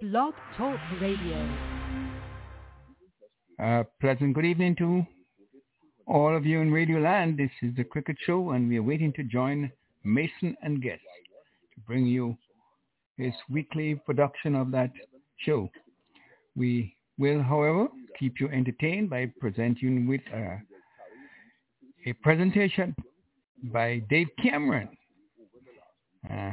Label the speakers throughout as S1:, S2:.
S1: Blog Talk Radio.
S2: Pleasant good evening to all of you in Radio Land. This is the Cricket Show, and we are waiting to join Mason and guests to bring you his weekly production of that show. We will, however, keep you entertained by presenting with uh, a presentation by Dave Cameron. Uh,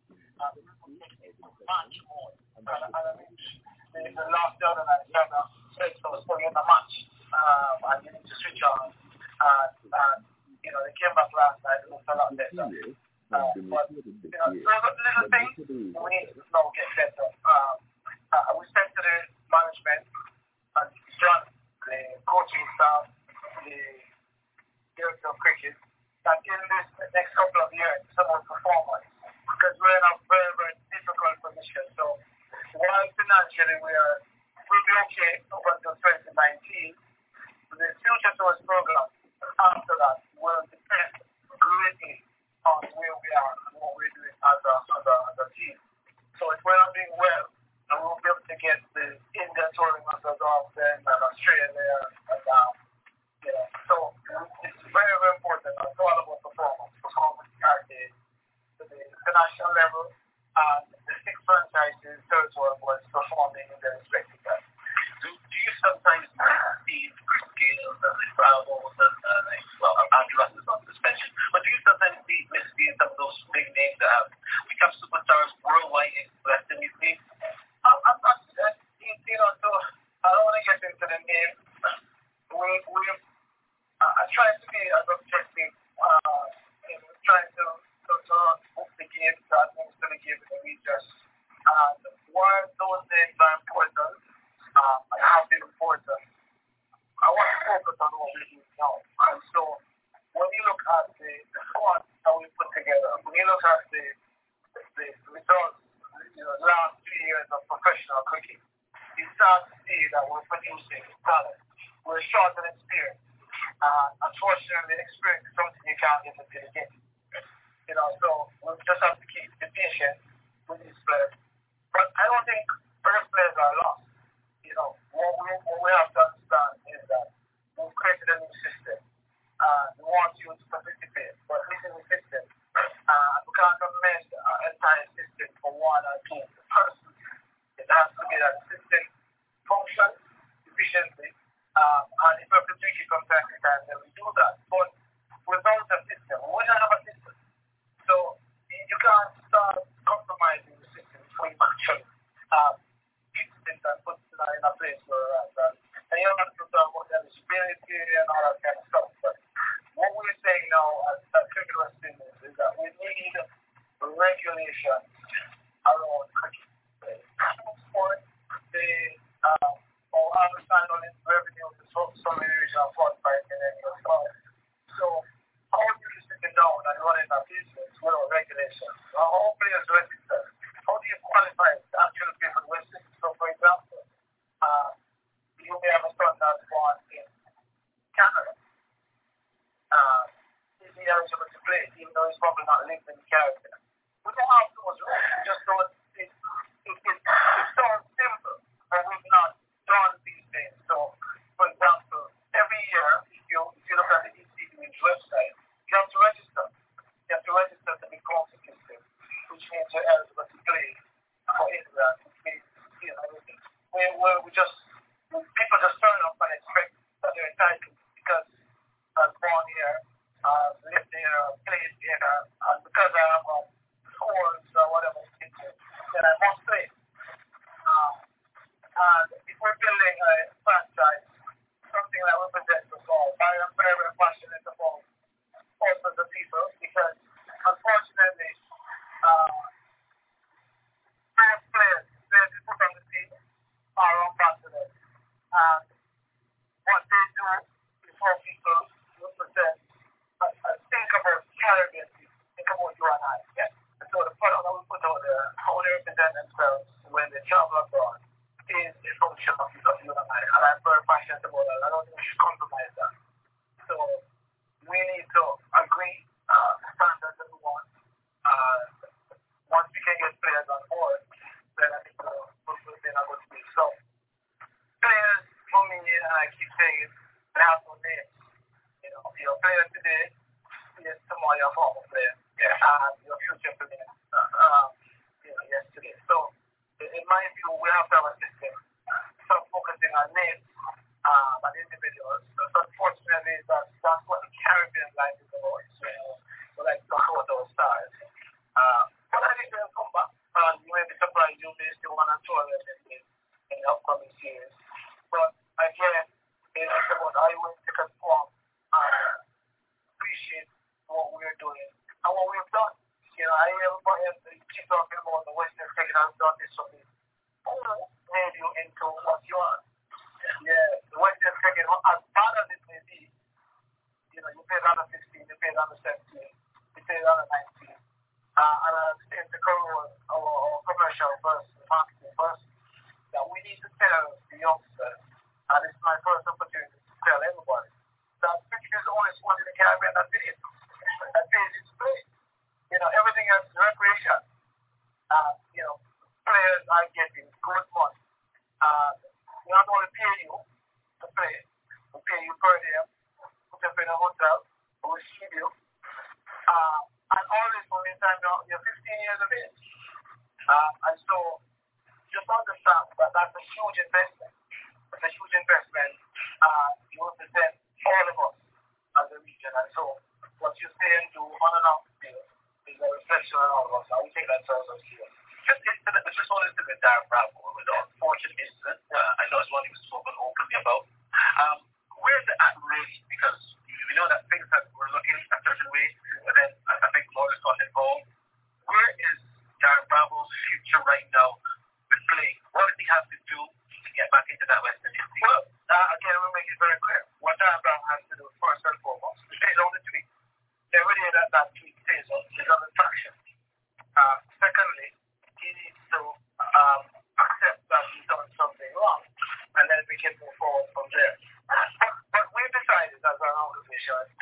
S2: And
S3: much more. And, and I mean, the, the last the other night, kind of said so was the um, and you to switch on. And, and you know, they came back last night, it looked a lot better. Uh, but, you know, little things we need to know get better. Um, uh, we said to the management and John, the coaching staff, the director of cricket, that in this next couple of years, some of performance, because we're in a very, very difficult position. So while financially we are, we'll be okay up until 2019, the future tours program after that will depend greatly on where we are and what we're doing as a, as a, as a team. So if we're not doing well, then we'll be able to get the India touring masters off then and Australia and um, you know, so it's very, very important. It's all about performance. Performance at the, international level and the six franchises third world was performing in their respective level.
S4: Do, do you sometimes see Chris Gayle and the Bravos and, uh, well, Andrew Russ is on suspension, but do you sometimes see Misty and some of those big names that have become superstars worldwide in West Indies league?
S3: I'm, uh, you, you know, so I don't want to get into the name. We, we, I try to be as objective uh, in trying to, to, to the games that moves to the game in the region. And while those names are important, um, and have been important, I want to focus on what we do now. And so when you look at the, the squad that we put together, when you look at the, the results, you know, last three years of professional cricket, you start to see that we're producing talent. We're short on experience. Uh, unfortunately, experience is something you can't get until you get. You know, so we just have to keep the patient with these players. But I don't think first players are lost you know, what we, what we have to understand is that we've created a new system. Uh, we want you to participate, but this is a system. Uh, we can't amend our entire system for one or two persons. It has to be that the system functions efficiently. Um, and if we have to tweak it from time to time, then we do that. But without a system, we don't have a can't start compromising the system you actually um, it and put it in a place where at. And, you don't have to talk about eligibility and all that kind of stuff. But what we're saying now as, as cricket West is that we need regulations around cricket. Sport, the um, or understand on its revenue to some, areas of 45 million US dollars. So how do you sit down and running a business without regulations? the whole an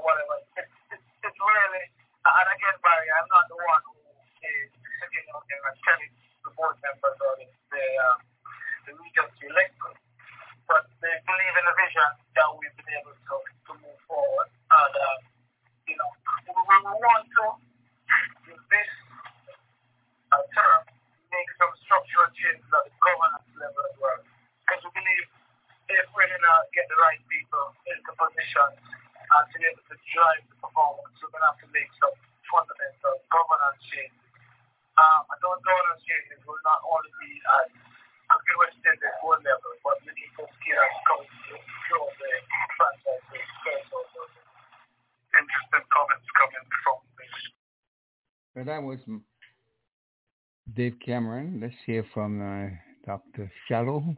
S5: or
S3: whatever, it, it, it's really, and again, Barry, I'm not the one who is sitting out there and telling the board members or the, the, uh, the regions to elect them, but they believe in the vision that we've been able to, to move forward, and, uh, you know, we, we want to, in this uh, term, make some structural changes at the governance level as well. Because we believe if we're going to get the right people into positions and to be able to drive the performance, we're going to have to make some fundamental governance changes. Um, and those governance changes will not only be at Cookie West Indies board level, but we need to scale coming through the franchises. Interesting comments coming from the
S2: So that was M- Dave Cameron. Let's hear from uh, Dr. Shallow.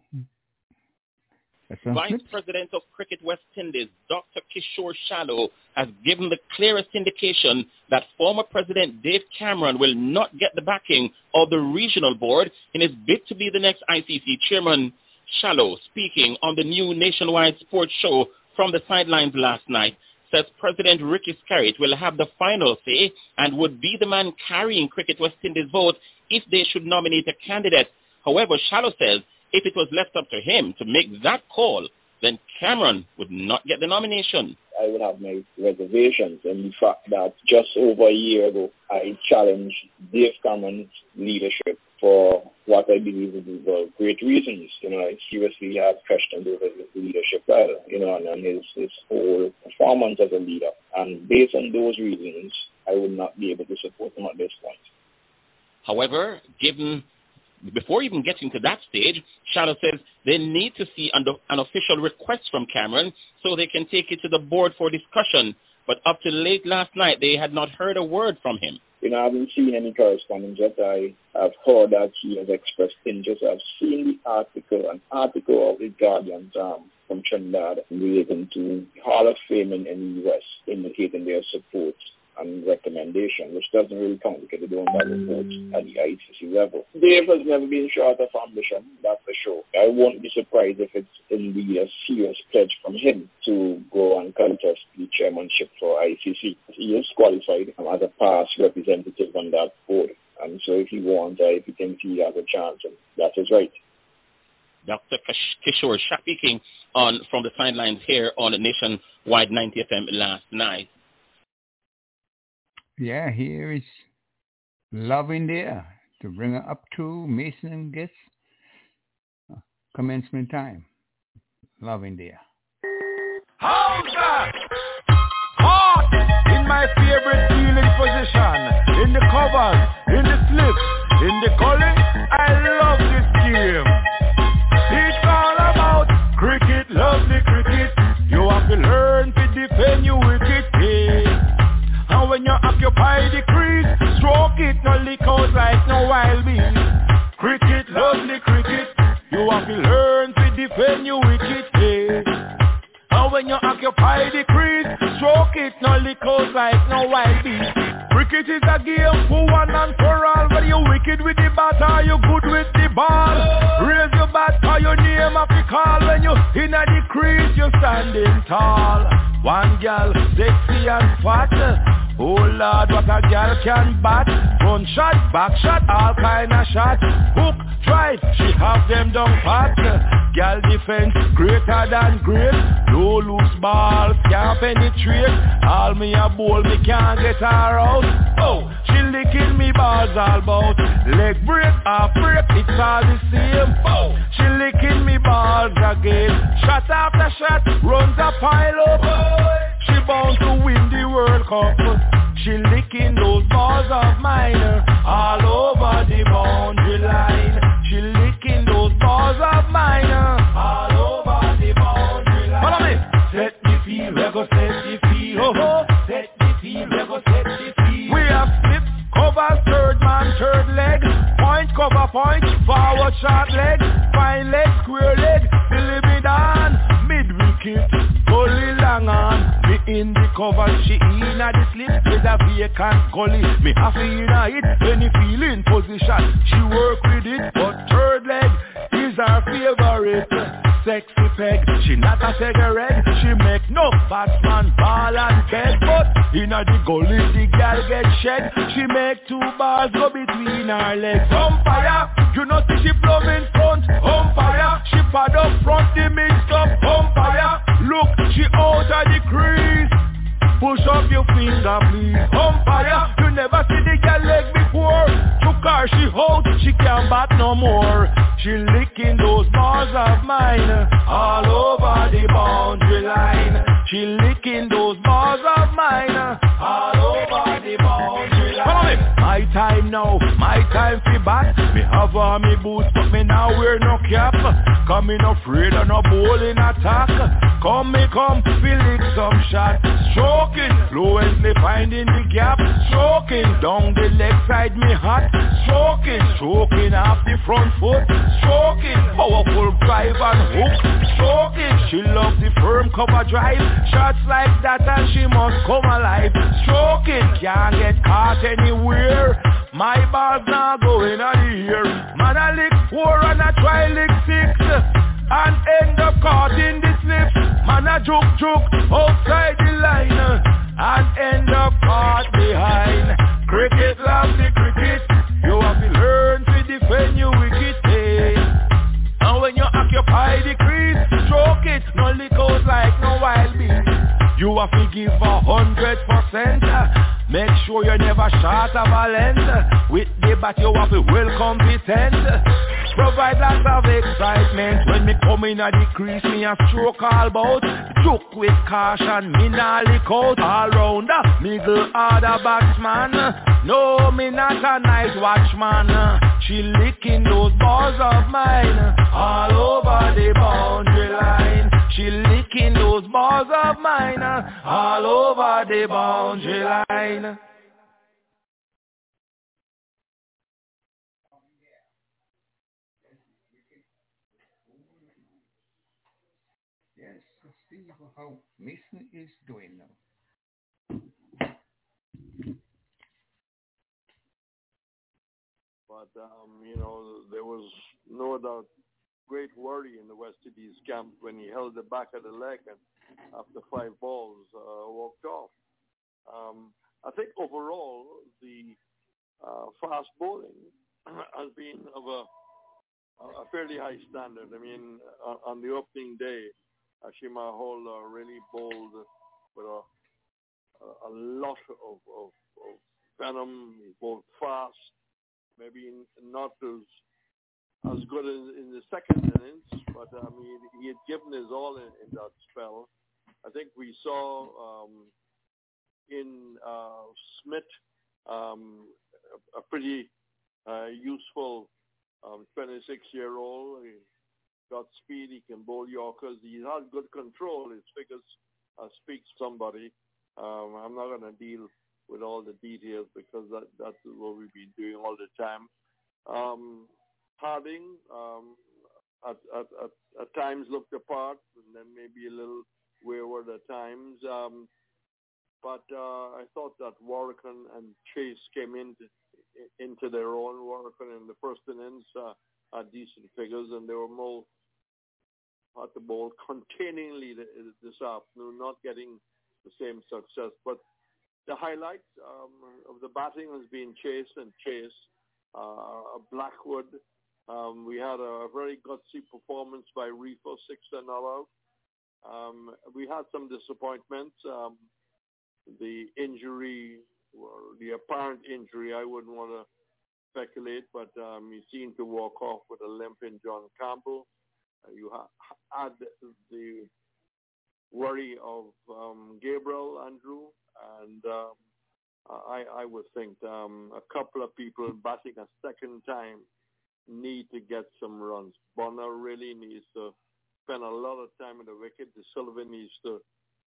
S6: Vice. President of Cricket West Indies, Dr. Kishore Shallow, has given the clearest indication that former President Dave Cameron will not get the backing of the regional board in his bid to be the next ICC chairman. Shallow, speaking on the new nationwide sports show from the sidelines last night, says President Ricky Skerritt will have the final say and would be the man carrying Cricket West Indies vote if they should nominate a candidate. However, Shallow says if it was left up to him to make that call, then Cameron would not get the nomination.
S7: I would have my reservations in the fact that just over a year ago, I challenged Dave Cameron's leadership for what I believe were great reasons. You know, I seriously have questioned over his leadership style, you know, and, and his, his whole performance as a leader. And based on those reasons, I would not be able to support him at this point.
S6: However, given before even getting to that stage, Shallow says they need to see an, an official request from Cameron so they can take it to the board for discussion. But up to late last night, they had not heard a word from him.
S7: You know, I haven't seen any correspondence yet. I have heard that he has expressed interest. I've seen the article, an article of the Guardian um, from Trinidad relating to Hall of Fame in, in the U.S. indicating their support and recommendation, which doesn't really count because they don't have a vote at the ICC level. Dave has never been short of ambition, that's for sure. I won't be surprised if it's indeed a serious pledge from him to go and contest the chairmanship for ICC. He is qualified as a past representative on that board. And so if he wants, uh, if he thinks he has a chance, and that's right.
S6: Dr. Kishore speaking on from the sidelines here on Nationwide 90 FM last night.
S2: Yeah, here is Love in the Air to bring her up to Mason and Guest uh, commencement time. Love in the Air.
S8: Back! Hard in my favorite feeling position. In the covers, in the slips, in the gully. Occupy the crease, stroke it, no leak out like no wild beast. Cricket, lovely cricket. You have to learn to defend your wicked head. And when you occupy the crease, stroke it, no lickles like no wild beast. Cricket is a game for one and for all. Whether you wicked with the bat or you good with the ball. Raise bat or your name up the call. When you in the crease, you standing tall. One girl, sexy and fat. Oh Lord, what a girl can bat Front shot, back shot, all kind of shot Hook, drive, she have them down pat Girl defense, greater than great. No loose balls, can't penetrate. All me a bowl, me can't get her out. Oh, she licking me balls all about Leg break, half break, it's all the same. Oh, she licking me balls again. Shot after shot, runs a pile up. She bound to win the World Cup. She licking those balls of mine uh, all over the boundary line. Those of mine uh. all over the boundary line. Follow me. Set the field, we go set the field. Oh, oh. Set the field, we go set the field. We have slips, cover, third man, third leg. Point, cover, point, forward, short leg. Fine leg, square leg, Billy me down. Mid wicket, fully long on in the cover. She in a the slip with a vacant gully. Me have in a it any feeling position. She work with it but third leg is her favorite. Sexy peg, she not a cigarette. She make no batsman ball and bed But in a the gully the girl get shed. She make two balls go between her legs. Umpire, you know see she plumb in front. Umpire, she pad up front the up Umpire, look she out of the crease please Push up your finger please. Umpire, you never see the girl leg before. Took her, she hold, she can't bat no more. She licking those balls of mine. All over the boundary line. She licking those balls of mine. All over the boundary line. Follow me. My time now, my time fi bat Me have on me boots but me now wear no cap. Coming afraid of no bowling attack. Come me come, feel it some shot Stroking, fluently finding the gap Stroking, down the leg side me hot Stroking, stroking off the front foot Stroking, powerful drive and hook Stroking, she loves the firm cover drive. Shots like that and she must come alive Stroking, can't get caught anywhere. My ball's now going of here. Man I lick four and I try lick six And end up caught in the slip. Man I joke joke outside the line uh, And end up caught behind. Cricket love the cricket. You have to learn to defend your wicket hey. And when you occupy the crease Stroke it, no lick out like no wild beast. You have to give a hundred percent uh, Make sure you never shot a balance With the bat you have to well competent Provide lots of excitement. When me come in a the crease me a stroke all bout. Joke with caution, me nah lick out. All round the middle order batsman. No, me not a night watchman. She licking those balls of mine. All over the boundary line. She licking those balls of mine. All over the boundary line
S2: Yes, let's see how Mason is doing now.
S9: But, um, you know, there no doubt great worry in the West Indies camp when he held the back of the leg and after five balls uh, walked off. Um, I think overall the uh, fast bowling has been of a, a fairly high standard. I mean, on, on the opening day, Ashima Hall uh, really bowled with a, a, a lot of, of, of venom. He bowled fast, maybe not as as good as in the second innings, but I mean he had given his all in, in that spell. I think we saw um, in uh, Smith um, a, a pretty uh, useful um, 26-year-old. He got speed. He can bowl Yorkers. He has good control. His figures uh, speak somebody. Um, I'm not going to deal with all the details because that that's what we've been doing all the time. Um, Harding um, at, at, at at times looked apart and then maybe a little wayward at times. Um, but uh, I thought that Warrican and Chase came into their own. Warrican in the first innings uh, had decent figures, and they were more at the ball containingly this afternoon, not getting the same success. But the highlight um, of the batting has been Chase and Chase. Uh, Blackwood, um, we had a very gutsy performance by Reifer, six and all out. Um, we had some disappointments. Um, the injury, the apparent injury, I wouldn't want to speculate, but um, he seemed to walk off with a limp in John Campbell. Uh, you ha- had the worry of um, Gabriel Andrew, and um, I, I would think um, a couple of people batting a second time need to get some runs. Bonner really needs to spend a lot of time in the wicket. Da Silva needs to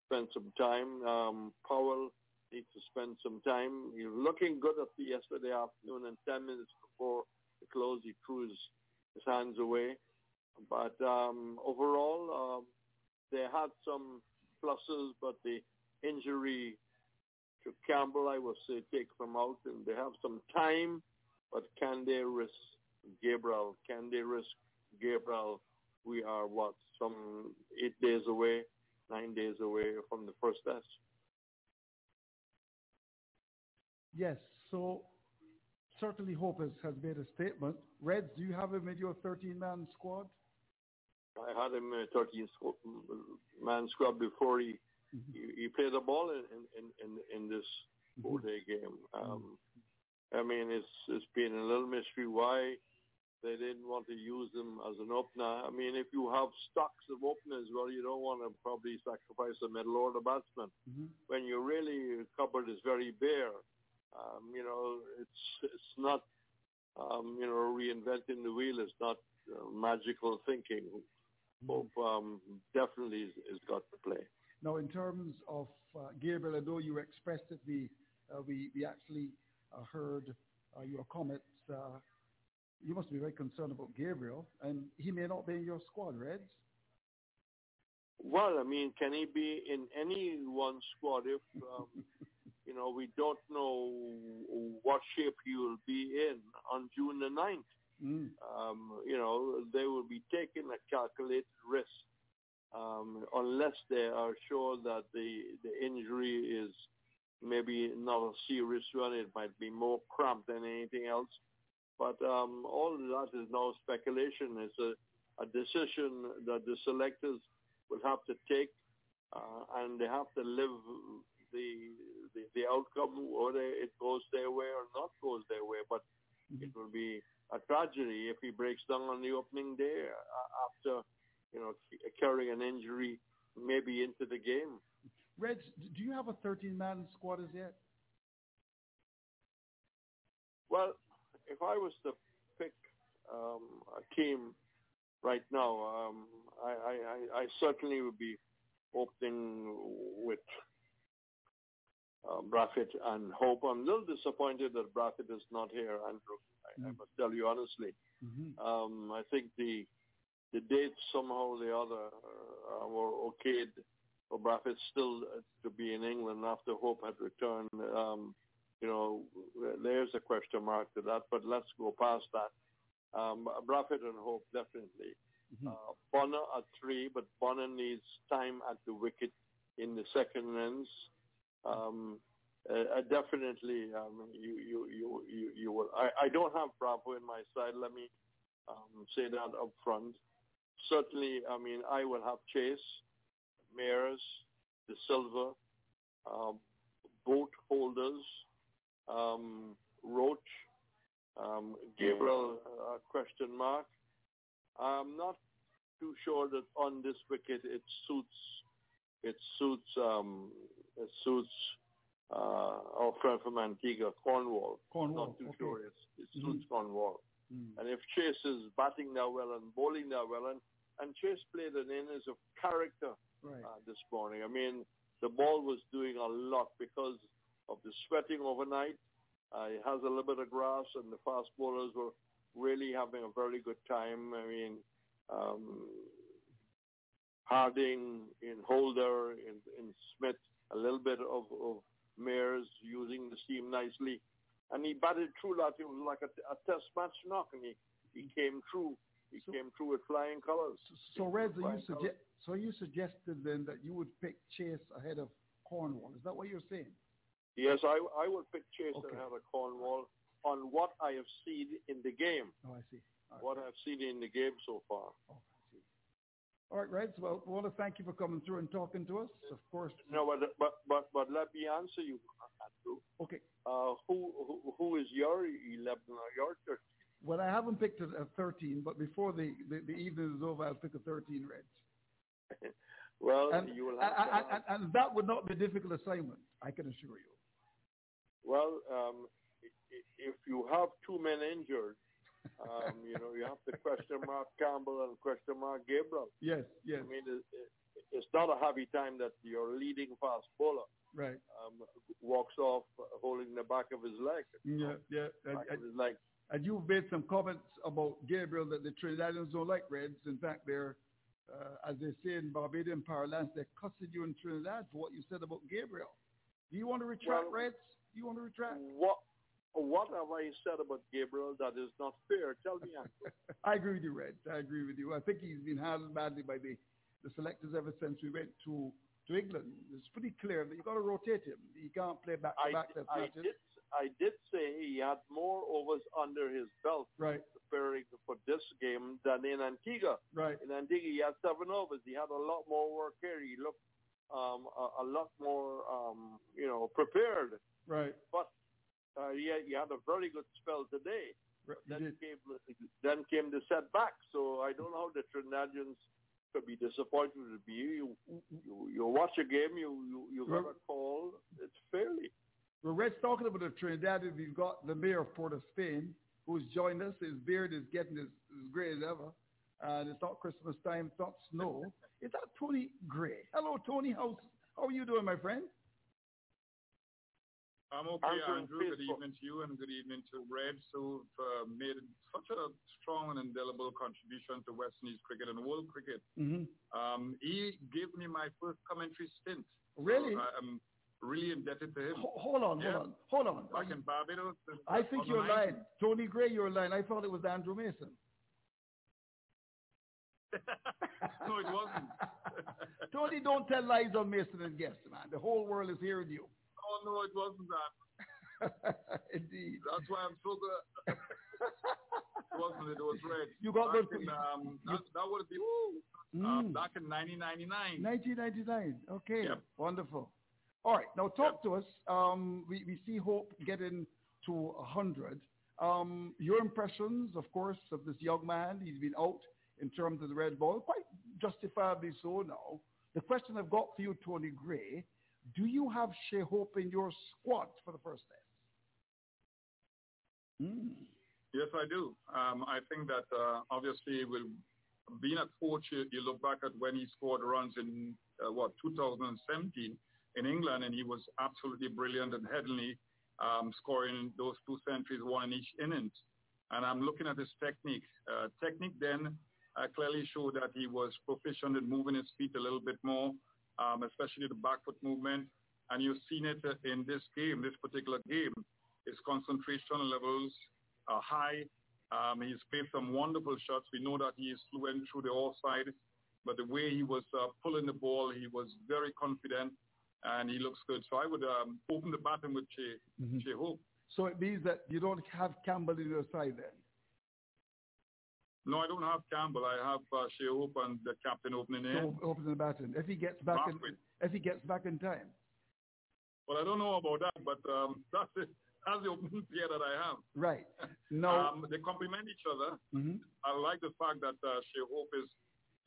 S9: spend some time. Um, Powell needs to spend some time. He was looking good at the yesterday afternoon, and 10 minutes before the close, he threw his, his hands away. But um, overall, um, they had some pluses, but the injury to Campbell, I would say, take them out, and they have some time. But can they risk Gabriel? Can they risk Gabriel? We are what some eight days away, nine days away from the first test.
S10: Yes. So certainly Hope has, has made a statement. Reds, do you have him in your 13-man squad?
S9: I had him in a 13-man squad before he, mm-hmm. he, he played the ball in in in, in this mm-hmm. four-day game. Um, I mean, it's it's been a little mystery why they didn't want to use him as an opener. I mean, if you have stocks of openers, well, you don't want to probably sacrifice a middle order batsman. Mm-hmm. When your really cupboard is very bare, um, you know, it's it's not, um, you know, reinventing the wheel. It's not uh, magical thinking. Hope um, definitely is, is got to play.
S10: Now, in terms of uh, Gabriel, you expressed it. We uh, we we actually uh, heard uh, your comments. You must be very concerned about Gabriel, and he may not be in your squad, Reds.
S9: Well, I mean, can he be in any one squad if um, you know we don't know what shape he will be in on June the 9th? Mm. Um, you know, they will be taking a calculated risk um, unless they are sure that the, the injury is maybe not a serious one. It might be more cramped than anything else. But um, all of that is now speculation. It's a, a decision that the selectors will have to take, uh, and they have to live the, the the outcome, whether it goes their way or not goes their way. But mm-hmm. it will be a tragedy if he breaks down on the opening day uh, after, you know, carrying an injury maybe into the game.
S10: Reg, do you have a 13-man squad as yet?
S9: Well, if I was to pick um, a team right now, um, I, I, I, certainly would be opening with uh, Brathwaite and Hope. I'm a little disappointed that Brathwaite is not here, Andrew. I, mm. I must tell you honestly. Mm-hmm. Um, I think the the dates somehow or the other uh, were okayed for Brathwaite still to be in England after Hope had returned. Um, you know, there's a question mark to that, but let's go past that. Um, and Hope definitely. Mm-hmm. Uh, Bonner at three, but Bonner needs time at the wicket in the second innings. Um, uh, definitely, um, you, you, you, you, you will. I, I don't have Bravo in my side. Let me um, say that up front. Certainly, I mean, I will have Chase, Mayers, Da Silva, um, boat holders, um, Roach, um, Gabriel, uh, question mark. I'm not too sure that on this wicket it suits it suits um, it suits uh, our friend from Antigua, Cornwall.
S10: Cornwall.
S9: Not too
S10: okay.
S9: sure it, it suits mm-hmm. Cornwall.
S10: Mm.
S9: And if Chase is batting that well and bowling that well, and, and Chase played an innings of character
S10: right. uh,
S9: this morning. I mean, the ball was doing a lot because of the sweating overnight. Uh, it has a little bit of grass, and the fast bowlers were really having a very good time. I mean, um, Harding, in Holder, in, in Smith, a little bit of, of Mayers using the seam nicely. And he batted through that. It was like a, a test match knock, and he, he came through. He so, came through with flying colors.
S10: So, Reds, you suggest, so you suggested then that you would pick Chase ahead of Cornwall. Is that what you're saying?
S9: Yes, I, I would pick Chase okay. ahead of Cornwall on what I have seen in the game.
S10: Oh, I see.
S9: What I've seen in the game so far.
S10: Oh, I see. all right, Reds. Well, I want to thank you for coming through and talking to us. Of course.
S9: No, but but but, but let me answer you, Andrew.
S10: Okay.
S9: Uh, who, who who is your eleven or your thirteen?
S10: Well, I haven't picked a, a thirteen, but before the, the, the evening is over, I'll pick a thirteen Reds.
S9: well,
S10: and,
S9: you will have.
S10: I, I, and, and that would not be a difficult assignment. I can assure you.
S9: Well, um, if you have two men injured, um, you know, you have to question Mark Campbell and question Mark Gabriel.
S10: Yes, yes.
S9: I mean, it, it, it's not a happy time that your leading fast bowler
S10: right
S9: um, walks off holding the back of his leg.
S10: Yeah, yeah.
S9: Back and, of his leg.
S10: And you've made some comments about Gabriel that the Trinidadians don't like Reds. In fact, they're, uh, as they say in Barbadian parlance, they're cussing you in Trinidad for what you said about Gabriel. Do you want to retract, well, Reds? Do you want to retract?
S9: What what have I said about Gabriel that is not fair? Tell me.
S10: I agree with you, Red. I agree with you. I think he's been handled badly by the, the selectors ever since we went to, to England. It's pretty clear that you've got to rotate him. He can't play back to back.
S9: I, I did, I did say he had more overs under his belt
S10: right.
S9: preparing for this game than in Antigua.
S10: Right.
S9: In Antigua, he had seven overs. He had a lot more work here. He looked um, a, a lot more, um, you know, prepared.
S10: Right.
S9: But uh, he, had, he had a very good spell today. Then came, then came the setback. So I don't know how the Trinidadians could be disappointed with you. You, you, you watch a game, you, you, you got a call. It's fairly.
S10: Well, Red's talking about the Trinidadians. We've got the mayor of Port of Spain who's joined us. His beard is getting as, as gray as ever. And it's not Christmas time. It's not snow. Is that Tony Gray? Hello, Tony. How's, how are you doing, my friend?
S11: I'm okay, Andrew. Good evening to you and good evening to Red, who've uh, made such a strong and indelible contribution to West Indies cricket and world cricket.
S10: Mm-hmm.
S11: Um, he gave me my first commentary stint.
S10: Really?
S11: So I'm really indebted to him.
S10: H- hold on,
S11: yeah.
S10: hold on, hold on.
S11: Back in Barbados.
S10: I think you're lying. Tony Gray, you're lying. I thought it was Andrew Mason.
S11: no, it wasn't.
S10: Tony, don't tell lies on Mason and Guest, man. The whole world is hearing you.
S11: Oh no, it wasn't
S10: that. Indeed.
S11: That's why I'm so good. it wasn't it? Was red.
S10: You got
S11: back
S10: good.
S11: In, um, that, that would be
S10: mm.
S11: um, back in 1999.
S10: 1999. Okay.
S11: Yep.
S10: Wonderful. All right. Now talk yep. to us. Um, we, we see Hope getting to 100. Um, your impressions, of course, of this young man. He's been out in terms of the red ball, quite justifiably so now. The question I've got for you, Tony Gray, do you have Shai Hope in your squad for the first test?
S11: Mm. Yes, I do. Um, I think that uh, obviously, will being a coach, you, you, look back at when he scored runs in uh, what 2017 in England, and he was absolutely brilliant and Headingley, um, scoring those two centuries, one in each innings. And I'm looking at his technique. Uh, technique then uh, clearly showed that he was proficient in moving his feet a little bit more um, especially the back foot movement. And you've seen it in this game, this particular game. His concentration levels are high. Um, he's played some wonderful shots. We know that he is fluent through the offside, but the way he was uh, pulling the ball, he was very confident, and he looks good. So I would um, open the batting with Shai, mm-hmm. Shai Hope.
S10: So it means that you don't have Campbell in your side then?
S11: No, I don't have Campbell. I have uh, Shai Hope and the captain opening in.
S10: So opening the baton. If he gets back in, if he gets back in time.
S11: Well, I don't know about that, but um, that's it. That's the opening player that I have.
S10: Right. No.
S11: Um, they complement each other.
S10: Mm-hmm.
S11: I like the fact that uh, Shai Hope is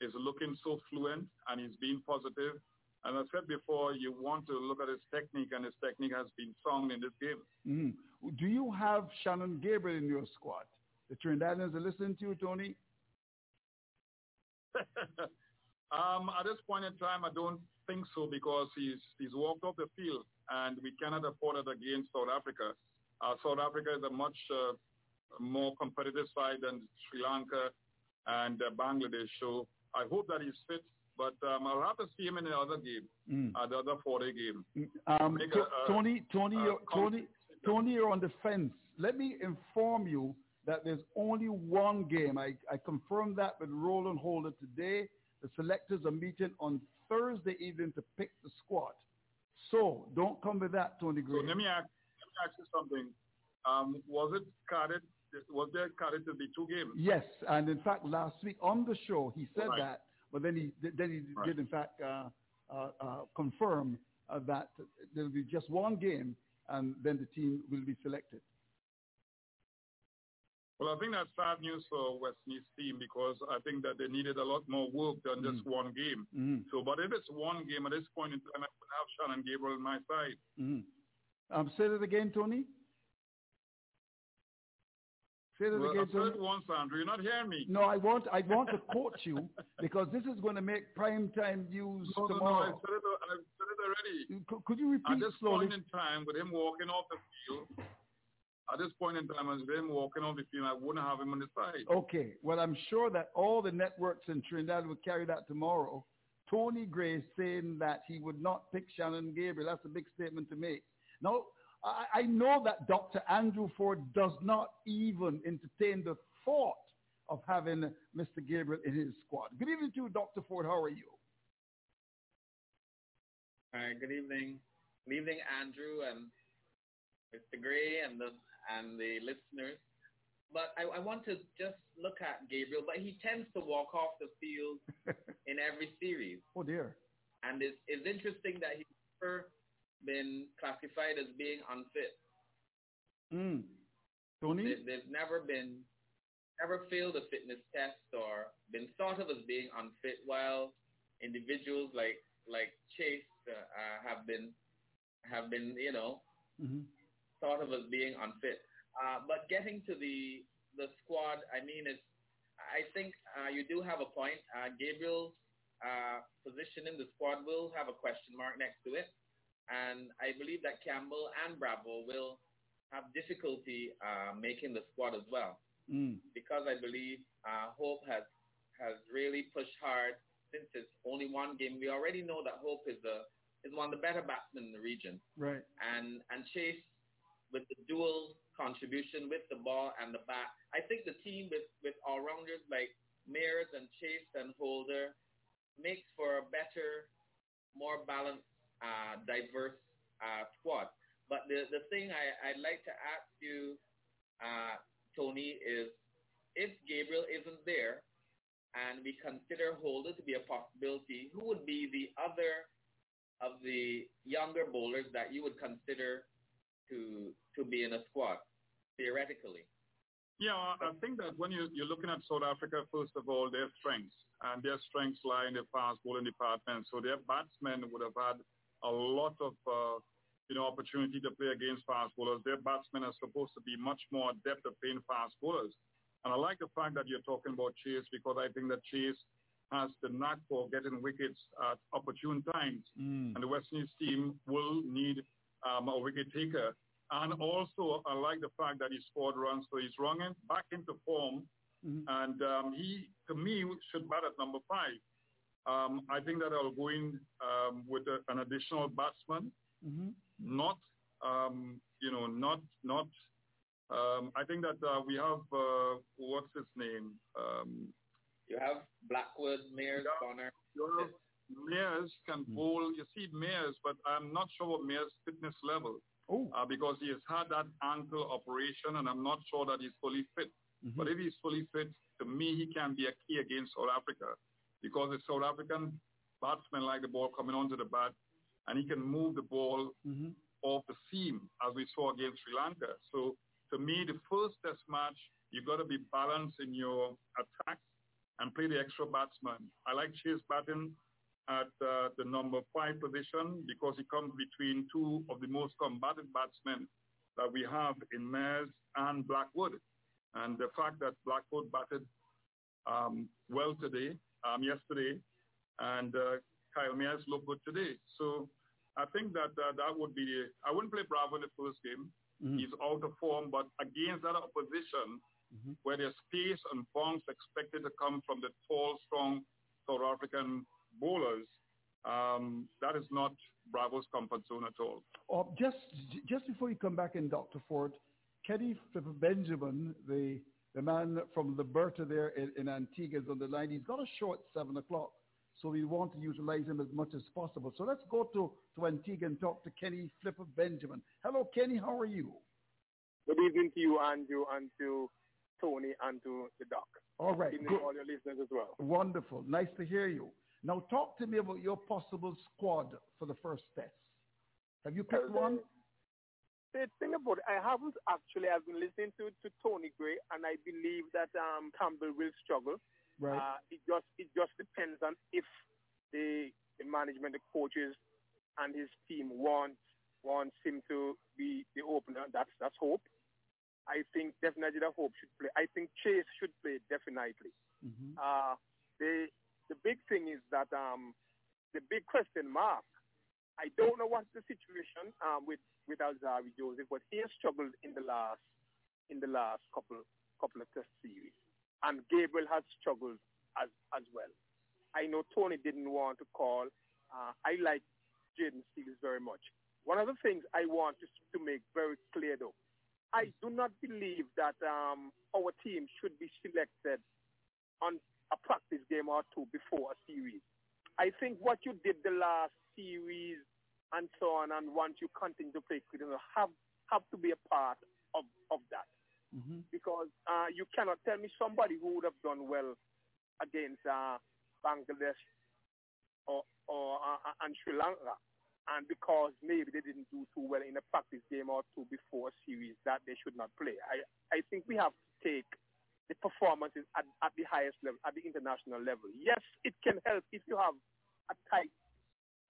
S11: is looking so fluent and he's being positive. And I said before, you want to look at his technique, and his technique has been sound in this game.
S10: Mm-hmm. Do you have Shannon Gabriel in your squad? The Trinidadians are listening to you, Tony?
S11: um, at this point in time, I don't think so because he's he's walked off the field, and we cannot afford it against South Africa. Uh, South Africa is a much uh, more competitive side than Sri Lanka and uh, Bangladesh. So I hope that he's fit but um, I'll have to see him in the other game,
S10: Mm.
S11: uh, the other four-day game.
S10: Um,
S11: a-
S10: Tony, Tony, Tony, Tony, you're on the fence. Let me inform you that there's only one game. I, I confirmed that with Roland Holder today. The selectors are meeting on Thursday evening to pick the squad. So don't come with that, Tony
S11: So let me ask, let me ask you something. Um, was it carded? Was there carded to be two games?
S10: Yes, and in fact, last week on the show he said
S11: Right.
S10: that, but then he then he
S11: Right.
S10: did in fact uh, uh, uh, confirm uh, that there will be just one game, and then the team will be selected.
S11: Well, I think that's sad news for West Indies team because I think that they needed a lot more work than just
S10: Mm.
S11: one game.
S10: Mhm.
S11: So, but if it's one game at this point in time, I would have Shannon Gabriel on my side.
S10: Mhm. Um, say that again, Tony. Say that
S11: Well,
S10: again,
S11: I've said
S10: Tony.
S11: it once, Andrew. You're not hearing me.
S10: No, I want I want to quote you because this is going to make prime time news
S11: No, no, no. I
S10: tomorrow.
S11: said it, I said it already.
S10: Could, could you
S11: At this
S10: slowly?
S11: point in time, with him walking off the field, at this point in time, with him walking off the field, I wouldn't have him on the side.
S10: Okay. Well, I'm sure that all the networks in Trinidad will carry that tomorrow. Tony Gray saying that he would not pick Shannon Gabriel. That's a big statement to make. Now, I, I know that Dr. Andrew Ford does not even entertain the thought of having Mr. Gabriel in his squad. Good evening to you, Dr. Ford. How are you?
S12: Hi, good evening. Good evening, Andrew and Mr. Gray and the and the listeners. But I, I want to just look at Gabriel, but he tends to walk off the field in every series.
S10: Oh dear.
S12: And it's, it's interesting that he's never been classified as being unfit.
S10: Mm. Tony?
S12: They, they've never been, never failed a fitness test or been thought of as being unfit, while individuals like like Chase uh, uh, have been have been, you know,
S10: Mhm.
S12: Thought of as being unfit. Uh, but getting to the the squad, I mean, it's I think uh, you do have a point. Uh, Gabriel's uh, position in the squad will have a question mark next to it, and I believe that Campbell and Bravo will have difficulty uh, making the squad as well
S10: Mm.
S12: because I believe uh, Hope has has really pushed hard since it's only one game. We already know that Hope is a is one of the better batsmen in the region
S10: Right.
S12: and and Chase with the dual contribution with the ball and the bat. I think the team with with all rounders like Mayers and Chase and Holder makes for a better, more balanced, uh, diverse uh, squad. But the the thing I, I'd like to ask you, uh, Tony, is if Gabriel isn't there and we consider Holder to be a possibility, who would be the other of the younger bowlers that you would consider to to be in a squad, theoretically?
S11: Yeah, I think that when you, you're looking at South Africa, first of all, their strengths, and their strengths lie in the fast bowling department. So their batsmen would have had a lot of, uh, you know, opportunity to play against fast bowlers. Their batsmen are supposed to be much more adept at playing fast bowlers. And I like the fact that you're talking about Chase because I think that Chase has the knack for getting wickets at opportune times.
S10: Mm.
S11: And the West Indies team will need um, a wicket taker. And also, I like the fact that he scored runs, so he's running back into form.
S10: Mhm.
S11: And um, he, to me, should bat at number five. Um, I think that I'll go in um, with a, an additional batsman,
S10: Mhm.
S11: not, um, you know, not, not. Um, I think that uh, we have uh, what's his name? Um,
S12: You have Blackwood, Mayers, Connor.
S11: you have Mayers can bowl. You see Mayers, but I'm not sure of Mayers' fitness level
S10: Oh.
S11: uh, because he has had that ankle operation, and I'm not sure that he's fully fit.
S10: Mhm.
S11: But if he's fully fit, to me, he can be a key against South Africa because the South African batsmen like the ball coming onto the bat, and he can move the ball
S10: Mhm.
S11: off the seam as we saw against Sri Lanka. So to me, the first test match, you've got to be balanced in your attacks and play the extra batsman. I like Chase batting at uh, the number five position because he comes between two of the most combative batsmen that we have in Mayers and Blackwood. And the fact that Blackwood batted um, well today, um, yesterday, and uh, Kyle Mayers looked good today. So I think that uh, that would be the, I wouldn't play Bravo in the first game.
S10: Mhm.
S11: He's out of form, but against that opposition,
S10: Mhm.
S11: where there's pace and bounce expected to come from the tall, strong South African bowlers, um, that is not Bravo's comfort zone at all.
S10: Oh, just just before you come back in, Dr. Ford, Kenny Flipper Benjamin, the the man from Liberta there in, in Antigua is on the line. He's got a show at 7 o'clock, so we want to utilize him as much as possible. So let's go to, to Antigua and talk to Kenny Flipper Benjamin. Hello, Kenny. How are you?
S13: Good evening to you, Andrew, and to Tony, and to the doc.
S10: All right.
S13: Good evening to all your listeners as well.
S10: Wonderful. Nice to hear you. Now talk to me about your possible squad for the first test. Have you picked
S13: Well,
S10: one?
S13: The thing about it, I haven't actually. I've been listening to, to Tony Gray, and I believe that um, Campbell will struggle.
S10: Right.
S13: Uh, it just it just depends on if the, the management, the coaches, and his team want wants him to be the opener. That's that's hope. I think definitely the hope should play. I think Chase should play definitely.
S10: Mm-hmm.
S13: Uh, the the big thing is that um, the big question mark. I don't know what's the situation um, with with Alzari Joseph, but he has struggled in the last in the last couple couple of test series, and Gabriel has struggled as as well. I know Tony didn't want to call. Uh, I like Jayden Seales very much. One of the things I want to, to make very clear though, I do not believe that um, our team should be selected on a practice game or two before a series. I think what you did the last series and so on, and once you continue to play cricket, you have have to be a part of of that
S10: Mm-hmm.
S13: because uh, you cannot tell me somebody who would have done well against uh, Bangladesh or or uh, and Sri Lanka, and because maybe they didn't do too well in a practice game or two before a series, that they should not play. I I think we have to take the performances at, at the highest level, at the international level. Yes, it can help if you have a tight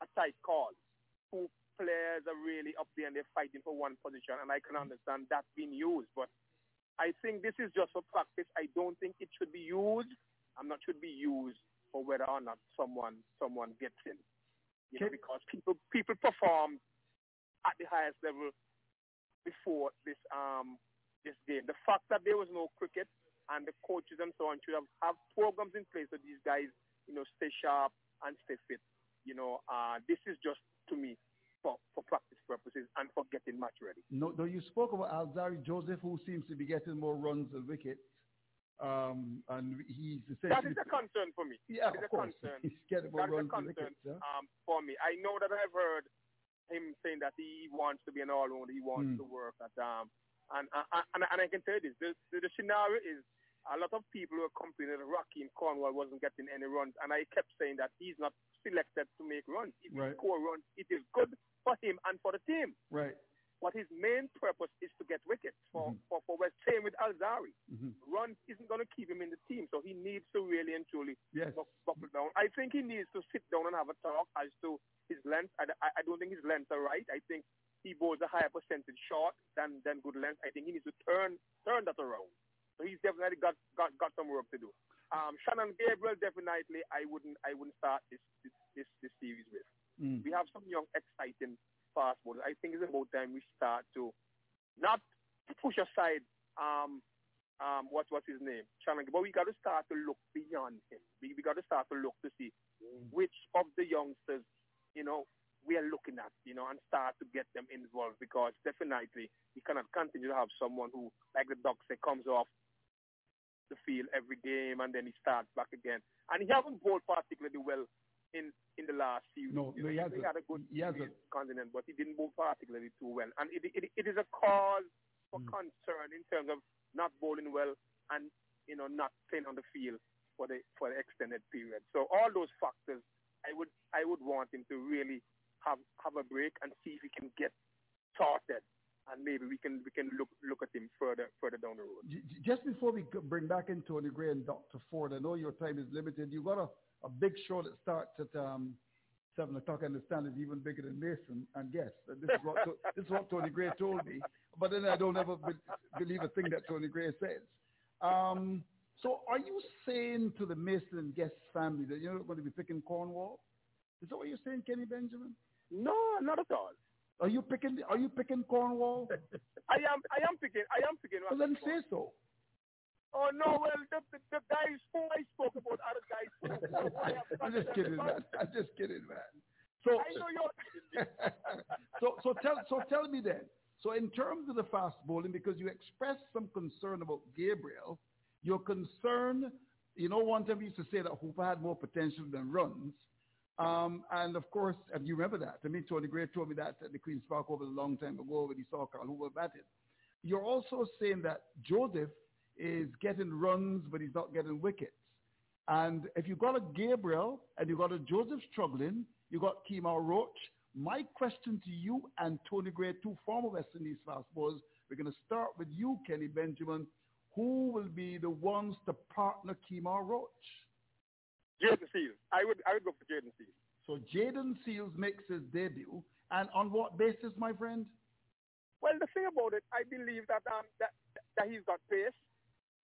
S13: a tight call. Two players are really up there and they're fighting for one position, and I can understand that being used, but I think this is just for practice. I don't think it should be used. I'm not should be used for whether or not someone someone gets in. You know, because people people perform at the highest level before this um this game. The fact that there was no cricket and the coaches and so on should have, have programs in place so these guys, you know, stay sharp and stay fit. You know, uh, this is just to me for, for practice purposes and for getting match ready.
S10: No, no, you spoke about Alzari Joseph, who seems to be getting more runs and wickets. Um, and he's essentially...
S13: That is a concern for me.
S10: Yeah,
S13: It's
S10: of
S13: a
S10: course.
S13: concern.
S10: He's getting more
S13: That is a
S10: runs
S13: concern
S10: wickets. Huh?
S13: um, for me. I know that I've heard him saying that he wants to be an all-rounder. He wants
S10: Hmm.
S13: to work at um, and, and and and I can tell you this: the, the scenario is a lot of people were complaining that Rahkeem Cornwall wasn't getting any runs, and I kept saying that he's not selected to make runs. If
S10: Right.
S13: he score runs, it is good for him and for the team.
S10: Right.
S13: But his main purpose is to get wickets for
S10: Mhm.
S13: for, for West Ham with Alzari.
S10: hmm
S13: Runs isn't going to keep him in the team, so he needs to really and truly
S10: Yes.
S13: buckle down. I think he needs to sit down and have a talk as to his length. I, I, I don't think his length are right. I think he bowls a higher percentage short than, than good length. I think he needs to turn turn that around. So he's definitely got, got, got some work to do. Um, Shannon Gabriel definitely I wouldn't I wouldn't start this this, this, this series with.
S10: Mm.
S13: We have some young exciting fast bowlers. I think it's about time we start to not push aside um um what what's his name Shannon, but we got to start to look beyond him. We we got to start to look to see which of the youngsters you know we are looking at you know and start to get them involved because definitely you cannot continue to have someone who like the doc say comes off the field every game and then he starts back again and he hasn't bowled particularly well in in the last few
S10: No, no, he hasn't.
S13: had a good
S10: He hasn't.
S13: series continent, but he didn't bowl particularly too well. And it, it, it is a cause for
S10: Mm.
S13: concern in terms of not bowling well and you know not playing on the field for the for the extended period. So all those factors, I would I would want him to really have have a break and see if he can get sorted, and maybe we can we can look look at him further further down the road.
S10: Just before we bring back in Tony Gray and Dr. Ford, I know your time is limited. You've got a, a big show that starts at um, 7 o'clock. I understand it's even bigger than Mason. And yes, this is what, this is what Tony Gray told me. But then I don't ever be- believe a thing that Tony Gray says. Um, so are you saying to the Mason and Guest family that you're not going to be picking Cornwall? Is that what you're saying, Kenny Benjamin?
S13: No, not at all.
S10: Are you picking? Are you picking Cornwall?
S13: I am I am picking I am picking.
S10: well, then say so.
S13: Oh no, well the, the, the guys who I spoke about are guys who
S10: I'm just kidding, man. I'm just kidding, man. So
S13: I know you're
S10: so so tell so tell me then. So in terms of the fast bowling, because you expressed some concern about Gabriel, your concern. You know, one time we used to say that Hooper had more potential than runs. Um, and of course, and you remember that. I mean, Tony Gray told me that at the Queen's Park Oval a long time ago when he saw Carl Hooper batted. You're also saying that Joseph is getting runs, but he's not getting wickets. And if you've got a Gabriel and you've got a Joseph struggling, you've got Kemar Roach. My question to you and Tony Gray, two former West Indies fast bowlers, we're going to start with you, Kenny Benjamin. Who will be the ones to partner Kemar Roach?
S13: Jayden Seales. I would I would go for Jayden Seales.
S10: So Jayden Seales makes his debut. And on what basis, my friend?
S13: Well, the thing about it, I believe that um that that he's got pace.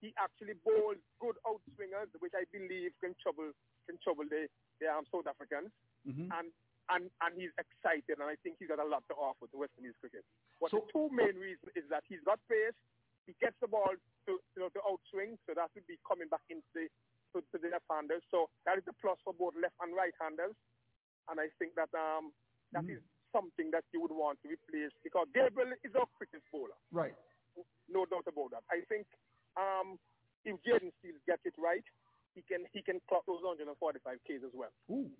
S13: He actually bowls good outswingers, which I believe can trouble can trouble the the um, South Africans.
S10: Mm-hmm.
S13: And and and he's excited, and I think he's got a lot to offer to West Indies cricket. But
S10: So-
S13: the two main reasons is that he's got pace. He gets the ball to you know to outswing, so that would be coming back into the to, to the left-handers. So that is a plus for both left and right-handers. And I think that um that is something that you would want to replace because Gabriel is our quickest bowler,
S10: Right.
S13: no doubt about that. I think um if Jayden Seales gets it right, he can he can clock those 145 Ks as well.
S10: Ooh.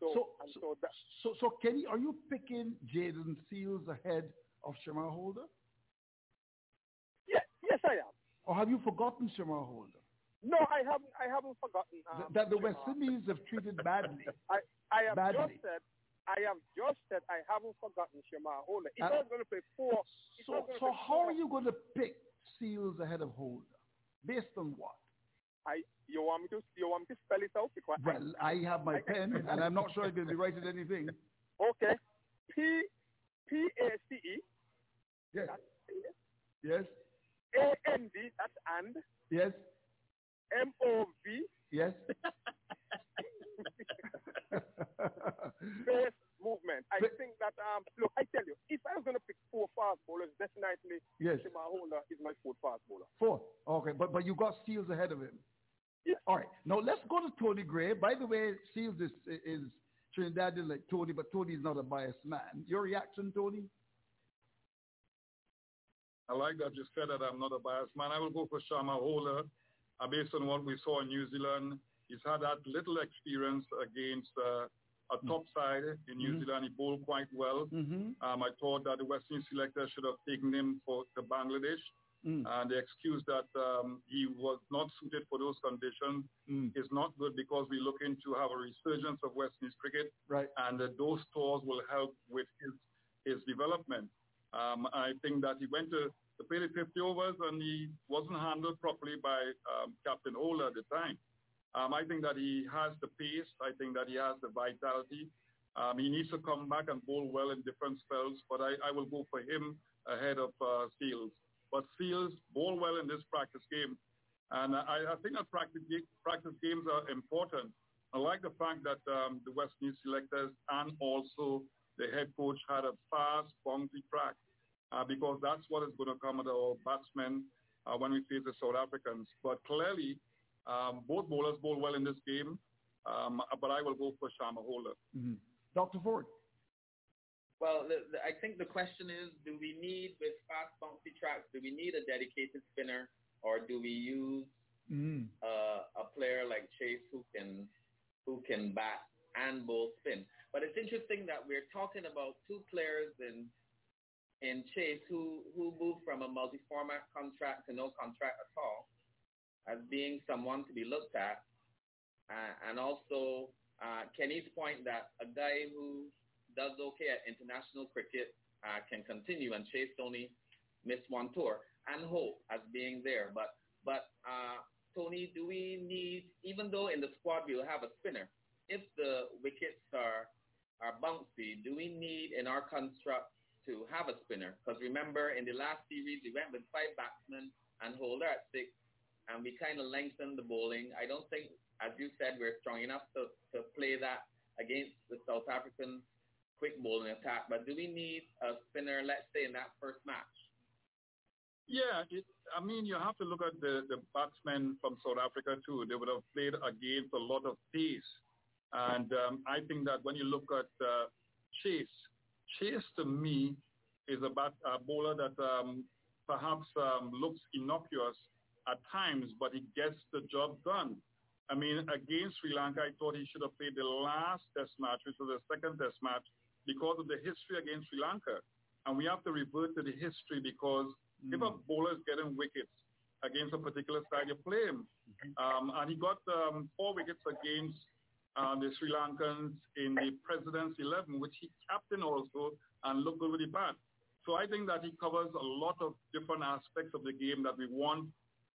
S13: So,
S10: So-
S13: and so that
S10: So, so Kenny, are you picking Jayden Seales ahead of Shamar Holder?
S13: yes, yes I am.
S10: Or have you forgotten Shamar Holder?
S13: No, I haven't I haven't forgotten um,
S10: that the West. Indies have treated badly.
S13: I I have
S10: badly.
S13: just said I have just said I haven't forgotten Shamar Holder. If
S10: Uh,
S13: I going to play four,
S10: So, so
S13: play
S10: how
S13: four,
S10: are you going to pick Seales ahead of Holder? Based on what?
S13: I you want me to you want me to spell it out because I-
S10: Well, I have my pen, and I'm not sure I'm going to be writing anything.
S13: Okay. P P A C E.
S10: Yes. Yes.
S13: A N D. That's and.
S10: Yes.
S13: M O V.
S10: Yes.
S13: Base movement. I think that um look, I tell you, if I was gonna pick four fast bowlers, definitely
S10: Yes.
S13: Shamar Holder is my fourth fast bowler.
S10: Four. Okay, but but you got Seales ahead of him.
S13: Yes.
S10: All right. Now let's go to Tony Gray. By the way, Seales is is Trinidadian like Tony, but Tony is not a biased man. Your reaction, Tony?
S11: I like that you said that I'm not a biased man. I will go for Shamar Holder. Uh, based on what we saw in New Zealand, he's had that little experience against uh, a top side in New
S10: Mhm.
S11: Zealand. He bowled quite well.
S10: Mm-hmm.
S11: Um, I thought that the West Indies selector should have taken him for to Bangladesh.
S10: Mm.
S11: And the excuse that um, he was not suited for those conditions
S10: Mm.
S11: is not good because we're looking to have a resurgence of West Indies cricket
S10: Right.
S11: and uh, those tours will help with his his development. Um, I think that he went to, the 50 overs and he wasn't handled properly by um, Captain Ola at the time. Um, I think that he has the pace. I think that he has the vitality. Um, he needs to come back and bowl well in different spells, but I, I will go for him ahead of uh, Seales. But Seales bowl well in this practice game. And I, I think that practice, practice games are important. I like the fact that um, the West Indies selectors and also the head coach had a fast, bouncy track uh, because that's what is going to come at our batsmen uh, when we face the South Africans. But clearly, um, both bowlers bowl well in this game, um, but I will go for Shamar Holder.
S10: Mm-hmm. Dr. Ford.
S12: Well, the, the, I think the question is, do we need, with fast bouncy tracks, do we need a dedicated spinner or do we use
S10: Mm.
S12: uh, a player like Chase who can who can bat and bowl spin? But it's interesting that we're talking about two players in in Chase who, who moved from a multi-format contract to no contract at all as being someone to be looked at. Uh, and also uh, Kenny's point that a guy who does okay at international cricket uh, can continue and Chase Tony missed one tour and Hope as being there. But but uh, Tony, do we need even though in the squad we'll have a spinner, if the wickets are are bouncy, do we need in our construct to have a spinner? Because remember in the last series we went with five batsmen and Holder at six, and we kind of lengthened the bowling. I don't think, as you said, we're strong enough to, to play that against the South African quick bowling attack. But do we need a spinner, let's say, in that first match?
S11: Yeah, it, I mean, you have to look at the, the batsmen from South Africa too. They would have played against a lot of pace. And um, I think that when you look at uh, Chase, Chase to me is about a bowler that um, perhaps um, looks innocuous at times, but he gets the job done. I mean, against Sri Lanka, I thought he should have played the last test match, which was the second test match, because of the history against Sri Lanka. And we have to revert to the history because mm. if a bowler is getting wickets against a particular side, you play him. Mm-hmm. Um, and he got um, four wickets against uh, the Sri Lankans in the President's 11, which he captained also and looked with the bat. So I think that he covers a lot of different aspects of the game that we want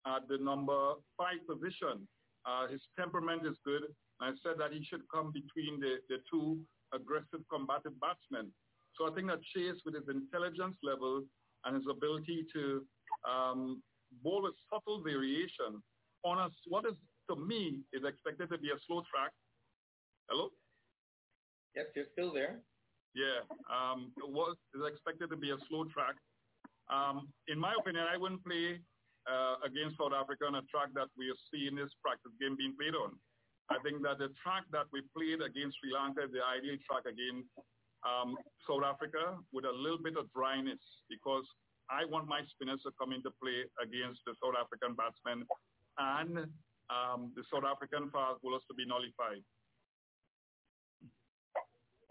S11: at the number five position. Uh, his temperament is good. I said that he should come between the, the two aggressive combative batsmen. So I think that Chase, with his intelligence level and his ability to um, bowl with subtle variation on a, what is, to me, is expected to be a slow track. Hello?
S12: Yes, you're still there.
S11: Yeah, um, what is expected to be a slow track. Um, in my opinion, I wouldn't play uh, against South Africa on a track that we are seeing this practice game being played on. I think that the track that we played against Sri Lanka is the ideal track against um, South Africa with a little bit of dryness because I want my spinners to come into play against the South African batsmen and um, the South African fast bowlers to be nullified.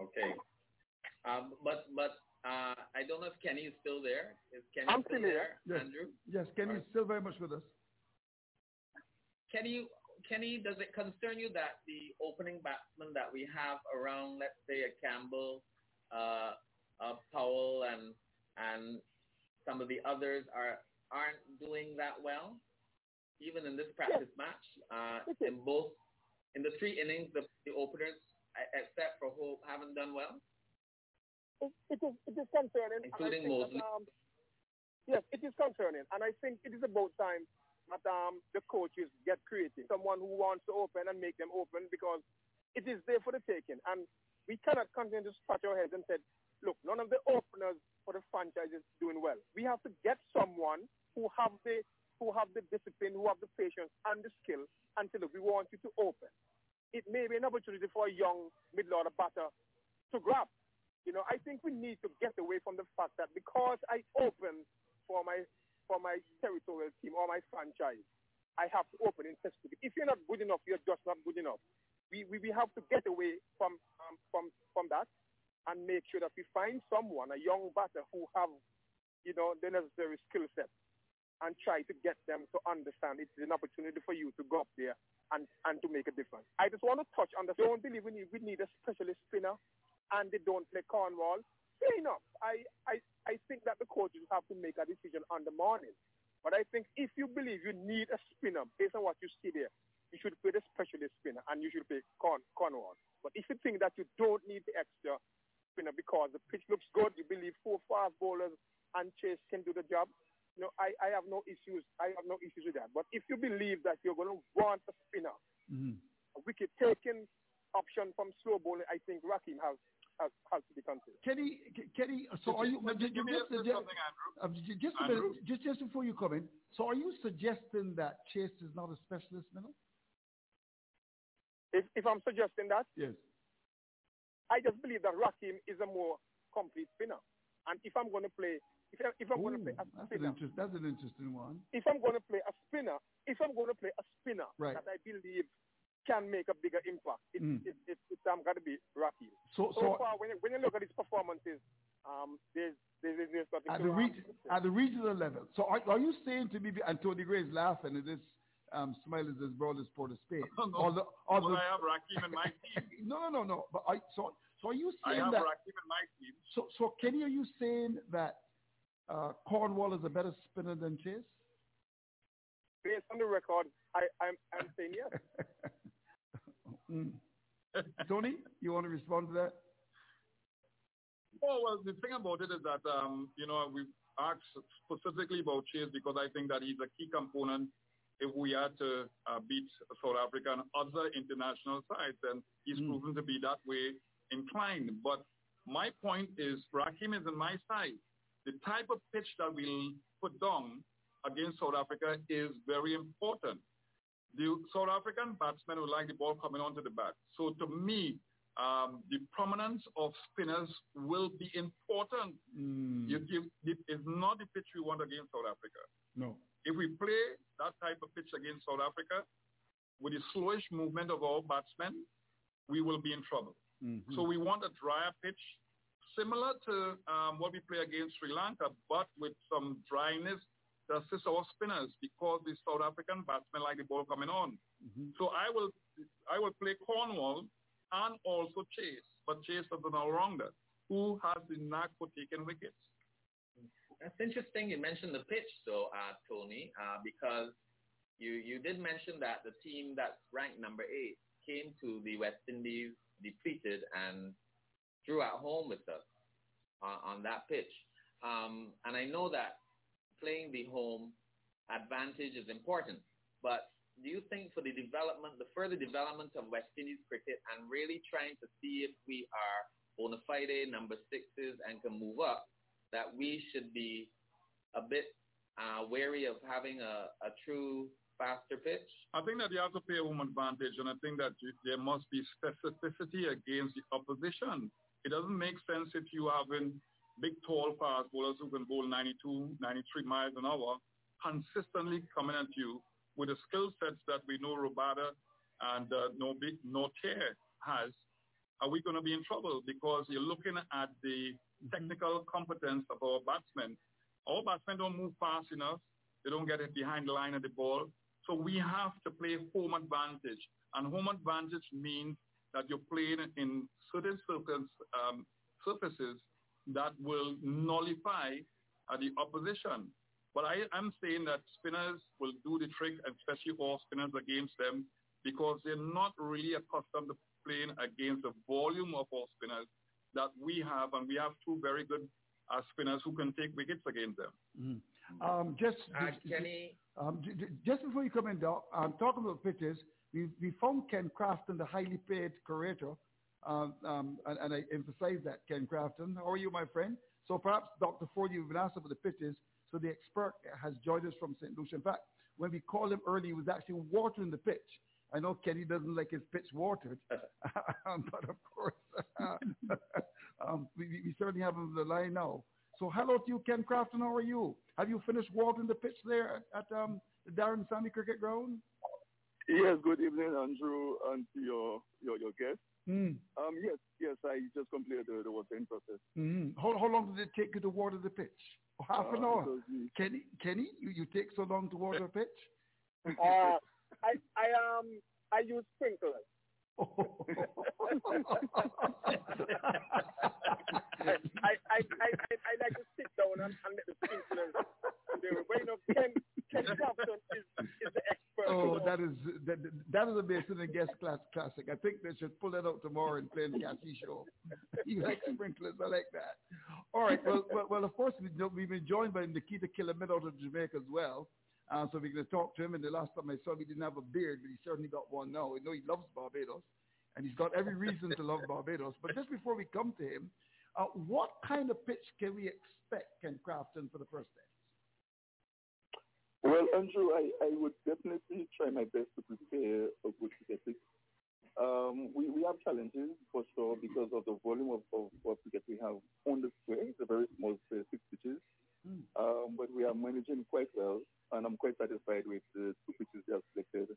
S12: Okay. Um, but but uh, I don't know if Kenny is still there. Is Kenny
S10: I'm
S12: still,
S10: still
S12: there,
S10: yes.
S12: Andrew?
S10: Yes, Kenny is still very much with us.
S12: Kenny, Kenny, does it concern you that the opening batsmen that we have around, let's say, a Campbell, uh, a Powell, and and some of the others are aren't doing that well, even in this practice yes. match? Uh, in both, in the three innings, the, the openers, except for who haven't done well
S13: it, it, is, it is concerning.
S12: Including
S13: Moseley. Um, yes, it is concerning. And I think it is about time that um, the coaches get creative. Someone who wants to open and make them open because it is there for the taking. And we cannot continue to scratch our heads and say, look, none of the openers for the franchise is doing well. We have to get someone who have the who have the discipline, who have the patience and the skill and say, look, we want you to open. It may be an opportunity for a young middle-order batter to grab. You know, I think we need to get away from the fact that because I open for my for my territorial team or my franchise, I have to open in test cricket. If you're not good enough, you're just not good enough. We we, we have to get away from um, from from that and make sure that we find someone, a young batter who have, you know, the necessary skill set and try to get them to understand it's an opportunity for you to go up there and, and to make a difference. I just want to touch on the, don't believe we need, we need a specialist spinner and they don't play Cornwall, fair enough. I, I, I think that the coaches have to make a decision on the morning. But I think if you believe you need a spinner based on what you see there, you should play the specialist spinner and you should play Corn, Cornwall. But if you think that you don't need the extra spinner because the pitch looks good, you believe four fast bowlers and Chase can do the job, you know, I, I have no issues. I have no issues with that. But if you believe that you're going to want a spinner,
S10: mm-hmm.
S13: a wicket taking option from slow bowling, I think Rahkeem has has, has to be considered.
S10: Kenny, Kenny, so are you just, just, um, just, a minute, just just before you come in? So are you suggesting that Chase is not a specialist spinner?
S13: If if I'm suggesting that,
S10: yes,
S13: I just believe that Rahkeem is a more complete spinner, and if I'm going to play. If, I, if I'm
S10: Ooh,
S13: going to play a
S10: that's
S13: spinner,
S10: an interest, that's an interesting one.
S13: If I'm going to play a spinner, if I'm going to play a spinner
S10: right.
S13: that I believe can make a bigger impact. It,
S10: Mm.
S13: it, it, it's um, got to be Rocky.
S10: So,
S13: So,
S10: so
S13: far, when you, when you look at his performances, um, there's, there's, there's nothing
S10: at
S13: to,
S10: the, reg- at the regional level. So are, are you saying to me, and Tony Gray is laughing at this, um, smile is as broad as Port of Spain.
S11: No, no.
S10: Although,
S11: Well,
S10: although,
S11: I have Rahkeem in my team.
S10: no, no, no, no. But I, so, so are you
S11: I
S10: saying
S11: have
S10: that?
S11: Rahkeem in my team.
S10: So, so Kenny, are you saying that uh, Cornwall is a better spinner than Chase?
S13: based on the record, I, I'm, I'm saying yes.
S10: Mm. Tony, you want to respond to that?
S11: Oh, well, the thing about it is that, um, you know, we asked specifically about Chase because I think that he's a key component if we are to uh, beat South Africa and other international sides, and he's
S10: Mm.
S11: proven to be that way inclined. But my point is, Rahkeem is on my side. The type of pitch that we'll put down against South Africa is very important. The South African batsmen would like the ball coming onto the bat. So to me, um, the prominence of spinners will be important.
S10: Mm.
S11: You, you, it is not the pitch we want against South Africa.
S10: No.
S11: If we play that type of pitch against South Africa, with the slowish movement of our batsmen, we will be in trouble.
S10: Mm-hmm.
S11: So we want a drier pitch, similar to um, what we play against Sri Lanka, but with some dryness to assist our spinners because the South African batsmen like the ball coming on.
S10: Mm-hmm.
S11: So I will I will play Cornwall and also Chase, but Chase is an all-rounder who has the knack for taking wickets.
S12: That's interesting. You mentioned the pitch, though, uh, Tony, uh, because you you did mention that the team that's ranked number eight came to the West Indies depleted and drew at home with us on, on that pitch. Um, and I know that playing the home advantage is important, but do you think for the development, the further development of West Indies cricket and really trying to see if we are bona fide number sixes and can move up, that we should be a bit uh, wary of having a, a true faster pitch?
S11: I think that you have to play a home advantage, and I think that there must be specificity against the opposition. It doesn't make sense if you having big, tall fast bowlers who can bowl 92, 93 miles an hour consistently coming at you with the skill sets that we know Rabada and uh, Nortje has. Are we going to be in trouble? Because you're looking at the technical competence of our batsmen. Our batsmen don't move fast enough. They don't get it behind the line of the ball. So we have to play home advantage. And home advantage means that you're playing in certain circles, um, surfaces that will nullify uh, the opposition. But I, am saying that spinners will do the trick, especially all spinners against them, because they're not really accustomed to playing against the volume of all spinners that we have, and we have two very good uh, spinners who can take wickets against them.
S10: Mm-hmm. Um, just,
S12: uh,
S10: just,
S12: Kenny.
S10: Um, just before you come in, Doc, I'm talking about pitches. We, we found Ken Crafton, the highly paid curator, um, um, and, and, I emphasize that, Ken Crafton. How are you, my friend? So perhaps, Dr. Ford, you've been asked about the pitches, so the expert has joined us from St. Lucia. In fact, when we called him early, he was actually watering the pitch. I know Kenny doesn't like his pitch watered, but of course, um, we, we, certainly have him on the line now. So hello to you, Ken Crafton. How are you? Have you finished watering the pitch there at um, the Daren Sammy Cricket Ground?
S14: Yes, good evening, Andrew, and to your, your, your guest.
S10: Mm.
S14: Um, yes, yes, I just completed the, the watering process.
S10: Mm-hmm. How, how long did it take you to water the pitch? Oh, half an
S14: uh,
S10: hour. Kenny, Kenny, you, you take so long to water a pitch?
S13: Uh, I I um I use sprinklers. I, I, I, I, I like to sit down and, and let the sprinklers do it. But you Ken, Ken Crafton is, is the expert.
S10: Oh, that is that, that is a Mason and Guest class classic. I think they should pull that out tomorrow and play in the Cassie show. You like sprinklers? I like that. All right. Well, well, well of course, we, we've been joined by Nikita Miller out of Jamaica as well. Uh, so we're going to talk to him. And the last time I saw him, he didn't have a beard, but he certainly got one now. I know he loves Barbados, and he's got every reason to love Barbados. But just before we come to him, uh, what kind of pitch can we expect Ken Crafton for the first day?
S14: Well, Andrew, I, I would definitely try my best to prepare a good pitch. Um, we, we have challenges for sure because of the volume of, of, of cricket we have on the square. It's a very small square, six pitches.
S10: Mm.
S14: Um, but we are managing quite well, and I'm quite satisfied with the two pitches they have selected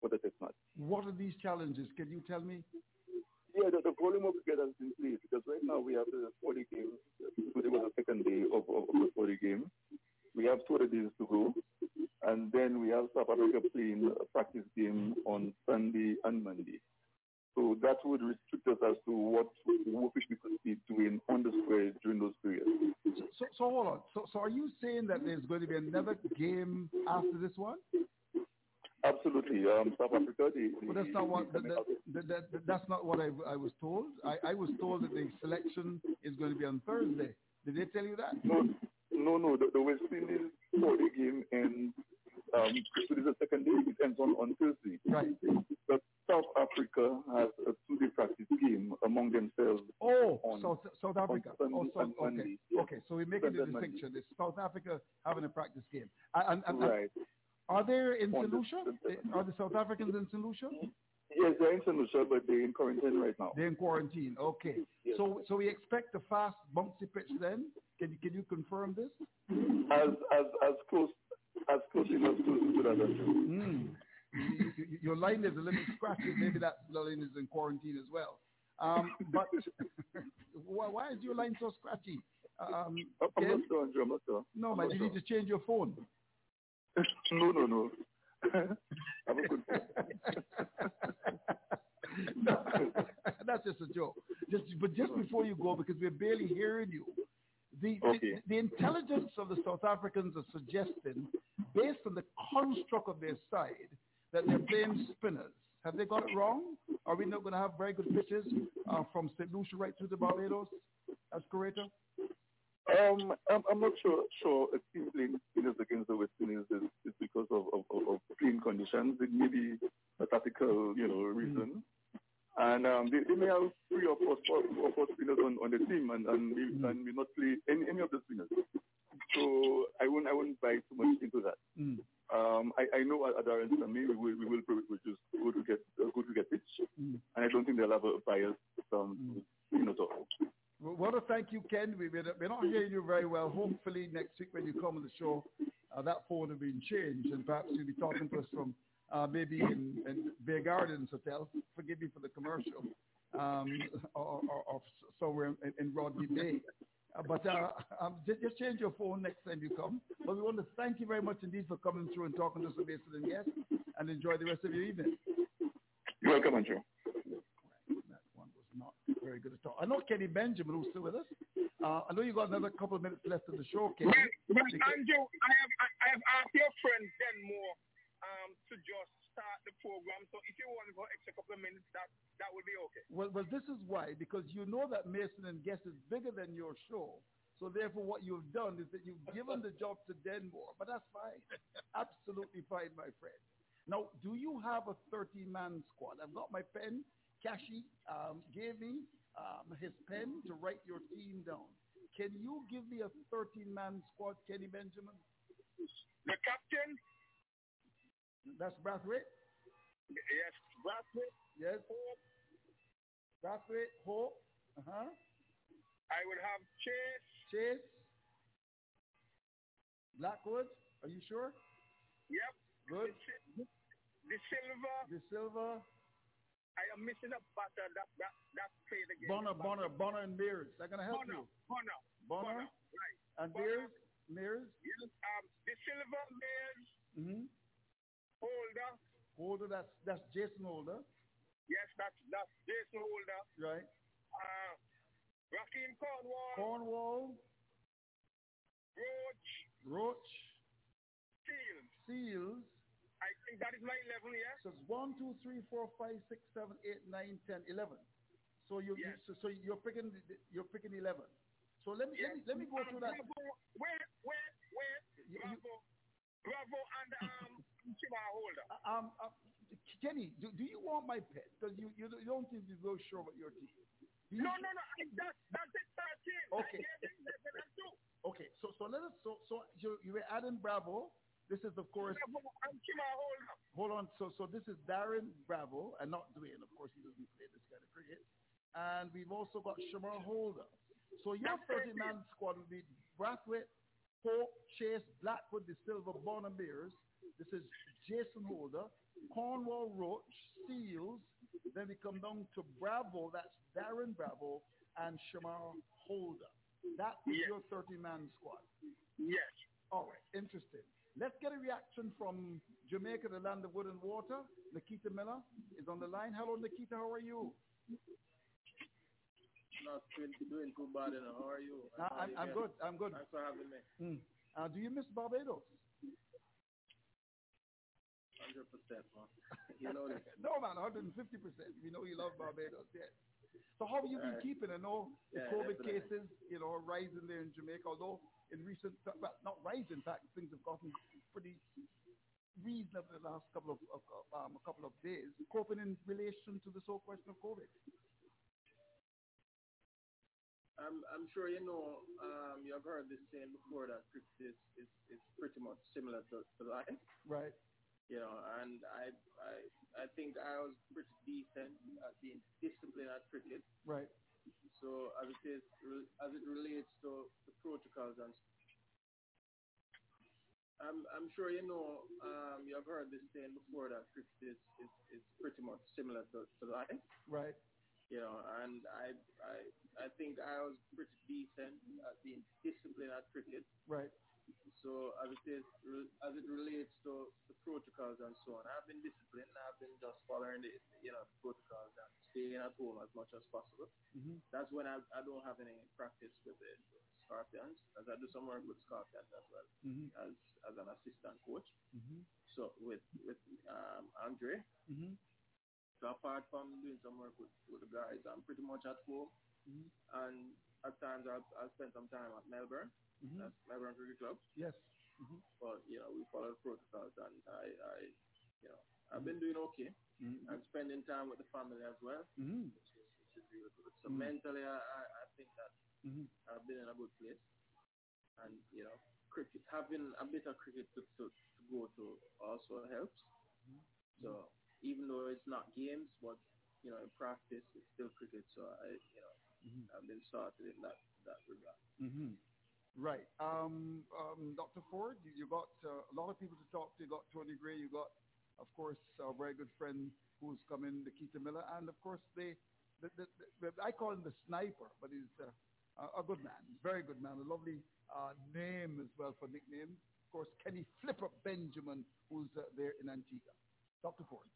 S14: for the test match.
S10: What are these challenges? Can you tell me?
S14: Yeah, the, the volume of cricket has played because right now we have the 40 games. Today was the second day of, of, of the 40 game. We have two days to go. And then we have South Africa playing a practice game on Sunday and Monday. So that would restrict us as to what fish we could be doing on the square during those periods.
S10: So, so, so hold on. So, so are you saying that there's going to be another game after this one?
S14: Absolutely. Um, South Africa, they, they,
S10: But that's not what that, that, that's not what I, I was told. I, I was told that the selection is going to be on Thursday. Did they tell you that?
S14: No, no, no. The, the West Indies 40 game ends. Um, so this is the second day. It ends on, on Thursday.
S10: Right.
S14: But South Africa has a two-day practice game among themselves.
S10: Oh,
S14: on,
S10: South, South Africa oh, so, okay.
S14: Monday.
S10: Okay, so we're making the
S14: Sunday, Monday.
S10: distinction. It's South Africa having a practice game. And, and, and
S14: Right.
S10: are there in
S14: On
S10: St.
S14: the-?
S10: Are the South Africans in St. Lucia?
S14: Yes, they're in but they're in quarantine right now.
S10: They're in quarantine. Okay.
S14: Yes.
S10: So so we expect a fast, bouncy pitch then? Can you, can you confirm this?
S14: As as as close as close enough to, that. as.
S10: Mm. You- you- you- Your line is a little scratchy. Maybe that line is in quarantine as well. Um, but why, why is your line so scratchy? Um,
S14: I'm
S10: Ken?
S14: not sure, Andrew. I'm not sure.
S10: No,
S14: I'm
S10: man,
S14: not
S10: you need to change your phone.
S14: no, no, no. I'm a good
S10: That's just a joke. Just, but just before you go, because we're barely hearing you, the,
S14: Okay.
S10: the, the intelligence of the South Africans are suggesting, based on the construct of their side, that they're playing spinners. Have they got it wrong? Are we not going to have very good pitches uh, from St. Lucia right through to Barbados as curator?
S14: Um, I'm, I'm not sure. Sure, a team playing spinners against the West Indies is, is because of, of, of, of playing conditions. It may be a tactical, you know, reason. And um, they, they may have three or four, four, or four spinners on, on the team, and and may, and may not play any, any of the spinners. So I wouldn't I wouldn't buy too much into that.
S10: Mm.
S14: Um, I, I know at, our Insta, we will we will probably produce good to get uh, good to get pitch,
S10: Mm.
S14: and I don't think they'll have a bias um, you know, at all.
S10: We want to thank you, Ken. We, we're we're not hearing you very well. Hopefully next week when you come on the show, uh, that phone will be changed and perhaps you'll be talking to us from uh, maybe in, in Bay Gardens Hotel. Forgive me for the commercial. Um, or, or, or somewhere in, in Rodney Bay. Uh, but uh, um, just, just change your phone next time you come. But we want to thank you very much indeed for coming through and talking to us about and yes, and enjoy the rest of your evening.
S14: You're welcome, Andrew.
S10: That one was not very good at all. I know Kenny Benjamin who's still with us. Uh, I know you've got another couple of minutes left in the show, Kenny.
S13: Well, Andrew, I have I, I have asked your friend Denmore um, to just start the program. So if you want for extra couple of minutes, that that would be okay.
S10: Well, well, this is why, because you know that Mason and Guest is bigger than your show. So therefore, what you've done is that you've given the job to Denmore. But that's fine. Absolutely fine, my friend. Now, do you have a 13-man squad? I've got my pen. Kashi um, gave me um, his pen to write your team down. Can you give me a 13-man squad, Kenny Benjamin?
S13: The captain,
S10: That's Brathwaite?
S13: yes, Brathwaite,
S10: Yes.
S13: Hope.
S10: Brathwaite, Hope. Uh-huh.
S13: I would have Chase.
S10: Chase. Blackwood. Are you sure?
S13: Yep.
S10: Good.
S13: The, silver.
S10: Da Silva.
S13: I am missing a batter that that that played against.
S10: Bonner, Bonner, Bonner and Mayers. They're going to help
S13: Bonner,
S10: you.
S13: Bonner,
S10: Bonner
S13: right.
S10: and
S13: Bonner.
S10: Mayers. Mayers.
S13: Yes, um, Da Silva Mayers
S10: Mm-hmm.
S13: Holder.
S10: Holder, that's, that's Jason Holder.
S13: Yes, that's that's Jason Holder.
S10: Right.
S13: Uh, Rahkeem Cornwall.
S10: Cornwall.
S13: Roach.
S10: Roach.
S13: Fields.
S10: Seales.
S13: I think that is my 11, yes?
S10: So it's 1, 2, 3, 4, 5, 6, 7, 8, 9, 10, 11. So you,
S13: Yes.
S10: you so, so you're picking you're picking 11. So let me let me let me go
S13: Um,
S10: through that.
S13: Bravo, where, where, where?
S10: You- you-
S13: Bravo. Bravo and um,
S10: Um, uh, Kenny, do, do you want my pet? Because you, you don't- seem to be real sure about your team. You-
S13: No, no, no. I, that's, that's it, 13.
S10: Okay.
S13: I gave him 11 and 2.
S10: Okay, so so let us so so you you were Adam Bravo. This is of course
S13: Bravo Shamar Holder.
S10: hold on. So so this is Darren Bravo and not Dwayne. Of course, he doesn't play this kind of cricket. And we've also got Shamar Holder. So your 30 man squad will be Brathwaite, Hope, Chase, Blackwood, Da Silva, Bonner Mayers. This is Jason Holder, Cornwall Roach, Seales. Then we come down to Bravo. That's Darren Bravo and Shamar Holder. That is
S13: Yes.
S10: your 30 man squad.
S13: Yes.
S10: All right, interesting. Let's get a reaction from Jamaica, the land of wood and water. Nikita Miller is on the line. Hello, Nikita. How are you?
S15: Not doing, doing too bad, you know. How are you?
S10: Uh, I'm, I'm good. I'm good.
S15: Thanks for having me.
S10: Mm. Uh, do you miss Barbados?
S15: 100%, man. you know this.
S10: no, man, 150%. We know you love Barbados, yes. So how have you been
S15: Right.
S10: keeping? I know the
S15: Yeah,
S10: COVID
S15: definitely.
S10: cases, you know, are rising there in Jamaica, although in recent, well, not rising, in fact, things have gotten pretty reasonable the last couple of, of um, a couple of days. Coping in relation to this whole question of COVID.
S15: I'm I'm sure you know um, you've heard this saying before that is, is, is pretty much similar to, to life.
S10: Right.
S15: You know, and I I I think I was pretty decent at being disciplined at cricket.
S10: Right.
S15: So as it is as it relates to the protocols and I'm I'm sure you know um, you've heard this saying before that cricket is, is, is pretty much similar to, to life.
S10: Right.
S15: You know, and I I I think I was pretty decent at being disciplined at cricket.
S10: Right.
S15: So as it is as it relates to the protocols and so on, I've been disciplined. I've been just following the you know protocols and staying at home as much as possible.
S10: Mm-hmm.
S15: That's when I I don't have any practice with the Scorpions, as I do some work with Scorpions as well
S10: mm-hmm.
S15: as as an assistant coach.
S10: Mm-hmm.
S15: So with with um, Andre.
S10: Mm-hmm.
S15: So apart from doing some work with, with the guys, I'm pretty much at home.
S10: Mm-hmm.
S15: And at times I'll, I'll spend some time at Melbourne.
S10: Mm-hmm.
S15: Melbourne Cricket Club.
S10: Yes. Mm-hmm.
S15: But, you know, we follow the protocols and I, I you know, I've been doing okay.
S10: Mm-hmm.
S15: I'm spending time with the family as well,
S10: Mm-hmm.
S15: which, is, which is really good. So
S10: Mhm.
S15: mentally, I, I, think that
S10: Mm-hmm.
S15: I've been in a good place. And, you know, cricket, having a bit of cricket to, to, to go to also helps.
S10: Mm-hmm.
S15: So even though it's not games, but, you know, in practice, it's still cricket. So I, you know,
S10: Mm-hmm.
S15: I've been started in that, that regard.
S10: Mm-hmm. Right. Um, um, Dr. Ford, you, you got uh, a lot of people to talk to. You got Tony Gray. You got, of course, our very good friend who's come in, Nikita Miller, and of course the, the, the, the, I call him the sniper, but he's uh, a good man, very good man, a lovely uh, name as well for nickname. Of course, Kenny Flipper Benjamin, who's uh, there in Antigua. Dr. Ford.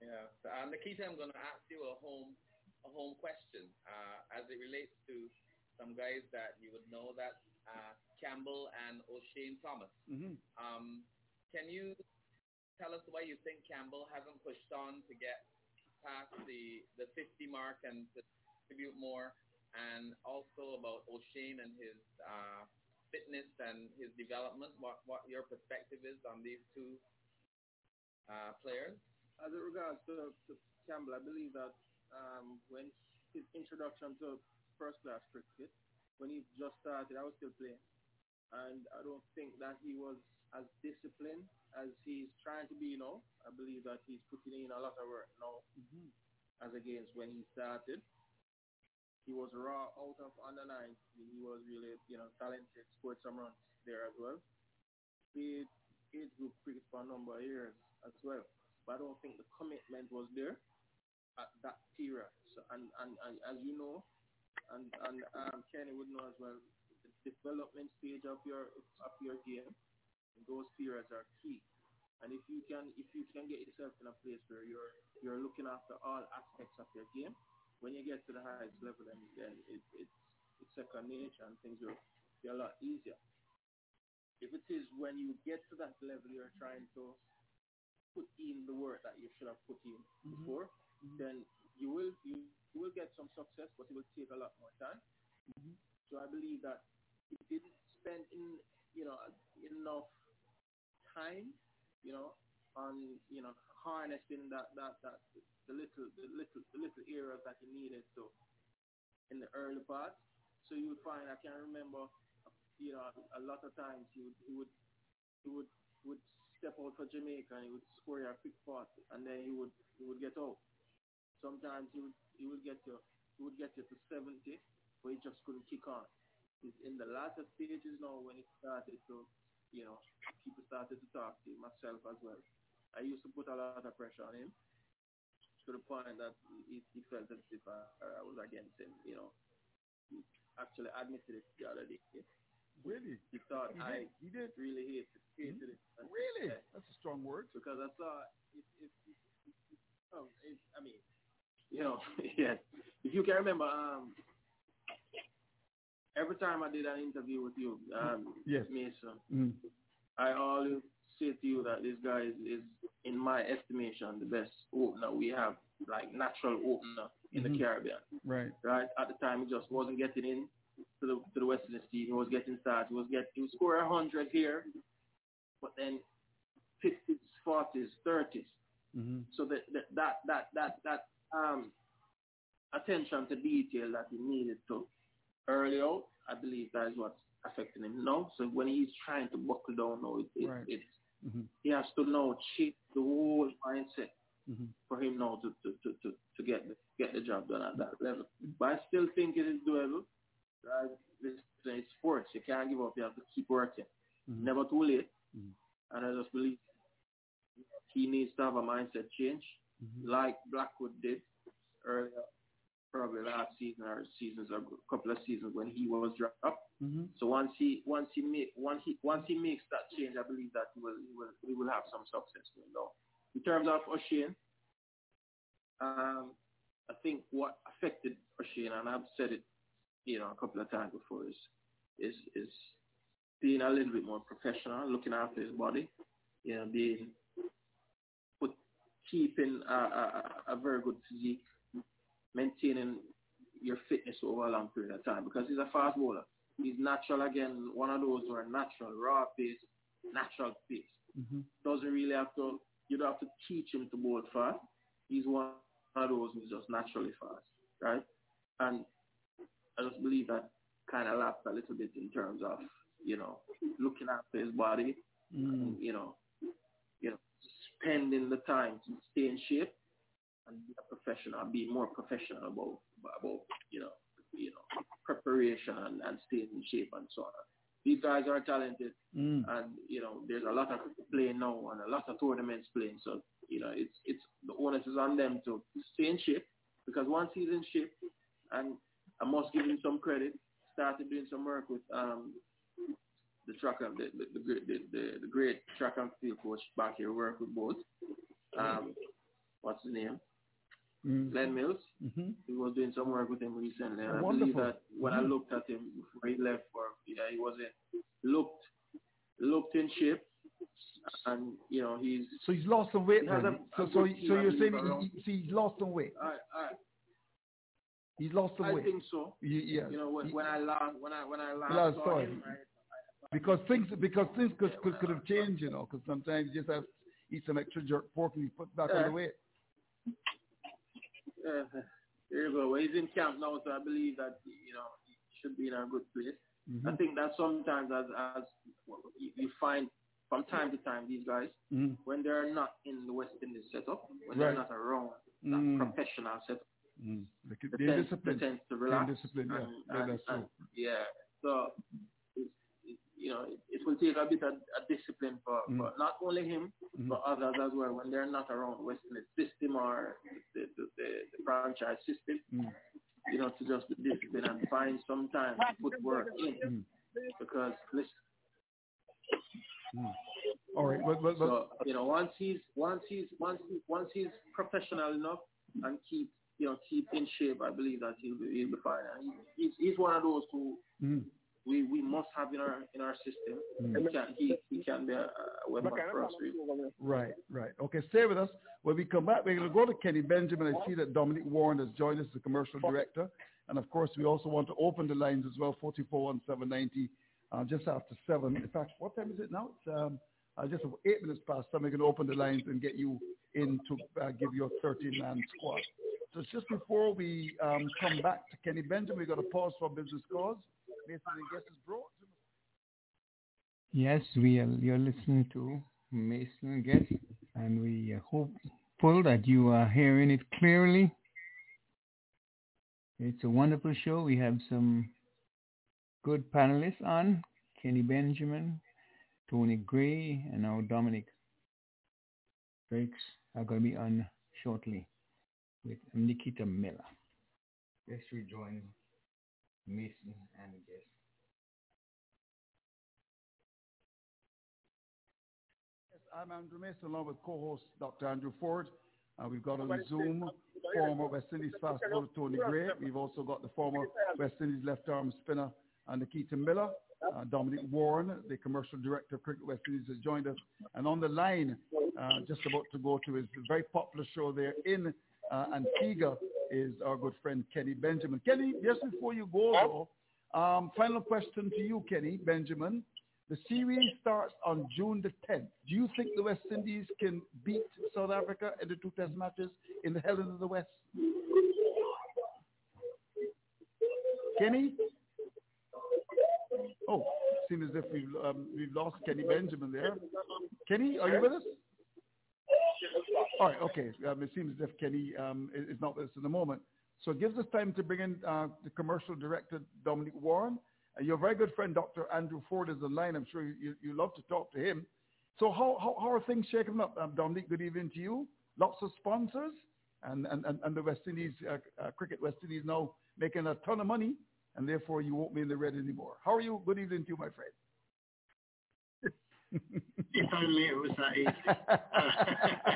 S12: Yeah. So, uh, Nikita, I'm going to ask you a home a home question uh, as it relates to some guys that you would know that uh, Campbell and Oshane Thomas.
S10: Mm-hmm.
S12: Um, can you tell us why you think Campbell hasn't pushed on to get past the, the 50 mark and to distribute more, and also about Oshane and his uh, fitness and his development, what, what your perspective is on these two uh, players?
S15: As it regards to, to Campbell, I believe that um, when his introduction to first class cricket, when he just started, I was still playing. And I don't think that he was as disciplined as he's trying to be now. I believe that he's putting in a lot of work now
S10: mm-hmm.
S15: as against when he started. He was raw out of under nine. He was really, you know, talented, scored some runs there as well. He age group cricket for a number of years as well. But I don't think the commitment was there at that period. So, and, and, and as you know, and, and um, Kenny would know as well, the development stage of your of your game, those periods are key. And if you can if you can get yourself in a place where you're you're looking after all aspects of your game, when you get to the highest level, then then it, it's it's second nature and things will be a lot easier. If it is when you get to that level, you're trying to put in the work that you should have put in
S10: Mhm.
S15: before, then you will you, you will get some success, but it will take a lot more time.
S10: Mhm.
S15: So I believe that he didn't spend in you know enough time, you know, on you know harnessing that that that the little the little the little areas that he needed to in the early part. So you would find I can remember, you know, a lot of times he would he would he would would step out for Jamaica and he would score a quick pass and then he would he would get out. Sometimes he would he would get you he would get you to seventy, but he just couldn't kick on. He's in the latter stages now when he started to, you know, people started to talk to him, myself as well. I used to put a lot of pressure on him to the point that he, he felt as if I, I was against him, you know. He actually admitted it the other day.
S10: Really?
S15: He thought
S10: He
S15: I
S10: did. He did.
S15: really hated, hated it. And-
S10: Really?
S15: yeah.
S10: That's a strong word.
S15: Because I saw if if, if, if oh, if I mean, you know, yeah. If you can remember, um, every time I did an interview with you, um,
S10: Yes.
S15: Mason,
S10: Mm.
S15: I always say to you that this guy is, is, in my estimation, the best opener we have, like natural opener in
S10: Mhm.
S15: the Caribbean.
S10: Right.
S15: Right at the time, he just wasn't getting in to the to the West Indies team. He was getting started. He was get he was score a hundred here, but then fifties, forties, thirties.
S10: Mm-hmm.
S15: So that that that that, that um attention to detail that he needed to early out. I believe that is what's affecting him now. So when he's trying to buckle down now, it, it,
S10: Right.
S15: it's
S10: Mm-hmm.
S15: he has to now change the whole mindset
S10: Mm-hmm.
S15: for him now to, to, to, to, to get the get the job done at that level. But I still think it is doable. Right? This is sports. You can't give up. You have to keep working.
S10: Mm-hmm.
S15: Never too late. And I just believe he needs to have a mindset change,
S10: Mm-hmm.
S15: like Blackwood did earlier, probably last season or seasons, a couple of seasons when he was dropped.
S10: Mm-hmm.
S15: So once he once he make once he once he makes that change, I believe that he will he will he will have some success going down. In terms of Oshane, um, I think what affected Oshane, and I've said it, you know, a couple of times before, is is is being a little bit more professional, looking after his body, you know, being keeping a, a, a very good physique, maintaining your fitness over a long period of time because he's a fast bowler. He's natural again, one of those who are natural, raw pace, natural pace.
S10: Mm-hmm.
S15: Doesn't really have to, you don't have to teach him to bowl fast. He's one of those who's just naturally fast, right? And I just believe that kind of lacked a little bit in terms of, you know, looking after his body,
S10: Mm.
S15: you know, you know, spending the time to stay in shape and be a professional, be more professional about about you know, you know, preparation and, and staying in shape and so on. These guys are talented,
S10: Mm.
S15: and you know, there's a lot of playing now and a lot of tournaments playing. So you know, it's it's the onus is on them to stay in shape because once he's in shape, and I must give him some credit, started doing some work with um the track and the the, the, great- the, the, the great track and field coach back here work with both. Um, what's his name?
S10: Mm.
S15: Glen Mills.
S10: Mm-hmm.
S15: We was doing some work with him recently, and I
S10: Wonderful.
S15: believe that when I
S10: Mhm.
S15: looked at him before he left for yeah, he wasn't looked looked in shape, and you know he's
S10: So he's lost some weight
S15: He has a-
S10: so so so you're saying he, he, see, he's lost some weight.
S15: I I
S10: He's lost some
S15: I
S10: weight.
S15: think so.
S10: Ye- yeah.
S15: You know when,
S10: He-
S15: when I last when I when I last,
S10: Last
S15: saw
S10: saw
S15: him,
S10: him.
S15: I,
S10: because things because things could could, could have changed, you know. Because sometimes you just have to eat some extra jerk pork and you put back on the weight.
S15: Uh, there you go. Well, he's in camp now, so I believe that you know he should be in a good place.
S10: Mhm.
S15: I think that sometimes, as as you you find from time to time, these guys
S10: Mhm.
S15: when they're not in the West Indies setup, when
S10: Right.
S15: they're not around that
S10: Mm.
S15: professional setup,
S10: Mm. They
S15: they tend, they tend to relax.
S10: disciplined, yeah.
S15: and-
S10: Yeah,
S15: and-
S10: that's true.
S15: and- yeah. So, you know, it, it will take a bit of a discipline for,
S10: Mm.
S15: for not only him,
S10: Mhm.
S15: but others as well when they're not around West Indies system or the, the, the, the franchise system.
S10: Mm.
S15: You know, to just be disciplined and find some time to put work in.
S10: Mm.
S15: Because listen,
S10: Mm. All right, but but, but
S15: so you know, once he's once he's once he, once he's professional enough and keep you know keep in shape, I believe that he'll be he'll be fine. And he, he's he's one of those who
S10: mm.
S15: We, we must have in our in our system.
S10: Mm.
S15: He can he, he can be a, a weapon for us. Really.
S10: Right, right. Okay, stay with us. When we come back, we're going to go to Kenny Benjamin. I see that Dominic Warne has joined us, as the commercial director. And of course, we also want to open the lines as well, 441790, uh, just after 7. In fact, what time is it now? It's um, uh, just eight minutes past 7. We're going to open the lines and get you in to uh, give your 13-man squad. So just before we um, come back to Kenny Benjamin, we've got to pause for business cause. Mason and Guest is brought to
S2: Yes, we are. You're listening to Mason Guest, and we uh, are hopeful that you are hearing it clearly. It's a wonderful show. We have some good panelists on: Kenny Benjamin, Tony Gray, and now Dominic Breaks are going to be on shortly with Nikita Miller. Let's rejoin Mason and Guest.
S10: Yes, I'm Andrew Mason along with co-host Dr. Andrew Ford. Uh, we've got on Zoom former West Indies fast bowler Tony Gray. We've also got the former West Indies left arm spinner uh, Nikita Miller. Uh, Dominic Warne, the commercial director of Cricket West Indies, has joined us. And on the line, uh, just about to go to his very popular show there in uh, Antigua, is our good friend Kenny Benjamin. Kenny, just before you go, though, um, final question to you, Kenny Benjamin. The series starts on June the 10th. Do you think the West Indies can beat South Africa in the two test matches in the Helen of the West? Kenny? Oh, seems as if we've, um, we've lost Kenny Benjamin there. Kenny, are you with us? All right, okay. Um, it seems as if Kenny um, is not with us in the moment. So it gives us time to bring in uh, the commercial director, Dominic Warne. Uh, your very good friend, Dr. Andrew Ford, is online. I'm sure you, you love to talk to him. So how, how, how are things shaping up? Um, Dominic, good evening to you. Lots of sponsors and, and, and, and the West Indies, uh, uh, Cricket West Indies now making a ton of money and therefore you won't be in the red anymore. How are you? Good evening to you, my friend.
S16: if only it was that easy.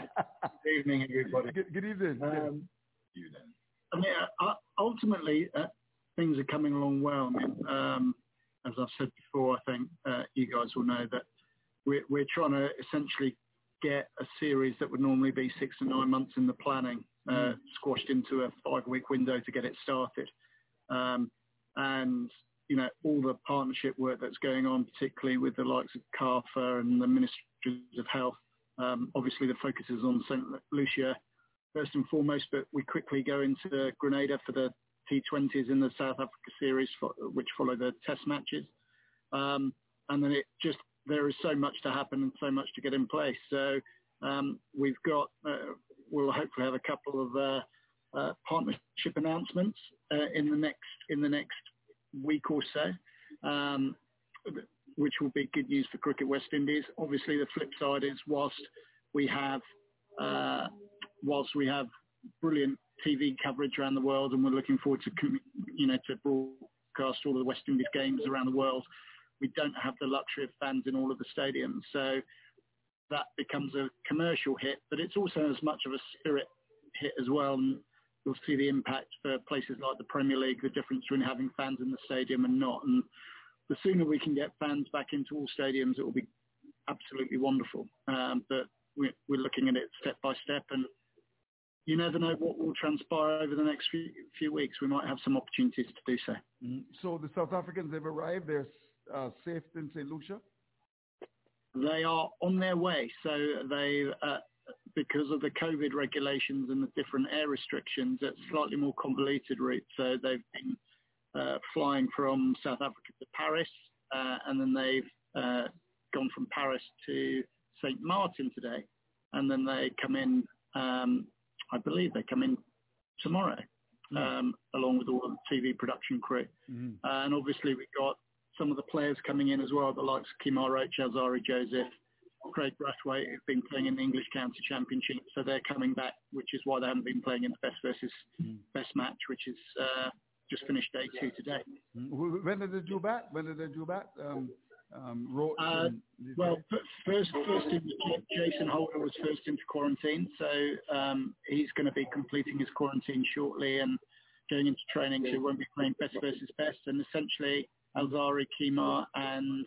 S16: good evening, everybody.
S10: Good, good evening. Um,
S16: I mean, uh, ultimately, uh, things are coming along well. I mean, um, as I've said before, I think uh, you guys will know that we're, we're trying to essentially get a series that would normally be six to nine months in the planning uh, mm. squashed into a five-week window to get it started. Um, and you know all the partnership work that's going on, particularly with the likes of CARPHA and the Ministries of Health. Um, obviously, the focus is on St. Lucia first and foremost, but we quickly go into Grenada for the T20s in the South Africa series, for, which follow the Test matches. Um, and then it just there is so much to happen and so much to get in place. So um, we've got uh, we'll hopefully have a couple of uh, uh, partnership announcements uh, in the next in the next week or so, um, which will be good news for Cricket West Indies. Obviously, the flip side is whilst we have uh, whilst we have brilliant TV coverage around the world, and we're looking forward to you know to broadcast all of the West Indies games around the world, we don't have the luxury of fans in all of the stadiums. So that becomes a commercial hit, but it's also as much of a spirit hit as well. And you'll see the impact for places like the Premier League, the difference between having fans in the stadium and not. And the sooner we can get fans back into all stadiums, it will be absolutely wonderful. Um, but we're, we're looking at it step by step, and you never know what will transpire over the next few, few weeks. We might have some opportunities to do so.
S10: Mm-hmm. So the South Africans have arrived. They're uh, safe in St. Lucia?
S16: They are on their way. So they uh, because of the COVID regulations and the different air restrictions, it's slightly more convoluted route. So they've been uh, flying from South Africa to Paris, uh, and then they've uh, gone from Paris to St. Martin today, and then they come in. Um, I believe they come in tomorrow, mm. um, along with all the TV production crew. Mm. and obviously we've got some of the players coming in as well, the likes of Kemar Roach, Alzarri Joseph, Kraigg Brathwaite, who've been playing in the English County Championship, so they're coming back, which is why they haven't been playing in the best versus mm. best match, which is uh, just finished day two today.
S10: Mm. When did they do back? When did they do back? Um, um,
S16: uh, well, first, first in, Jason Holder was first into quarantine, so um, he's going to be completing his quarantine shortly and going into training, so he won't be playing best versus best. And essentially, Alzarri, Kemar, and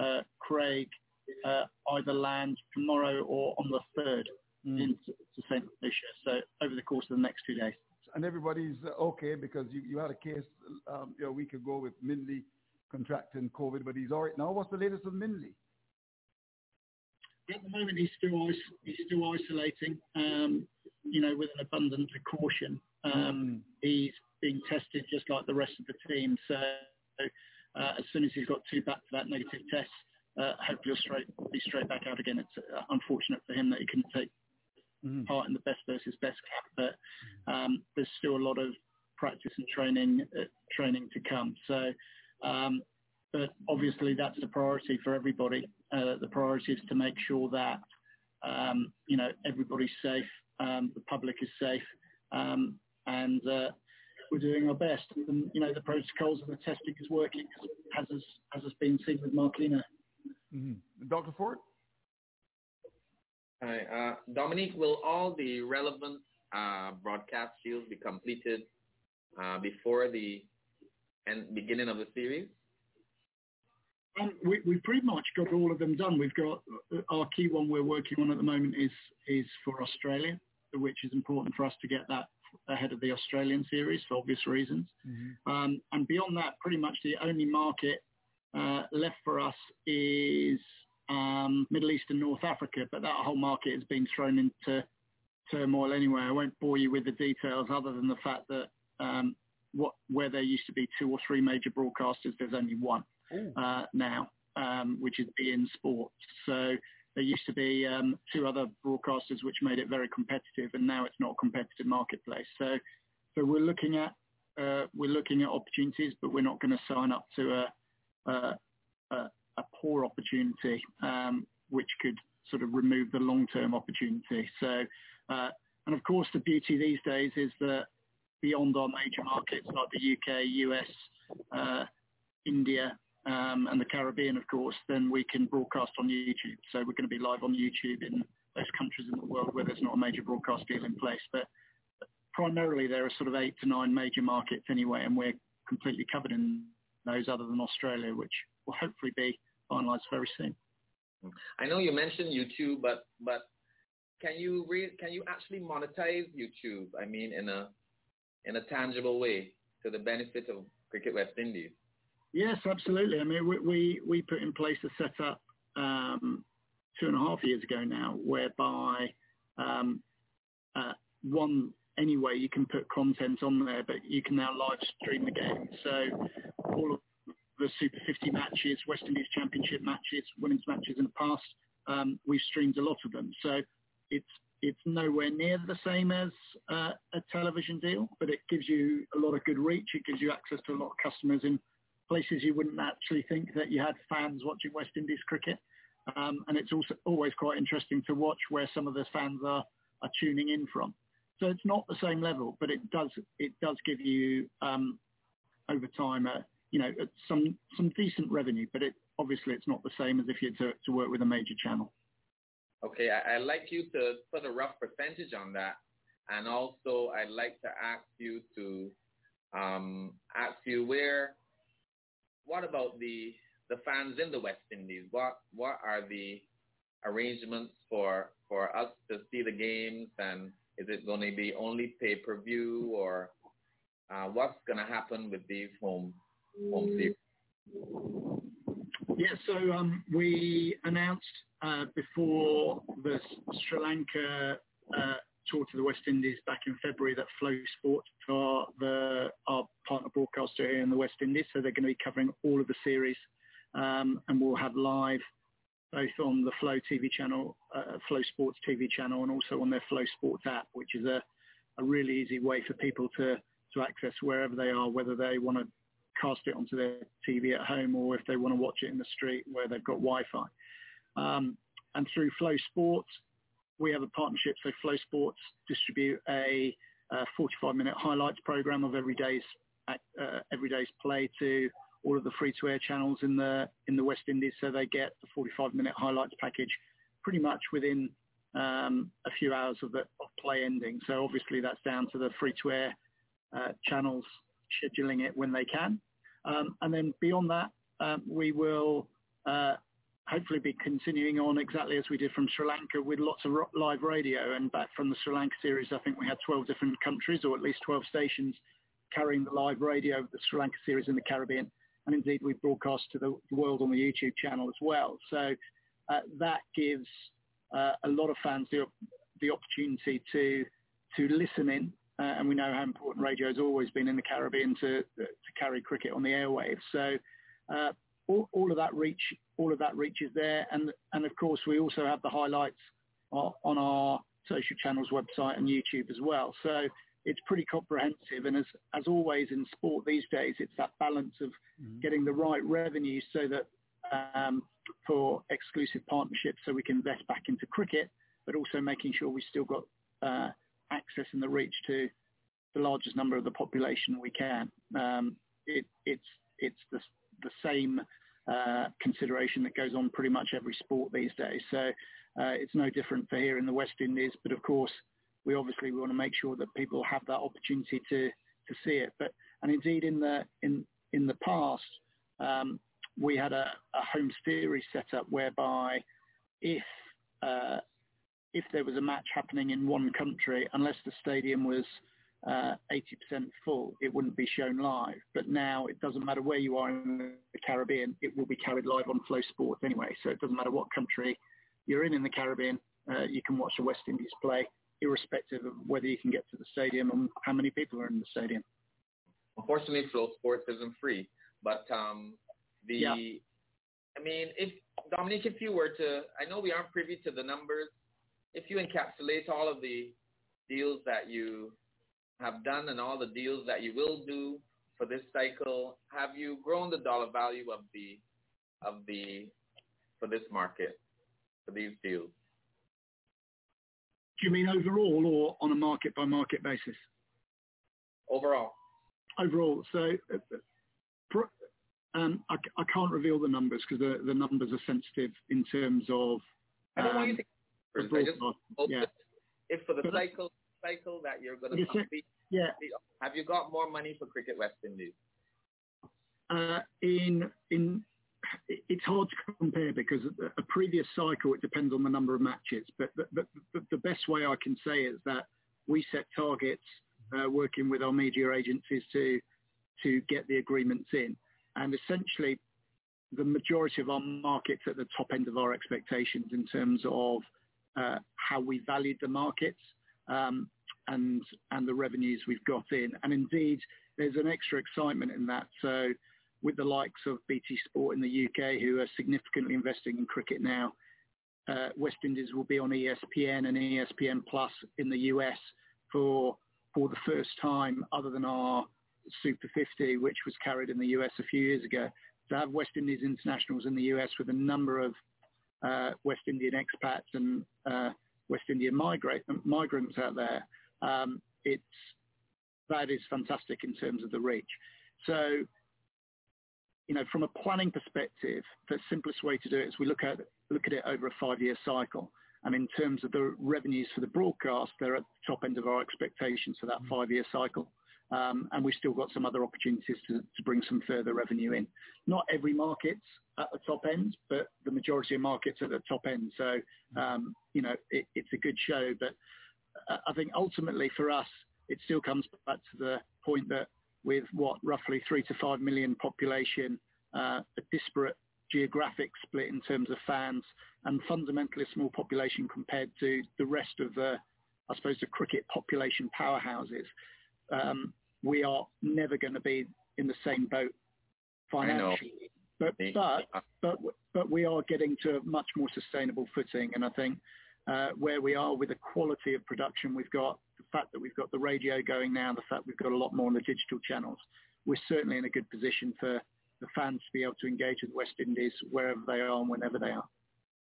S16: uh, Kraigg uh, either land tomorrow or on the 3rd mm. into St. Lucia. So over the course of the next two days.
S10: And everybody's uh, okay because you, you had a case um, you know, a week ago with Mindley contracting COVID, but he's all right now. What's the latest with Mindley?
S16: At the moment, he's still he's still isolating, um, you know, with an abundance of caution. Um, mm. He's being tested just like the rest of the team. So uh, as soon as he's got two back-to-back negative test, uh, hopefully he'll straight, be straight back out again. It's uh, unfortunate for him that he couldn't take mm. part in the best versus best cap, but um, there's still a lot of practice and training uh, training to come. So, um, but obviously that's the priority for everybody. Uh, the priority is to make sure that um, you know everybody's safe, um, the public is safe, um, and uh, we're doing our best. And, you know, the protocols and the testing is working as, as, as has been seen with Marquino.
S10: Mm-hmm. Dr. Ford?
S12: Hi. Uh, Dominique, will all the relevant uh, broadcast deals be completed uh, before the end, beginning of the series?
S16: Um, we, we've pretty much got all of them done. We've got uh, our key one we're working on at the moment is is for Australia, which is important for us to get that ahead of the Australian series for obvious reasons. Mm-hmm. Um, and beyond that, pretty much the only market uh, left for us is um, Middle East and North Africa, but that whole market has been thrown into turmoil anyway. I won't bore you with the details other than the fact that um, what where there used to be two or three major broadcasters, there's only one uh, now, um, which is beIN Sports. So there used to be um, two other broadcasters, which made it very competitive, and now it's not a competitive marketplace. So so we're looking at uh, we're looking at opportunities, but we're not going to sign up to a a, a, a poor opportunity, um, which could sort of remove the long-term opportunity. So, uh, and of course, the beauty these days is that beyond our major markets like the UK, US, uh, India, um, and the Caribbean, of course, then we can broadcast on YouTube. So we're going to be live on YouTube in those countries in the world where there's not a major broadcast deal in place. But primarily there are sort of eight to nine major markets anyway, and we're completely covered in those other than Australia, which will hopefully be finalised very soon.
S12: I know you mentioned YouTube, but but can you re- can you actually monetize YouTube? I mean, in a in a tangible way to the benefit of Cricket West Indies.
S16: Yes, absolutely. I mean, we we, we put in place a setup um, two and a half years ago now, whereby um, uh, one anyway you can put content on there, but you can now live stream the game. So all of the Super 50 matches, West Indies Championship matches, women's matches in the past, um, we've streamed a lot of them. So it's it's nowhere near the same as uh, a television deal, but it gives you a lot of good reach. It gives you access to a lot of customers in places you wouldn't actually think that you had fans watching West Indies cricket. Um, and it's also always quite interesting to watch where some of the fans are, are tuning in from. So it's not the same level, but it does it does give you um, over time a, you know some some decent revenue. But it obviously it's not the same as if you had to, to work with a major channel.
S12: Okay, I, would like you to put a rough percentage on that, and also I'd like to ask you to um, ask you where. What about the the fans in the West Indies? What what are the arrangements for for us to see the games, and is it going to be only pay per view, or uh, what's going to happen with these home home series?
S16: Yeah, so um, we announced uh, before the Sri Lanka uh, tour to the West Indies back in February that Flow Sport are the, our partner broadcaster here in the West Indies. So they're going to be covering all of the series um, and we'll have live both on the Flow TV channel, uh, Flow Sports TV channel and also on their Flow Sports app, which is a, a really easy way for people to, to access wherever they are, whether they want to cast it onto their TV at home or if they want to watch it in the street where they've got Wi-Fi. Um, and through Flow Sports, we have a partnership. So Flow Sports distribute a 45-minute highlights program of every day's uh, every day's play to all of the free-to-air channels in the in the West Indies. So they get the 45-minute highlights package pretty much within um, a few hours of the of play ending. So obviously that's down to the free-to-air uh, channels scheduling it when they can. Um, and then beyond that, um, we will uh, hopefully be continuing on exactly as we did from Sri Lanka with lots of live radio. And back from the Sri Lanka series, I think we had 12 different countries or at least 12 stations carrying the live radio of the Sri Lanka series in the Caribbean. And indeed, we broadcast to the world on the YouTube channel as well. So uh, that gives uh, a lot of fans the, the opportunity to to listen in uh, and we know how important radio has always been in the Caribbean to, to carry cricket on the airwaves. So uh, all, all, of that reach, all of that reach is there, and and of course we also have the highlights on our social channels website and YouTube as well. So it's pretty comprehensive, and as as always in sport these days, it's that balance of mm-hmm. getting the right revenue so that um, for exclusive partnerships, so we can invest back into cricket, but also making sure we still got uh, access and the reach to the largest number of the population we can. Um, it, it's it's the, the same uh, consideration that goes on pretty much every sport these days. So uh, it's no different for here in the West Indies. But of course, we obviously want to make sure that people have that opportunity to to see it. But and indeed in the in in the past, um, we had a, a home series set up whereby if uh, if there was a match happening in one country, unless the stadium was uh, 80% full, it wouldn't be shown live. But now it doesn't matter where you are in the Caribbean, it will be carried live on Flow Sports anyway. So it doesn't matter what country you're in in the Caribbean, uh, you can watch the West Indies play, irrespective of whether you can get to the stadium and how many people are in the stadium.
S12: unfortunately, Flow Sports isn't free. But um, the,
S16: Yeah.
S12: I mean, if Dominique, if you were to, I know we aren't privy to the numbers. If you encapsulate all of the deals that you have done and all the deals that you will do for this cycle, have you grown the dollar value of the of the for this market for these deals?
S16: Do you mean overall or on a market by market basis?
S12: Overall.
S16: Overall. So uh, uh, um, I, I can't reveal the numbers because the, the numbers are sensitive in terms of.
S12: I don't want you
S16: um,
S12: to. Just
S16: yeah.
S12: that if for the
S16: But I-
S12: cycle cycle that you're going to
S16: a- yeah.
S12: have you got more money for Cricket West Indies?
S16: Uh, in in it's hard to compare because a previous cycle it depends on the number of matches. But the, the, the- best way I can say is that we set targets uh, working with our media agencies to to get the agreements in, and essentially the majority of our markets at the top end of our expectations in terms of how we valued the markets um, and and the revenues we've got in, and indeed there's an extra excitement in that. So with the likes of BT Sport in the UK, who are significantly investing in cricket now. Uh, West Indies will be on ESPN and ESPN Plus in the US for for the first time, other than our Super 50, which was carried in the US a few years ago. To have West Indies internationals in the US with a number of uh, West Indian expats and uh, West Indian migrate, migrants out there, um, it's that is fantastic in terms of the reach. So you know, from a planning perspective, the simplest way to do it is we look at look at it over a five-year cycle. And in terms of the revenues for the broadcast, they're at the top end of our expectations for that five-year cycle. Um, and we've still got some other opportunities to, to bring some further revenue in. Not every market's at the top end, but the majority of markets are at the top end. So, um, you know, it, it's a good show. But uh, I think ultimately for us, it still comes back to the point that with what roughly three to five million population, uh, a disparate geographic split in terms of fans, and fundamentally a small population compared to the rest of the, I suppose, the cricket population powerhouses. Um, we are never going to be in the same boat financially. But but but but we are getting to a much more sustainable footing, and I think uh, where we are with the quality of production we've got, the fact that we've got the radio going now, the fact we've got a lot more on the digital channels, we're certainly in a good position for the fans to be able to engage with West Indies wherever they are and whenever they are.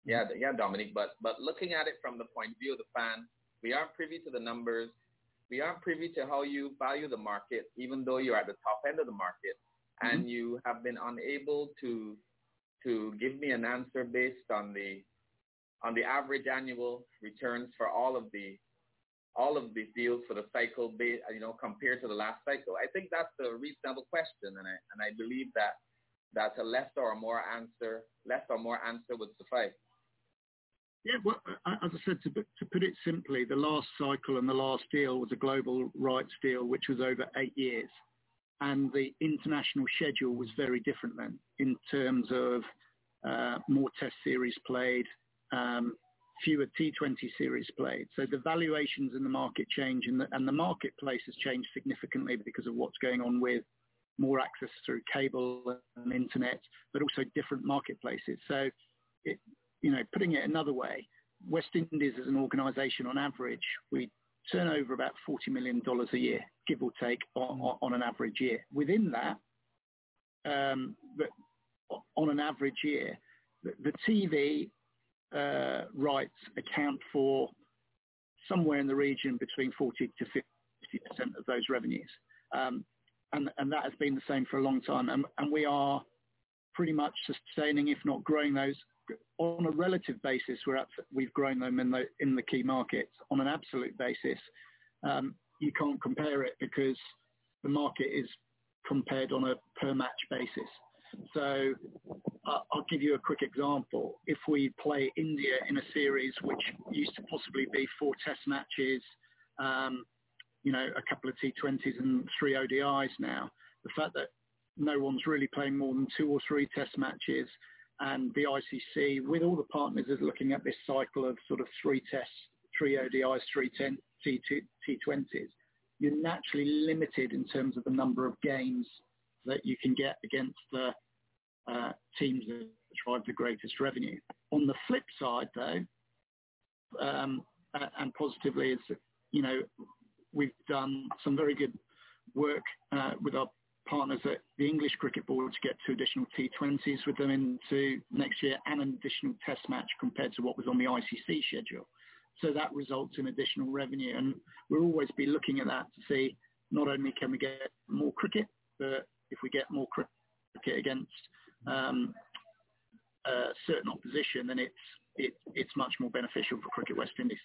S12: Yeah, yeah, Dominic. But but looking at it from the point of view of the fan, we aren't privy to the numbers. We aren't privy to how you value the market, even though you're at the top end of the market, Mm-hmm. and you have been unable to to give me an answer based on the on the average annual returns for all of the all of the deals for the cycle, ba- you know, compared to the last cycle. I think that's a reasonable question, and I and I believe that that a less or more answer, less or more answer would suffice.
S16: Yeah, well, as I said, to, to put it simply, the last cycle and the last deal was a global rights deal, which was over eight years. And the international schedule was very different then in terms of uh, more test series played, um, fewer T20 series played. So the valuations in the market change and the, and the marketplace has changed significantly because of what's going on with more access through cable and internet, but also different marketplaces. So it, you know, putting it another way, West Indies as an organisation, on average, we turn over about $40 million a year, give or take, on, on- on an average year. Within that, um, but on an average year, the, the TV uh, rights account for somewhere in the region between 40 to 50% of those revenues. Um, and, and that has been the same for a long time. And, and we are pretty much sustaining, if not growing those on a relative basis. We're up, we've grown them in the in the key markets. On an absolute basis, um, you can't compare it because the market is compared on a per match basis. So uh, I'll give you a quick example. If we play India in a series which used to possibly be four test matches, um, you know, a couple of T20s and three ODIs now, the fact that no one's really playing more than two or three test matches and the ICC, with all the partners, is looking at this cycle of sort of three tests, three ODIs, three T2, T20s. you're naturally limited in terms of the number of games that you can get against the uh, teams that drive the greatest revenue. On the flip side, though, um, and positively, is you know we've done some very good work uh, with our partners at the English Cricket Board to get two additional T20s with them into next year and an additional test match compared to what was on the ICC schedule. So that results in additional revenue. And we'll always be looking at that to see not only can we get more cricket, but if we get more cricket against um, a certain opposition, then it's, it, it's much more beneficial for Cricket West Indies.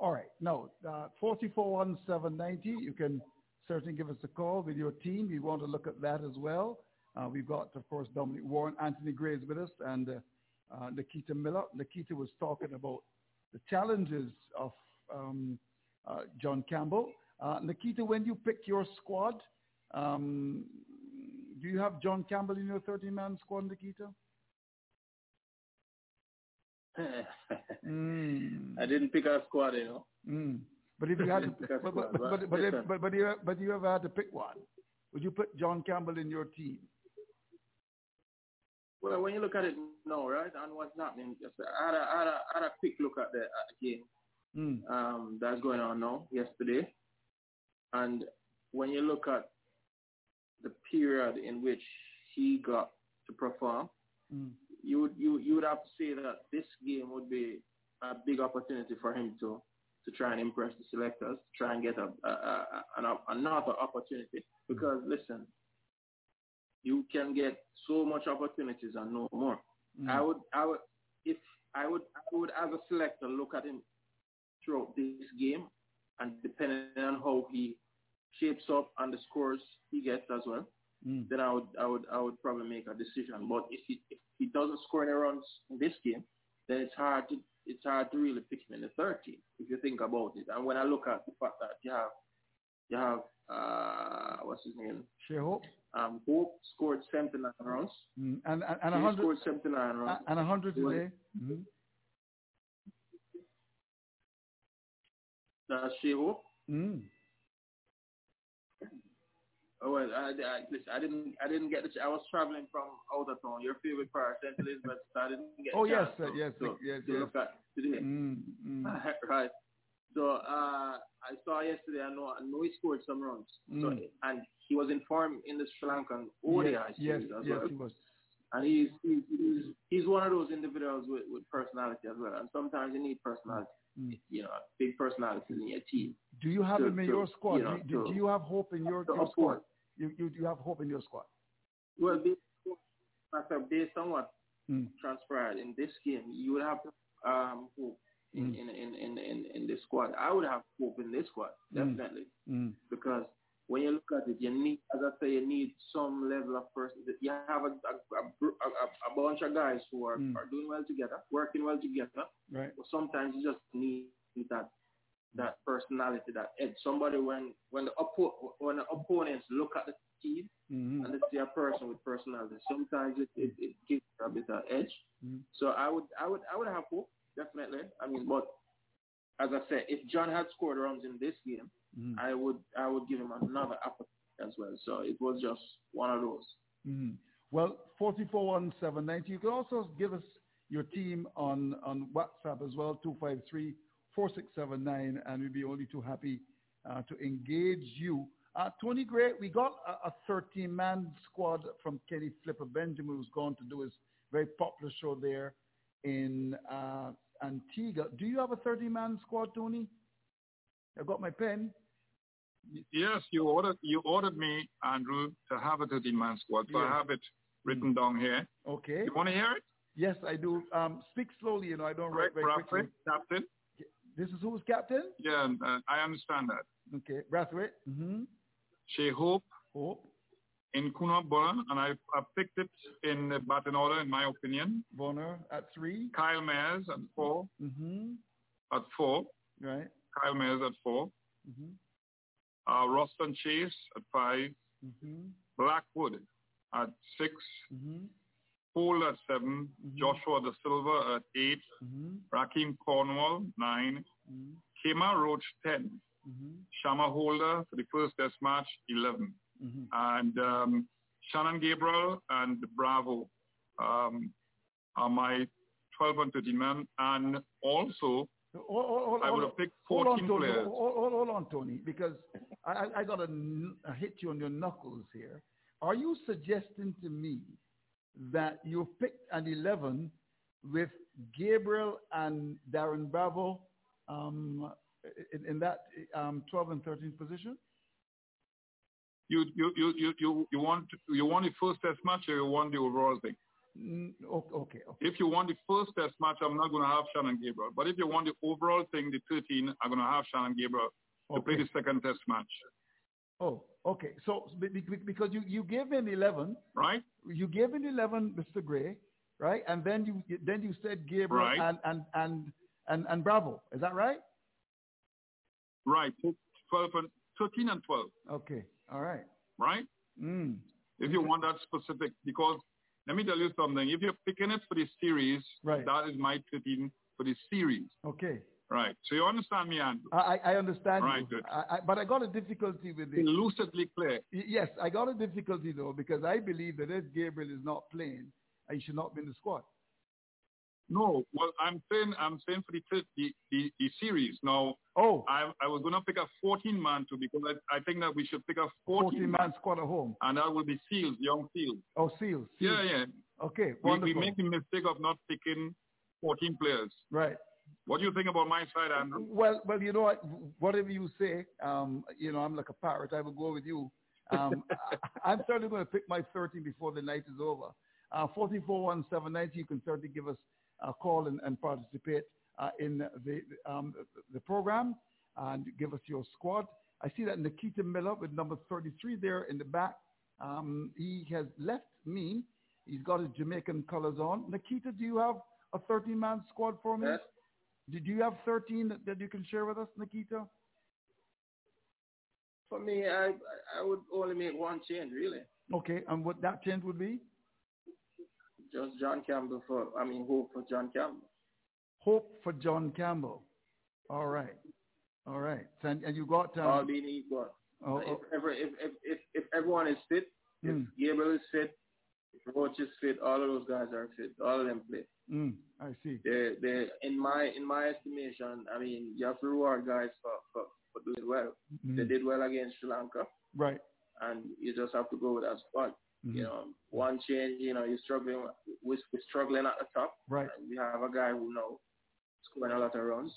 S10: All right. Now, uh, 441790, you can certainly give us a call with your team. We want to look at that as well. Uh, we've got, of course, Dominic Warne, Anthony Gray is with us, and uh, uh, Nikita Miller. Nikita was talking about the challenges of um, uh, John Campbell. Uh, Nikita, when you pick your squad, um, do you have John Campbell in your 30-man squad, Nikita?
S15: mm. I didn't pick a squad, you know.
S10: Mm. But if you had to, but, but, but, but, if, but, but, you, but you ever had to pick one, would you put John Campbell in your team?
S15: Well, when you look at it now, right, and what's happening, just I had a, I had a, I had a quick look at the, at the game
S10: mm.
S15: um, that's going on now, yesterday. And when you look at the period in which he got to perform,
S10: mm.
S15: you would you you would have to say that this game would be a big opportunity for him to to try and impress the selectors, to try and get a, a, a, another opportunity. Because listen, you can get so much opportunities and no more.
S10: Mm.
S15: I would I would if I would I would as a selector look at him throughout this game and depending on how he shapes up and the scores he gets as well,
S10: mm.
S15: then I would I would I would probably make a decision. But if he if he doesn't score any runs in this game, then it's hard to it's hard to really pick him in the third team if you think about it. And when I look at the fact that you have you have uh what's his name?
S10: Shai Hope.
S15: Um, Hope scored 79 runs.
S10: Mm. And and, and
S15: he
S10: 100
S15: scored 79 runs.
S10: and 100 today. Mm-hmm.
S15: That's Shai Hope.
S10: Mm.
S15: Oh, well, I, I, listen, I didn't, I didn't get the. I was traveling from out town, your favorite part, St. Elizabeth. So I didn't get.
S10: Oh yes,
S15: chance to,
S10: yes,
S15: to,
S10: yes,
S15: to
S10: yes.
S15: look at today.
S10: Mm, mm.
S15: right. So uh, I saw yesterday. I know, I know he scored some runs. So
S10: Mm.
S15: and he was in form in the Sri Lankan ODI
S10: yes, yes,
S15: series as
S10: yes,
S15: well.
S10: he was.
S15: And he's, he's he's he's one of those individuals with, with personality as well. And sometimes you need personality.
S10: Mm.
S15: You know, big personalities in your team.
S10: Do you have
S15: to-
S10: him in
S15: to,
S10: your squad?
S15: you know,
S10: do, do,
S15: to-
S10: do you have hope in your, your squad? You, you you have hope in your squad?
S15: Well, based, based on what
S10: Mm.
S15: transpired in this game, you would have um, hope in,
S10: Mm.
S15: in, in, in, in, in this squad. I would have hope in this squad,
S10: Mm.
S15: definitely.
S10: Mm.
S15: Because when you look at it, you need, as I say, you need some level of person. You have a, a, a, a, a bunch of guys who are,
S10: Mm.
S15: are doing well together, working well together.
S10: Right.
S15: But sometimes you just need that that personality, that edge. Somebody when when the oppo- when the opponents look at the team
S10: Mm-hmm.
S15: and they see a person with personality, sometimes it, it, it gives a bit of edge.
S10: Mhm.
S15: So I would I would I would have hope definitely. I mean, but as I said, if John had scored runs in this game,
S10: Mhm.
S15: I would I would give him another opportunity as well. So it was just one of those.
S10: Mhm. Well, 441-790. You can also give us your team on, on WhatsApp as well, 253-4679, and we'd be only too happy uh, to engage you. Uh, Tony Gray, we got a, a 13-man squad from Kenny Flipper Benjamin, who's going to do his very popular show there in uh, Antigua. Do you have a 13-man squad, Tony? I've got my pen.
S11: Yes, you ordered you ordered me, Andrew, to have a 13-man squad, so. I have it written down here.
S10: Okay.
S11: You want to hear it?
S10: Yes, I do. Um, speak slowly, you know, I don't
S11: Right,
S10: write very quickly.
S11: Captain.
S10: This is who's captain?
S11: Yeah, uh, I understand that.
S10: Okay, Brathwaite. Mm-hmm.
S11: Hope.
S10: Hope.
S11: Nkrumah Bonner, and I, I picked it in the batting order, in my opinion.
S10: Bonner at three.
S11: Kyle Mayers at 4
S10: mm-hmm.
S11: At four.
S10: Right.
S11: Kyle Mayers at 4
S10: mm-hmm.
S11: uh, Roston Chase at 5
S10: mm-hmm.
S11: Blackwood at 6
S10: mm-hmm.
S11: Paul at 7 Joshua Da Silva at eight.
S10: Mm-hmm.
S11: Rahkeem Cornwall nine.
S10: Mm-hmm.
S11: Kemar Roach ten.
S10: Mm-hmm.
S11: Shamar Holder for the first test match, 11.
S10: Mm-hmm.
S11: And um, Shannon Gabriel and Bravo um, are my 12 and 13 men. And also,
S10: Hold, hold,
S11: I would have picked
S10: hold
S11: 14
S10: on, Tony.
S11: players.
S10: Hold, hold, hold on, Tony, because I, I got to hit you on your knuckles here. Are you suggesting to me that you picked an 11 with Gabriel and Darren Bravo um, in, in that um, 12 and 13 position?
S11: You, you, you, you, you, you, want, you want the first test match or you want the overall thing?
S10: Mm, okay, okay.
S11: If you want the first test match, I'm not going to have Shannon Gabriel. But if you want the overall thing, the 13, I'm going to have Shannon Gabriel to play the second test match.
S10: Oh, okay. So be- be- be- because you, you gave an 11,
S11: right?
S10: You gave an 11, Mr. Gray, right? And then you then you said Gabriel
S11: Right.
S10: and, and, and, and, and Bravo. Is that right?
S11: Right. 12 and 13 and 12.
S10: Okay. All right.
S11: Right?
S10: Mm.
S11: If you want that specific, because let me tell you something. If you're picking it for the series,
S10: Right.
S11: that is my 13 for the series.
S10: Okay.
S11: Right. So you understand me, Andrew?
S10: I, I understand.
S11: Right,
S10: you.
S11: good.
S10: I, I, but I got a difficulty with it.
S11: Lucidly clear.
S10: Yes, I got a difficulty though because I believe that if Gabriel is not playing, he should not be in the squad.
S11: No, well, I'm saying I'm saying for the the, the, the series. Now,
S10: oh,
S11: I I was going to pick a 14 man too because I, I think that we should pick a 14,
S10: 14 man squad at home.
S11: and that will be Seales, young Seales.
S10: Oh, Seales.
S11: Yeah,
S10: Seales.
S11: yeah.
S10: Okay,
S11: We, we make the mistake of not picking 14 players.
S10: Right.
S11: What do you think about my side, Andrew?
S10: Well, well, you know what? Whatever you say, um, you know, I'm like a parrot. I will go with you. Um, I, I'm certainly going to pick my 13 before the night is over. Uh, 441 you can certainly give us a call and, and participate uh, in the um, the program and give us your squad. I see that Nikita Miller with number 33 there in the back. Um, he has left me. He's got his Jamaican colors on. Nikita, do you have a 13-man squad for me?
S15: Yes.
S10: Did you have 13 that, that you can share with us, Nikita?
S15: For me, I I would only make one change really.
S10: Okay, and what that change would be?
S15: Just John Campbell for I mean hope for John Campbell.
S10: Hope for John Campbell. All right. All right. So, and, and you got... Um,
S15: All being equal.
S10: Oh,
S15: if,
S10: oh.
S15: if, if, if, if everyone is fit,
S10: Mm.
S15: if Gabriel is fit, Roach is fit, all of those guys are fit. All of them play.
S10: Mm, I see.
S15: They they in my in my estimation, I mean you have to reward guys for, for, for doing well.
S10: Mm.
S15: They did well against Sri Lanka
S10: Right.
S15: and you just have to go with that squad.
S10: Mhm.
S15: You know, one change, you know, you're struggling we're, we're struggling at the top.
S10: Right.
S15: We have a guy who know scoring a lot of runs.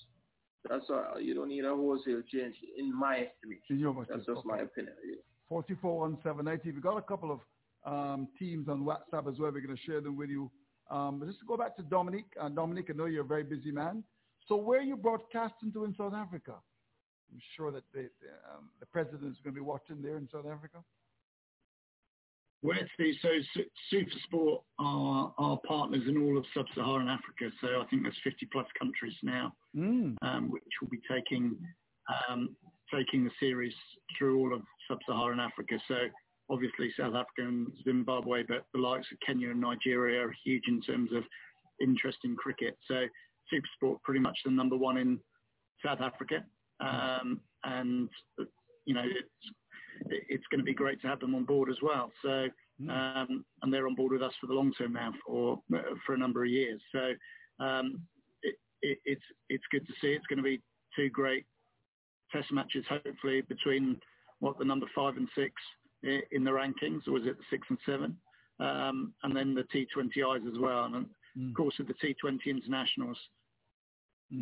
S15: That's all. You don't need a wholesale change in my estimation.
S10: In your
S15: That's just my opinion. Really.
S10: 441 We've got a couple of um, teams on WhatsApp as well. We're going to share them with you. Um, but just to go back to Dominic. Uh, Dominic, I know you're a very busy man. So where are you broadcasting to in South Africa? I'm sure that the, the, um, the president is going to be watching there in South Africa.
S16: The, so Su- Supersport are, are partners in all of sub-Saharan Africa. So I think there's 50 plus countries now,
S10: Mm.
S16: um, which will be taking um, taking the series through all of sub-Saharan Africa. So obviously South Africa and Zimbabwe, but the likes of Kenya and Nigeria are huge in terms of interest in cricket. So Supersport pretty much the number one in South Africa, um, and you know it's it's going to be great to have them on board as well. So, um, and they're on board with us for the long term now for for a number of years. So, um, it, it, it's it's good to see. It's going to be two great test matches, hopefully between what the number five and six in the rankings, or was it the six and seven, um, and then the T20Is as well, and of course with the T20 internationals.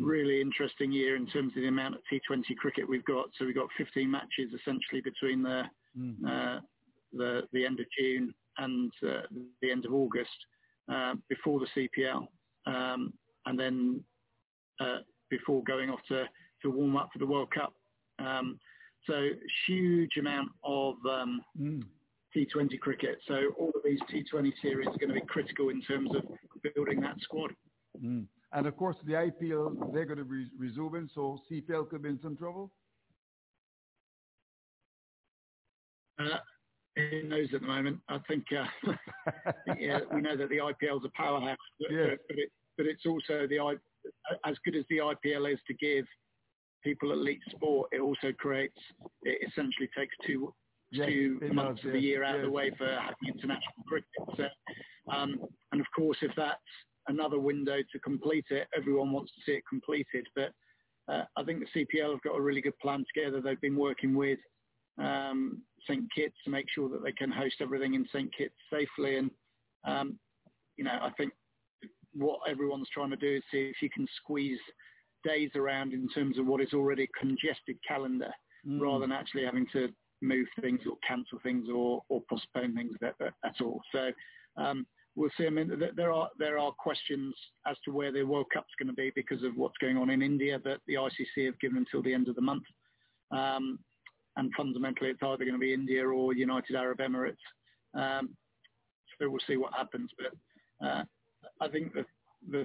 S16: Really interesting year in terms of the amount of T20 cricket we've got. So we've got 15 matches essentially between the uh, the the end of June and uh, the end of August uh, before the CPL, um, and then uh, before going off to, to warm up for the World Cup. Um, so huge amount of um, T20 cricket. So all of these T20 series are going to be critical in terms of building that squad.
S10: Mm. And of course, the IPL, they're going to be resuming, so CPL could be in some trouble.
S16: Uh, who knows at the moment? I think uh, yeah, we know that the IPL is a powerhouse, but,
S10: Yes.
S16: but, it, but it's also the as good as the IPL is to give people at elite sport, it also creates, it essentially takes two
S10: Yes,
S16: two months
S10: does,
S16: of the year out of the way for having international cricket. So, um, and of course, if that's another window to complete it, everyone wants to see it completed. But uh, I think the CPL have got a really good plan together. They've been working with um, St Kitts to make sure that they can host everything in St Kitts safely. And um, you know, I think what everyone's trying to do is see if you can squeeze days around in terms of what is already a congested calendar,
S10: Mm.
S16: rather than actually having to move things or cancel things or, or postpone things at, at, all. So um, we'll see. I mean, there are there are questions as to where the World Cup's going to be because of what's going on in India, but the ICC have given until the end of the month. Um, and fundamentally, it's either going to be India or United Arab Emirates. Um, so we'll see what happens. But uh, I think that the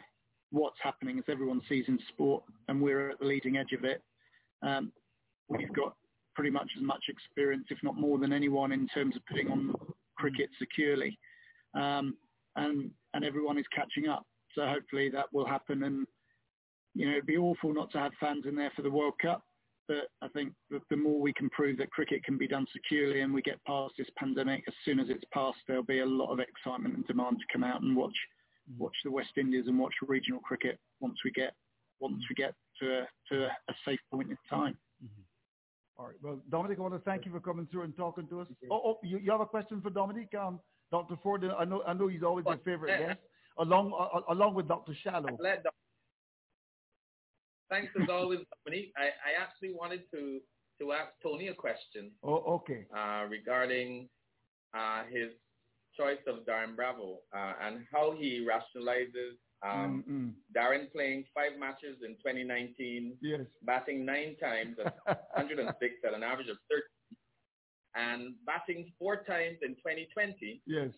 S16: what's happening is everyone sees in sport, and we're at the leading edge of it. Um, we've got pretty much as much experience, if not more than anyone, in terms of putting on cricket securely, um, and and everyone is catching up. So hopefully that will happen. And you know, it'd be awful not to have fans in there for the World Cup, but I think that the more we can prove that cricket can be done securely and we get past this pandemic, as soon as it's passed, there'll be a lot of excitement and demand to come out and watch watch the West Indies and watch regional cricket once we get once we get to a, to a safe point in time.
S10: All right. Well, Dominic, I want to thank you for coming through and talking to us. Oh, oh you, you have a question for Dominic? Um, Dr. Ford, I know I know he's always your favorite guest, along uh, along with Dr. Shallow.
S12: Thanks as always, Dominic. I, I actually wanted to, to ask Tony a question
S10: Oh, okay.
S12: uh, regarding uh, his choice of Darren Bravo uh, and how he rationalizes um,
S10: Mm, mm.
S12: Darren playing five matches in 2019,
S10: Yes.
S12: batting nine times at 106 at an average of 30, and batting four times in 2020
S10: Yes.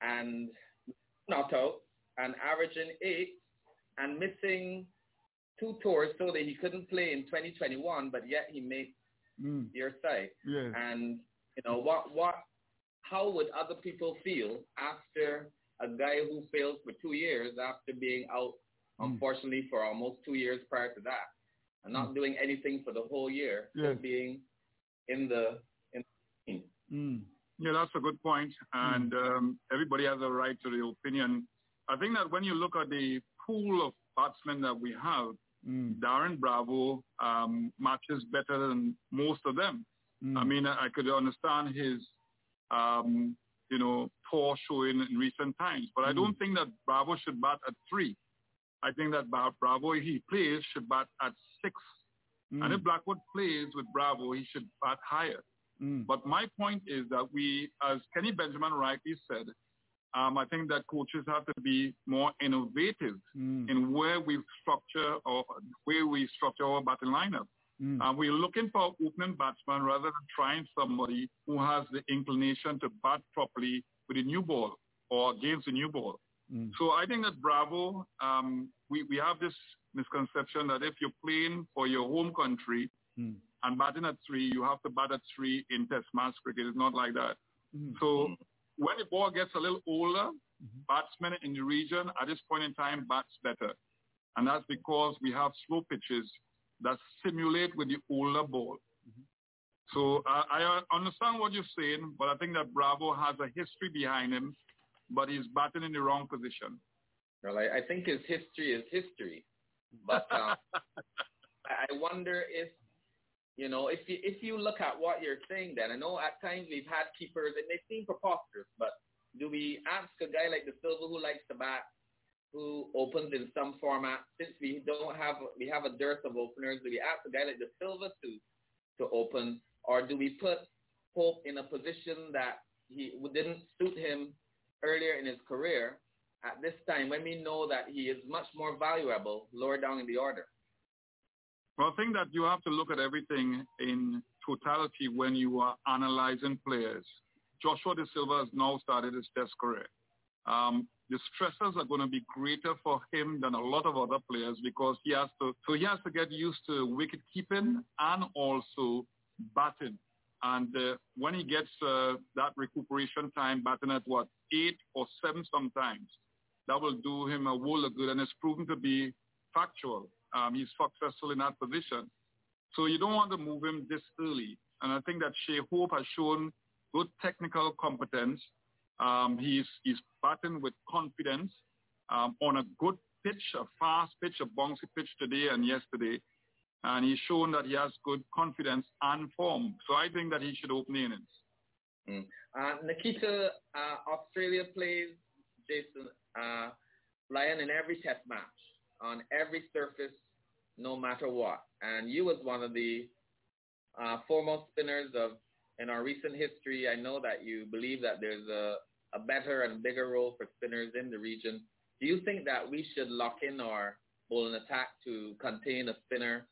S12: and not out and averaging eight and missing two tours so that he couldn't play in 2021, but yet he made
S10: Mm.
S12: your side.
S10: Yes.
S12: And you know what? What? How would other people feel after a guy who failed for two years after being out,
S10: Mm.
S12: unfortunately, for almost two years prior to that, and not doing anything for the whole year,
S11: Yes.
S12: being in the in the team?
S10: Mm.
S11: Yeah, that's a good point, and um, everybody has a right to their opinion. I think that when you look at the pool of batsmen that we have,
S10: Mm.
S11: Darren Bravo um, matches better than most of them.
S10: Mm.
S11: I mean, I could understand his, um, you know, poor showing in recent times, but I
S10: Mm.
S11: don't think that Bravo should bat at three. I think that Bra- Bravo, if he plays, should bat at six.
S10: Mm.
S11: And if Blackwood plays with Bravo, he should bat higher.
S10: Mm.
S11: But my point is that we, as Kenny Benjamin rightly said, um, I think that coaches have to be more innovative
S10: Mm.
S11: in where we structure or where we structure our batting lineup.
S10: Mm.
S11: Uh, we're looking for an opening batsman rather than trying somebody who has the inclination to bat properly with a new ball or against a new ball.
S10: Mm.
S11: So I think that Bravo, um, we, we have this misconception that if you're playing for your home country
S10: Mm.
S11: and batting at three, you have to bat at three in Test match cricket. It's not like that.
S10: Mm.
S11: So when the ball gets a little older, batsmen in the region at this point in time bats better. And that's because we have slow pitches that simulate with the older ball. So I, I understand what you're saying, but I think that Bravo has a history behind him, but he's batting in the wrong position.
S12: Well, I, I think his history is history, but uh, I I wonder if you know if you if you look at what you're saying. Then I know at times we've had keepers and they seem preposterous, but do we ask a guy like Da Silva who likes to bat, who opens in some format? Since we don't have we have a dearth of openers, do we ask a guy like Da Silva to to open, or do we put Hope in a position that he didn't suit him earlier in his career? At this time, when we know that he is much more valuable lower down in the order.
S11: Well, I think that you have to look at everything in totality when you are analyzing players. Joshua De Silva has now started his test career. Um, the stresses are going to be greater for him than a lot of other players because he has to, so he has to get used to wicket keeping and also batting. And uh, when he gets uh, that recuperation time, batting at what eight or seven sometimes, that will do him a world of good, and it's proven to be factual. Um, he's successful in that position. So you don't want to move him this early. And I think that Shai Hope has shown good technical competence. Um, he's, he's batting with confidence um, on a good pitch, a fast pitch, a bouncy pitch today and yesterday. And he's shown that he has good confidence and form. So I think that he should open the innings.
S12: Mm. Uh, Nikita, uh, Australia plays Jason uh, Lyon in every test match on every surface, no matter what. And you was one of the uh, foremost spinners of in our recent history. I know that you believe that there's a, a better and bigger role for spinners in the region. Do you think that we should lock in our bowling attack to contain a spinner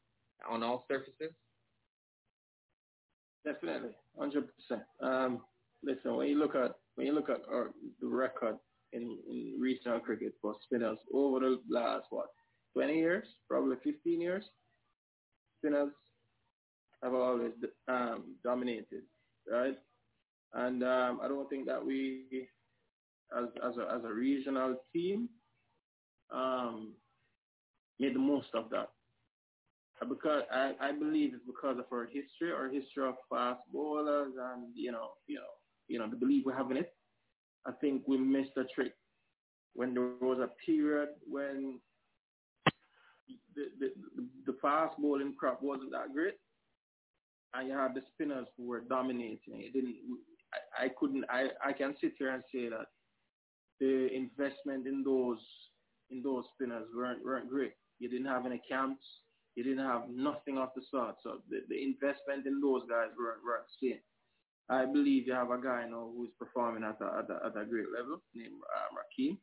S12: on all surfaces?
S15: Definitely, hundred percent. Um, listen, when you look at when you look at our, the record in, in regional cricket for spinners over the last what twenty years, probably fifteen years, spinners have always um, dominated, right? And um, I don't think that we, as as a, as a regional team, um, made the most of that because I, I believe it's because of our history, our history of fast bowlers, and you know, you know, you know, the belief we have in it. I think we missed a trick when there was a period when the the, the fast bowling crop wasn't that great, and you had the spinners who were dominating. It didn't. I, I couldn't. I I can sit here and say that the investment in those in those spinners weren't weren't great. You didn't have any camps You didn't have nothing of the sort. So the, the investment in those guys weren't, weren't seen. I believe you have a guy now who's performing at a, at a, at a great level named um, Rahkeem.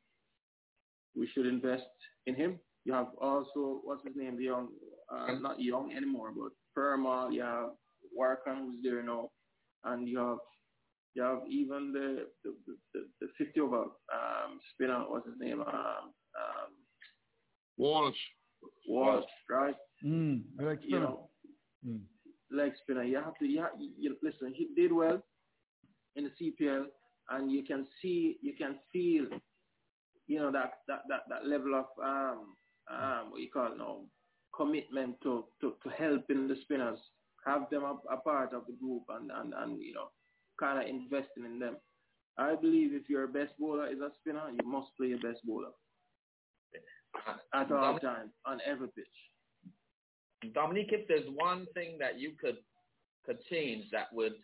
S15: We should invest in him. You have also, what's his name, the young, uh, not young anymore, but Permaul, you have Warrican who's there now, and you have you have even the the, the, the 50 over um, spinner, what's his name, um, um,
S11: Walsh.
S15: Walsh, right?
S10: Mm, leg
S15: You know,
S10: mm.
S15: leg spinner. You have to, you, have, you listen. He did well in the CPL, and you can see, you can feel, you know, that that that, that level of um um what you call it now, commitment to to to helping the spinners, have them a, a part of the group, and and and you know, kind of investing in them. I believe if your best bowler is a spinner, you must play your best bowler at all times on every pitch.
S12: Dominic, if there's one thing that you could could change that would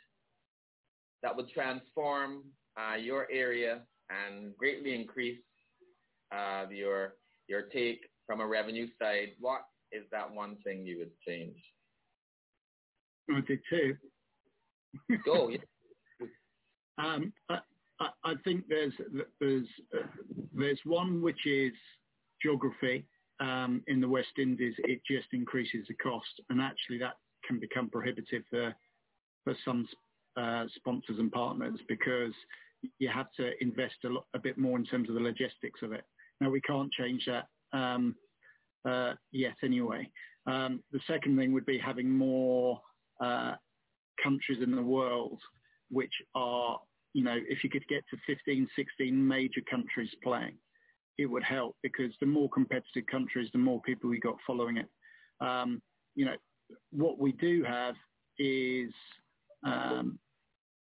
S12: that would transform uh, your area and greatly increase uh, your your take from a revenue side, what is that one thing you would change?
S16: I did too.
S12: Go. Yeah.
S16: Um, I, I, think there's there's uh, there's one which is geography um, in the West Indies, it just increases the cost, and actually that can become prohibitive for for some uh, sponsors and partners because you have to invest a, lot, a bit more in terms of the logistics of it. Now we can't change that um, uh, yet anyway. Um, the second thing would be having more uh, countries in the world which are, you know, if you could get to 15, 16 major countries playing, it would help because the more competitive countries, the more people we got following it. Um, you know, what we do have is um,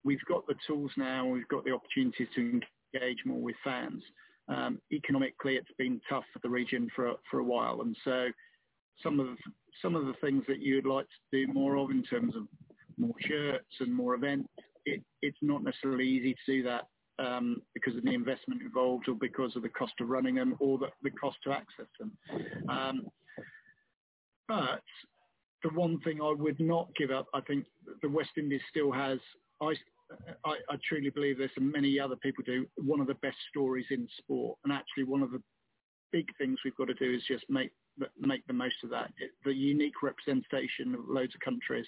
S16: we've got the tools now, we've got the opportunities to engage more with fans. Um, economically, it's been tough for the region for for a while, and so some of some of the things that you'd like to do more of in terms of more shirts and more events, it, it's not necessarily easy to do that um, because of the investment involved or because of the cost of running them or the, the cost to access them. Um, but the one thing I would not give up, I think the West Indies still has, I, I, I truly believe this and many other people do, one of the best stories in sport. And actually one of the big things we've got to do is just make, make the most of that. The unique representation of loads of countries,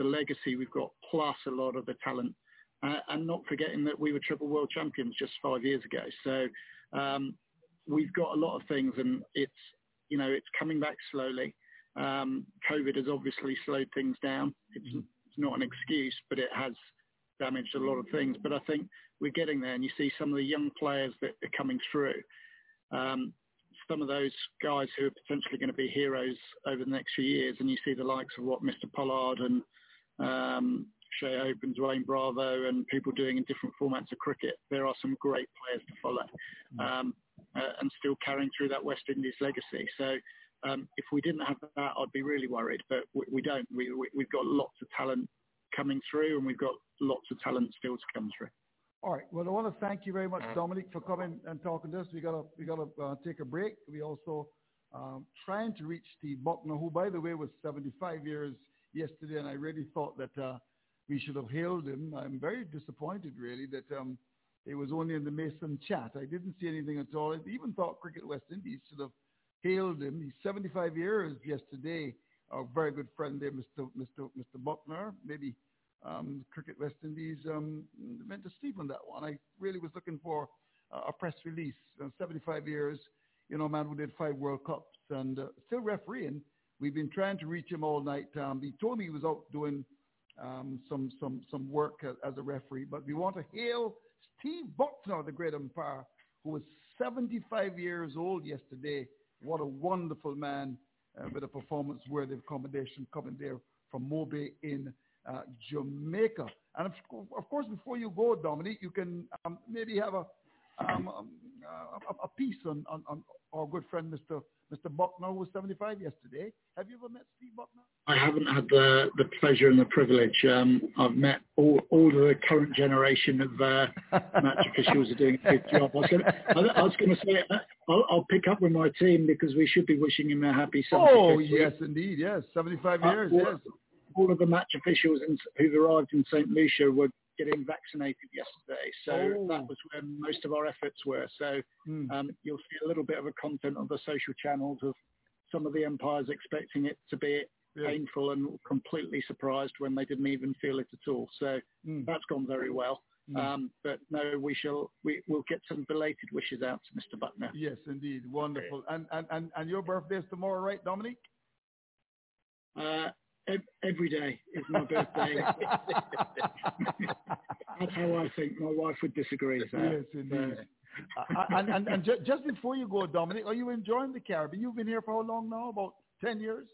S16: the legacy we've got, plus a lot of the talent uh, and not forgetting that we were triple world champions just five years ago. So um, we've got a lot of things, and it's you know it's coming back slowly. Um, COVID has obviously slowed things down. It's, it's not an excuse, but it has damaged a lot of things. But I think we're getting there, and you see some of the young players that are coming through. Um, some of those guys who are potentially going to be heroes over the next few years, and you see the likes of what Mr. Pollard and um, Shai Hope and Dwayne Bravo and people doing in different formats of cricket, there are some great players to follow um, uh, and still carrying through that West Indies legacy. So um, if we didn't have that, I'd be really worried, but we, we don't. We, we, we've got lots of talent coming through and we've got lots of talent still to come through.
S10: All right. Well, I want to thank you very much, Dominic, for coming and talking to us. We gotta we gotta uh, take a break. We also um, trying to reach Steve Bucknor, who, by the way, was 75 years yesterday, and I really thought that uh, we should have hailed him. I'm very disappointed, really, that um, it was only in the Mason chat. I didn't see anything at all. I even thought Cricket West Indies should have hailed him. He's 75 years yesterday. Our very good friend there, Mr. Mr. Mr. Bucknor, maybe um, Cricket West Indies um, meant to sleep on that one. I really was looking for uh, a press release. Uh, 75 years, you know, man who did five World Cups and uh, still refereeing. We've been trying to reach him all night. Um, he told me he was out doing um, some some some work as, a referee, but we want to hail Steve Bucknor, the great umpire, who was 75 years old yesterday. What a wonderful man uh, with a performance worthy of accommodation coming there from MoBay in uh, Jamaica. And of, of, course, before you go, Dominic, you can um, maybe have a, um, um a, a piece on, on, on, our good friend Mr. Mr. Bucknor, who was 75 yesterday. Have you ever met Steve Bucknor?
S16: I haven't had the, the pleasure and the privilege. Um, I've met all, all of the current generation of uh, match officials are doing a good job. I was going to say, uh, I'll, I'll, pick up with my team because we should be wishing him a happy 75th.
S10: Oh, yes, indeed, yes. 75 uh, years, yes
S16: all of the match officials in, who've arrived in St. Lucia were getting vaccinated yesterday. So oh. that was where most of our efforts were. So mm. um, you'll see a little bit of a content on the social channels of some of the empires expecting it to be yeah. painful and completely surprised when they didn't even feel it at all. So mm. that's gone very well. Mm. Um, but no, we shall. We will get some belated wishes out to Mr. Bucknor.
S10: Yes, indeed, wonderful. And and and, and your birthday is tomorrow, right, Dominic?
S16: Uh, every day is my birthday. That's how I think. My wife would disagree. So.
S10: Yes, indeed. Uh, and and, and ju- just before you go, Dominic, are you enjoying the Caribbean? You've been here for how long now? About 10 years?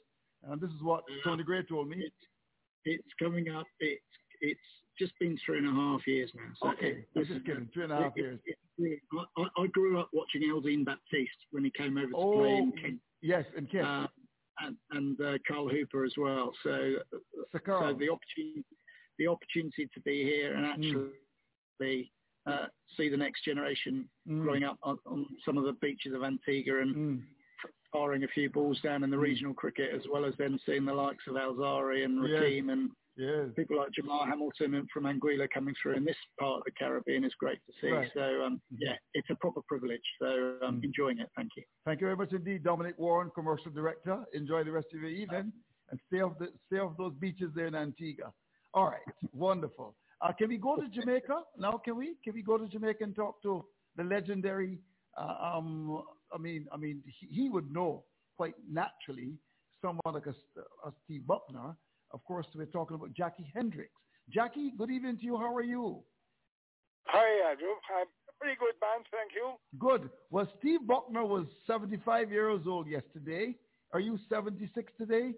S10: And this is what Tony Gray told me.
S16: It's, it's coming up. It's, it's just been three and a half years now. So
S10: okay, this is kidding. Three and a half it, years. It,
S16: it, I, I, grew up watching Eldine Baptiste when he came over to
S10: oh,
S16: play in Kent.
S10: Yes, in Kent. Uh,
S16: and, and uh, Carl Hooper as well. So, so, so the opportunity, the opportunity to be here and actually mm. uh, see the next generation mm. growing up on, on, some of the beaches of Antigua and mm. firing a few balls down in the mm. regional cricket, as well as then seeing the likes of Alzarri and Rahkeem and
S10: yeah.
S16: People like Jahmar Hamilton and from Anguilla coming through in this part of the Caribbean is great to see. Right. So, um, mm-hmm. yeah, it's a proper privilege. So I'm um, mm. enjoying it. Thank you.
S10: Thank you very much indeed, Dominic Warne, Commercial Director. Enjoy the rest of your evening and stay off, the, stay off those beaches there in Antigua. All right. Wonderful. Uh, can we go to Jamaica now? Can we? Can we go to Jamaica and talk to the legendary? Uh, um, I mean, I mean, he, he, would know quite naturally someone like a, a Steve Bucknor of course, we're talking about Jackie Hendricks. Jackie, good evening to you. How are you?
S17: Hi, Andrew. I'm pretty good, man. Thank you.
S10: Good. Well, Steve Bucknor was 75 years old yesterday. Are you 76 today?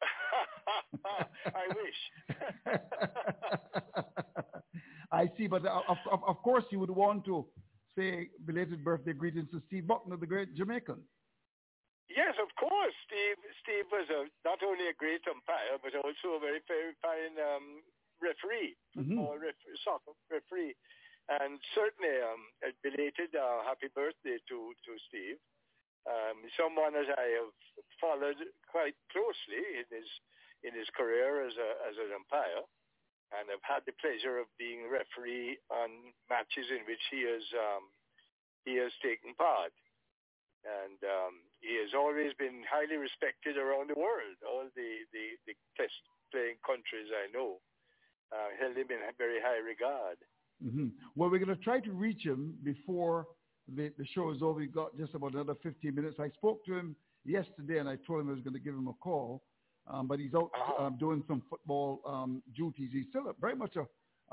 S17: I wish.
S10: I see, but uh, of, of, of, course you would want to say belated birthday greetings to Steve Bucknor, the great Jamaican.
S17: Yes, of course. Steve Steve was a, not only a great umpire, but also a very, very fine um, referee, mm-hmm. football referee, soccer referee. And certainly um, a belated uh, happy birthday to, to Steve. Um, someone as I have followed quite closely in his in his career as a as an umpire, and I've had the pleasure of being referee on matches in which he has um, he has taken part and um, he has always been highly respected around the world. All the, the, the test playing countries I know uh, held him in very high regard.
S10: Mm-hmm. Well, we're going to try to reach him before the, the show is over. We've got just about another 15 minutes. I spoke to him yesterday, and I told him I was going to give him a call, um, but he's out uh-huh. um, doing some football um, duties. He's still a, very much a,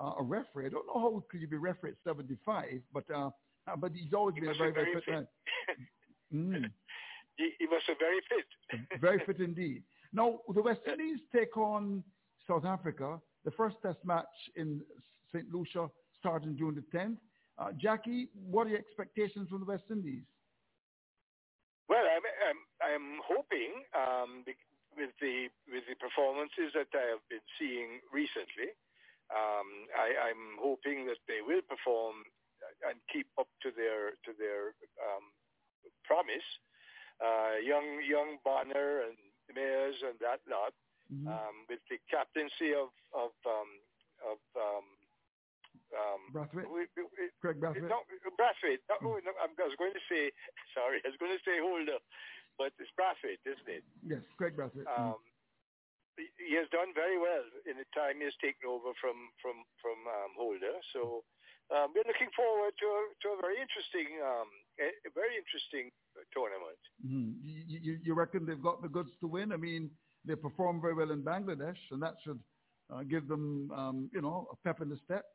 S10: uh, a referee. I don't know how could you be referee at 75, but uh, uh but he's always he been a very, very fit man. Mm.
S17: he, he was very fit.
S10: very fit indeed. Now, the West Indies take on South Africa. The first test match in St. Lucia starting June the 10th. Uh, Jackie, what are your expectations from the West Indies?
S17: Well, I'm I'm, I'm hoping um, with the with the performances that I have been seeing recently, um, I, I'm hoping that they will perform and keep up to their to their um, promise. Uh, young young Bonner and Mayers and that lot, mm-hmm. um, with the captaincy of of um, of um, um,
S10: Brathwaite?
S17: We, we,
S10: Kraigg Brathwaite?
S17: No, Brathwaite. No, no, I was going to say, sorry, I was going to say Holder, but it's Brathwaite, isn't it?
S10: Yes, Kraigg Brathwaite.
S17: Um, he has done very well in the time he has taken over from from from um, Holder. So um, we're looking forward to a, to a very interesting, um, a, a very interesting tournament.
S10: Mm-hmm. You, you, you reckon they've got the goods to win? I mean, they performed very well in Bangladesh, and that should uh, give them, um, you know, a pep in the step.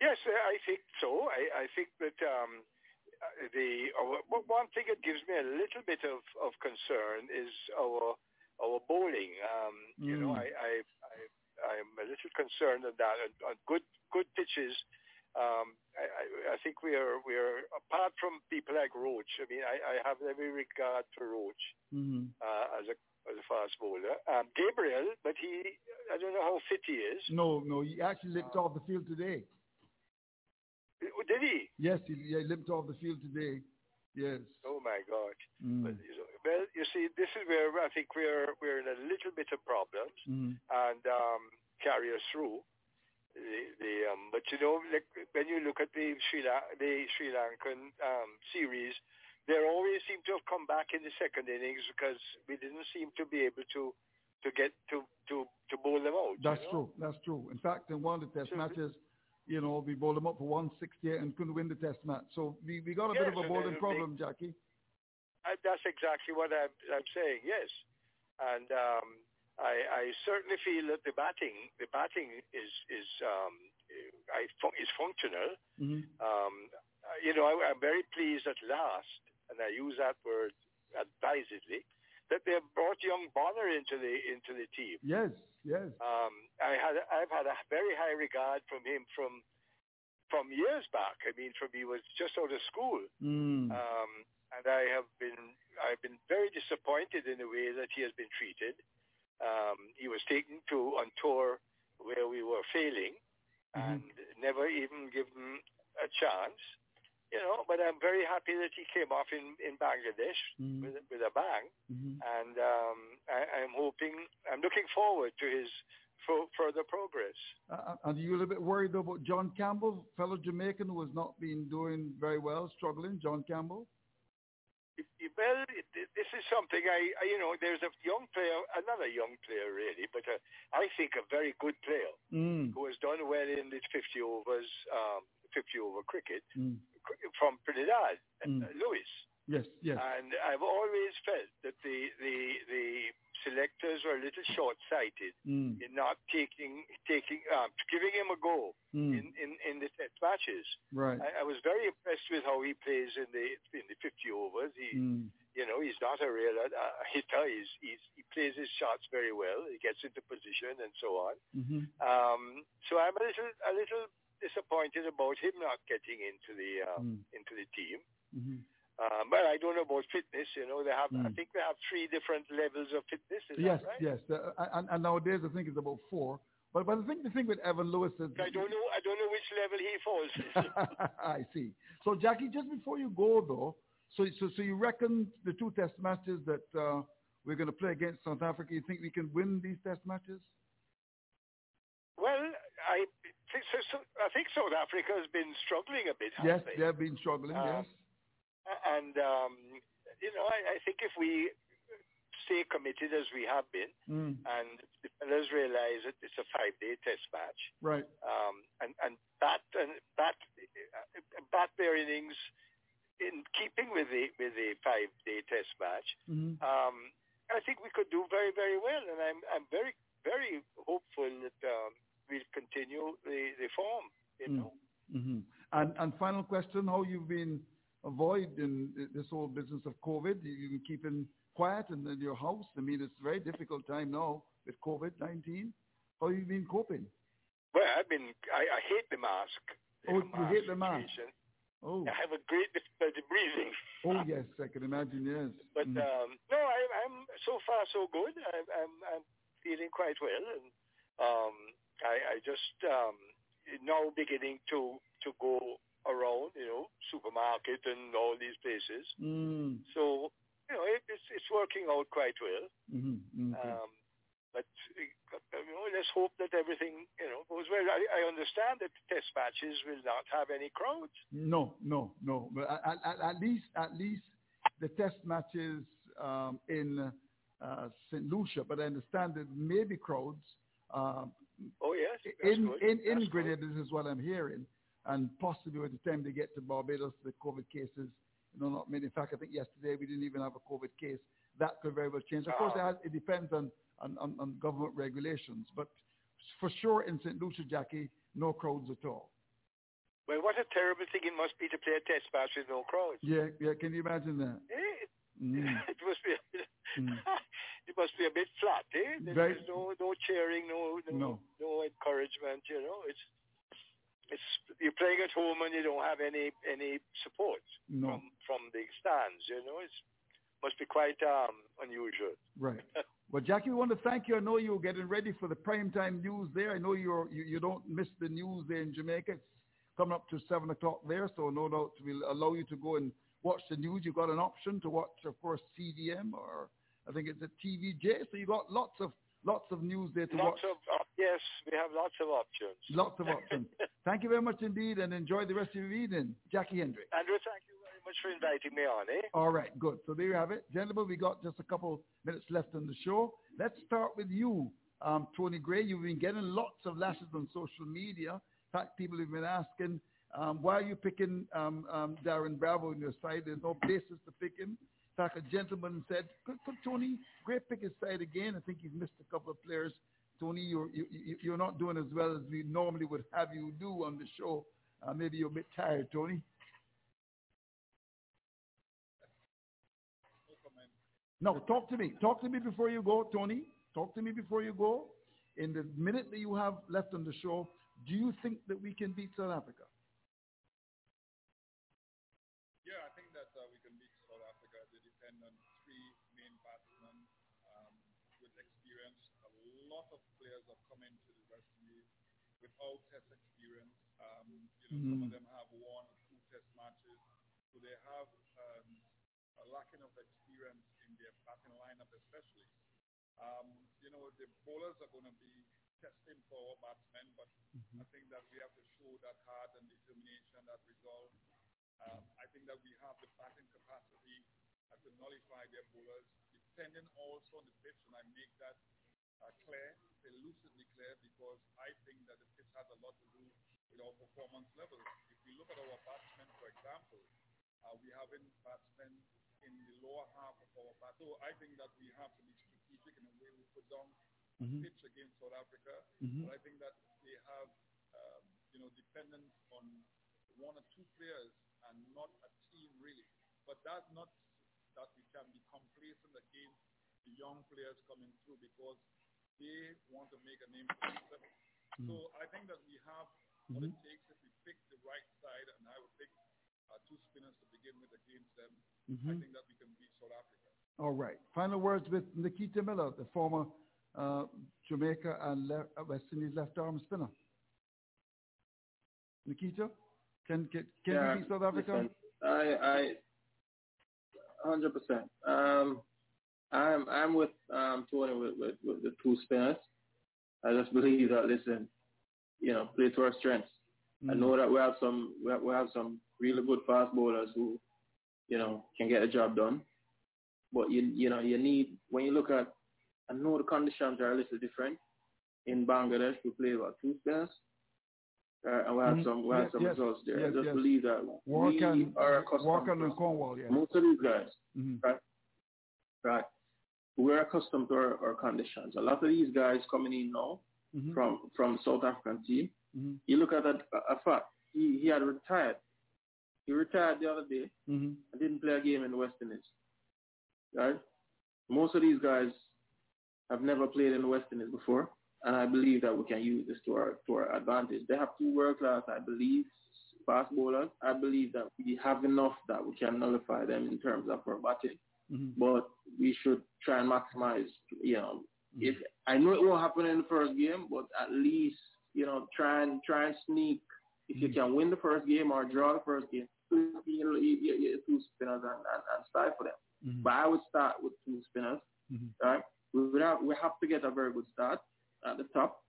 S17: Yes, I think so. I, I think that um, the uh, one thing that gives me a little bit of, of concern is our our bowling. Um, mm. You know, I, I, I I'm a little concerned on that. On, good good pitches, um, I, I think we are we are apart from people like Roach. I mean, I, I have every regard for Roach
S10: mm-hmm.
S17: uh, as a as a fast bowler. Um, Gabriel, but he I don't know how fit he is.
S10: No, no, he actually limped uh, off the field today.
S17: Did he?
S10: Yes, he, he limped off the field today. Yes.
S17: Oh my God.
S10: Mm.
S17: But, well, you see, this is where I think we're we're in a little bit of problems
S10: mm.
S17: and um, carry us through. The, the um, but you know, like when you look at the Sri La- the Sri Lankan um, series, they always seem to have come back in the second innings because we didn't seem to be able to to get to to to bowl them out.
S10: That's
S17: you know?
S10: true. That's true. In fact, in one of the test so matches, you know, we bowled them up for 168 and couldn't win the test match. So we, we got a
S17: yes,
S10: bit of a bowling problem, Jackie.
S17: I, that's exactly what I'm, I'm saying. Yes, and um, I, I certainly feel that the batting, the batting is is um, I, is functional.
S10: Mm-hmm.
S17: Um, you know, I, I'm very pleased at last, and I use that word advisedly, that they have brought young Bonner into the into the team.
S10: Yes, yes.
S17: Um, I had I've had a very high regard from him from from years back. I mean, from he was just out of school,
S10: mm.
S17: um, and I have been I've been very disappointed in the way that he has been treated. Um, he was taken to on tour where we were failing,
S10: mm-hmm.
S17: and never even given a chance you know, but I'm very happy that he came off in, in Bangladesh
S10: mm-hmm.
S17: with, with a bang.
S10: Mm-hmm.
S17: And um, I, I'm hoping, I'm looking forward to his f- further progress.
S10: Uh, are you a little bit worried about John Campbell, fellow Jamaican who has not been doing very well, struggling, John Campbell?
S17: Well, this is something I, you know, there's a young player, another young player really, but uh, I think a very good player
S10: mm.
S17: who has done well in the 50 overs, um, 50 over cricket
S10: mm.
S17: from Trinidad,
S10: mm.
S17: Lewis.
S10: Yes, yes.
S17: And I've always felt that the the the selectors were a little short-sighted
S10: mm.
S17: in not taking taking um, giving him a go
S10: mm.
S17: in, in in the test matches.
S10: Right.
S17: I, I was very impressed with how he plays in the in the 50 overs. He,
S10: mm.
S17: you know, he's not a real uh, hitter. He's, he's he plays his shots very well. He gets into position and so on.
S10: Mm-hmm.
S17: Um, so I'm a little a little disappointed about him not getting into the um, into the team.
S10: Mm-hmm.
S17: Um, but I don't know about fitness. You know, they have. I
S10: Mm.
S17: think they have three different levels of fitness. Is
S10: yes,
S17: that right?
S10: yes. Uh, and, and nowadays I think it's about four. But but I think the thing with Evan Lewis is
S17: I don't know. I don't know which level he falls.
S10: I see. So Jackie, just before you go though, so so so you reckon the two test matches that uh, we're going to play against South Africa, you think we can win these test matches?
S17: well, I think so, so, I think South Africa has been struggling a bit.
S10: Yes,
S17: they?
S10: they have been struggling.
S17: Um,
S10: yes.
S17: And um, you know, I, I think if we stay committed as we have been,
S10: Mm.
S17: and the fellas realize that it's a five-day test match,
S10: Right.
S17: um, and and bat and bat bat their innings in keeping with the with the five-day test match.
S10: Mm-hmm.
S17: Um, I think we could do very very well, and I'm I'm very very hopeful that um, we'll continue the the form. You know.
S10: hmm And and final question: How you've been avoid in this whole business of COVID? You can keep in quiet in, in your house. I mean, it's a very difficult time now with COVID-19. How have you been coping?
S17: Well, I've been, I, I hate the mask.
S10: Oh, you hate the mask?
S17: situation.
S10: Oh.
S17: I have a great difficulty breathing.
S10: Oh, yes, I can imagine, yes.
S17: But
S10: Mhm.
S17: um, no, I, I'm so far so good. I, I'm I'm feeling quite well, and um, I, I just um, now beginning to to go around, you know, supermarket and all these places.
S10: Mm.
S17: So you know, it, it's it's working out quite well.
S10: Mhm, mhm.
S17: Um, but uh, you know, let's hope that everything you know goes well. I, I understand that test matches will not have any crowds.
S10: No, no, no. But at, at, at least, at least the test matches um, in uh, St. Lucia. But I understand that maybe crowds. Um,
S17: Oh yes,
S10: in in in. Grenada, this is what I'm hearing, and possibly by the time they get to Barbados, the COVID cases, you know, not many. In fact, I think yesterday we didn't even have a COVID case. That could very well change. Of course, it,
S17: Ah.
S10: has, it depends on, on, on, on government regulations, but for sure in St. Lucia, Jackie, no crowds at all.
S17: Well, what a terrible thing it must be to play a test match with no crowds.
S10: Yeah, yeah. Can you imagine that?
S17: Eh,
S10: Mm.
S17: it must be.
S10: Mm.
S17: it must be a bit flat, eh? There's no no cheering, no no,
S10: No.
S17: no encouragement. You know, it's it's you're playing at home and you don't have any any support
S10: No.
S17: from from the stands. You know, it's must be quite um unusual.
S10: Right. Well, Jackie, we want to thank you. I know you're getting ready for the primetime news there. I know you're, you you don't miss the news there in Jamaica. It's coming up to seven o'clock there, so no doubt we'll allow you to go and watch the news. You've got an option to watch, of course, CVM or I think it's a TVJ. So you got lots of lots of news there to
S17: Lots
S10: watch.
S17: of uh, yes, we have lots of options.
S10: Lots of options. thank you very much indeed, and enjoy the rest of your evening, Jackie Hendrick.
S17: Andrew, thank you very much for inviting me on. Eh?
S10: All right, good. So there you have it. Gentlemen, we got just a couple minutes left on the show. Let's start with you, um, Tony Gray. You've been getting lots of lashes on social media. In fact, people have been asking, um, why are you picking um, um, Darren Bravo on your side? There's no basis to pick him. In fact, a gentleman said, could, could Tony Gray pick his side again? I think he's missed a couple of players. Tony, you're, you, you- you're not doing as well as we normally would have you do on the show. Uh, maybe you're a bit tired, Tony. No, talk to me. Talk to me before you go, Tony. Talk to me before you go. In the minute that you have left on the show, do you think that we can beat South Africa?
S11: Without test experience. Um, you know, some of
S10: Mhm.
S11: them have one or two test matches, so they have um, a lacking of experience in their batting lineup, especially. Um, you know, the bowlers are going to be testing for our batsmen, but I think that we have to show that heart and determination, that resolve. Um, I think that we have the batting capacity to nullify their bowlers, depending also on the pitch, and I make that uh, clear, elusively clear, because I think that the pitch has a lot to do with our performance levels. If we look at our batsmen, for example, uh, we have in batsmen in the lower half of our bat. So I think that we have to be strategic in the way we put down
S10: Mhm.
S11: pitch against South Africa.
S10: Mhm.
S11: But I think that they have, um, you know, dependence on one or two players and not a team really. But that's not that we can be complacent against the young players coming through because they want to make a name for themselves. So I think that we have what it takes if we pick the right side, and I would pick uh, two spinners to begin with against them. I
S10: Mhm.
S11: think that we can beat South Africa.
S10: All right. Final words with Nikita Miller, the former uh, Jamaica and left, uh, West Indies left arm spinner. Nikita, can can, can
S15: Yeah,
S10: we beat South Africa?
S15: listen, I, I, hundred percent. Um, I'm, I'm with um Tony with, with, with the two spinners. I just believe that. Listen, you know, play to our strengths. I
S10: Mm.
S15: know that we have some, we have, we have some really good fast bowlers who, you know, can get the job done. But you, you know, you need when you look at, I know the conditions are a little different. In Bangladesh, we play about two spinners. Uh, and we have
S10: Mhm.
S15: some, we have
S10: Yes,
S15: some
S10: yes,
S15: results there.
S10: yes,
S15: I just
S10: yes.
S15: believe that
S10: Walker
S15: we
S10: and,
S15: are accustomed to
S10: and Cornwall, yeah.
S15: most of these guys,
S10: Mhm.
S15: right? Right. We're accustomed to our, our conditions. A lot of these guys coming in now
S10: Mhm.
S15: from from South African team.
S10: Mhm.
S15: You look at that a fact. He he had retired He retired the other day
S10: mm-hmm.
S15: and didn't play a game in the West Indies. Right? Most of these guys have never played in the West Indies before, and I believe that we can use this to our to our advantage. They have two world class, I believe, fast bowlers. I believe that we have enough that we can nullify them in terms of our batting.
S10: Mm-hmm.
S15: But we should try and maximize, you know, if I know it won't happen in the first game, but at least, you know, try and try and sneak if you can win the first game or draw the first game, you know, you, you, you, two spinners and, and, and stifle them.
S10: Mm-hmm.
S15: But I would start with two spinners.
S10: Mm-hmm.
S15: Right? We would have we have to get a very good start at the top.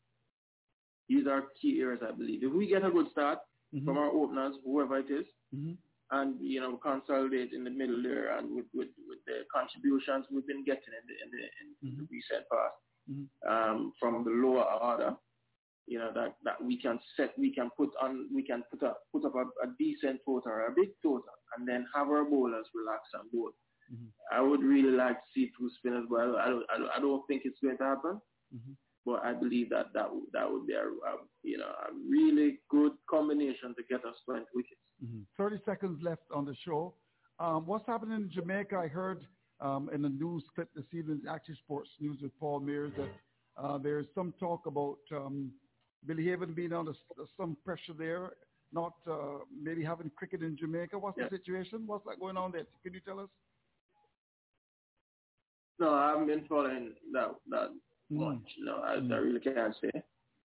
S15: These are key areas, I believe. If we get a good start
S10: mm-hmm.
S15: from our openers, whoever it is,
S10: mm-hmm.
S15: And you know consolidate in the middle there, and with, with, with the contributions we've been getting in the in the, in
S10: Mm-hmm.
S15: the recent past
S10: Mhm.
S15: um, from the lower order, you know that that we can set, we can put on, we can put up put up a, a decent total, or a big total, and then have our bowlers relax and bowl.
S10: Mhm.
S15: I would really like to see two spinners, but I don't, I don't, I don't think it's going to happen.
S10: Mhm.
S15: But I believe that that would that would be a, a you know a really good combination to get us 20 wickets.
S10: Mm-hmm. 30 seconds left on the show. Um, what's happening in Jamaica? I heard um, in the news clip this evening, Action Sports News with Paul Mears, that uh, there's some talk about um, Billy Heaven being under some pressure there, not uh, maybe having cricket in Jamaica. What's
S15: Yeah.
S10: the situation? What's that going on there? Can you tell us?
S15: No, I haven't been following that that much. No, I, I really can't say.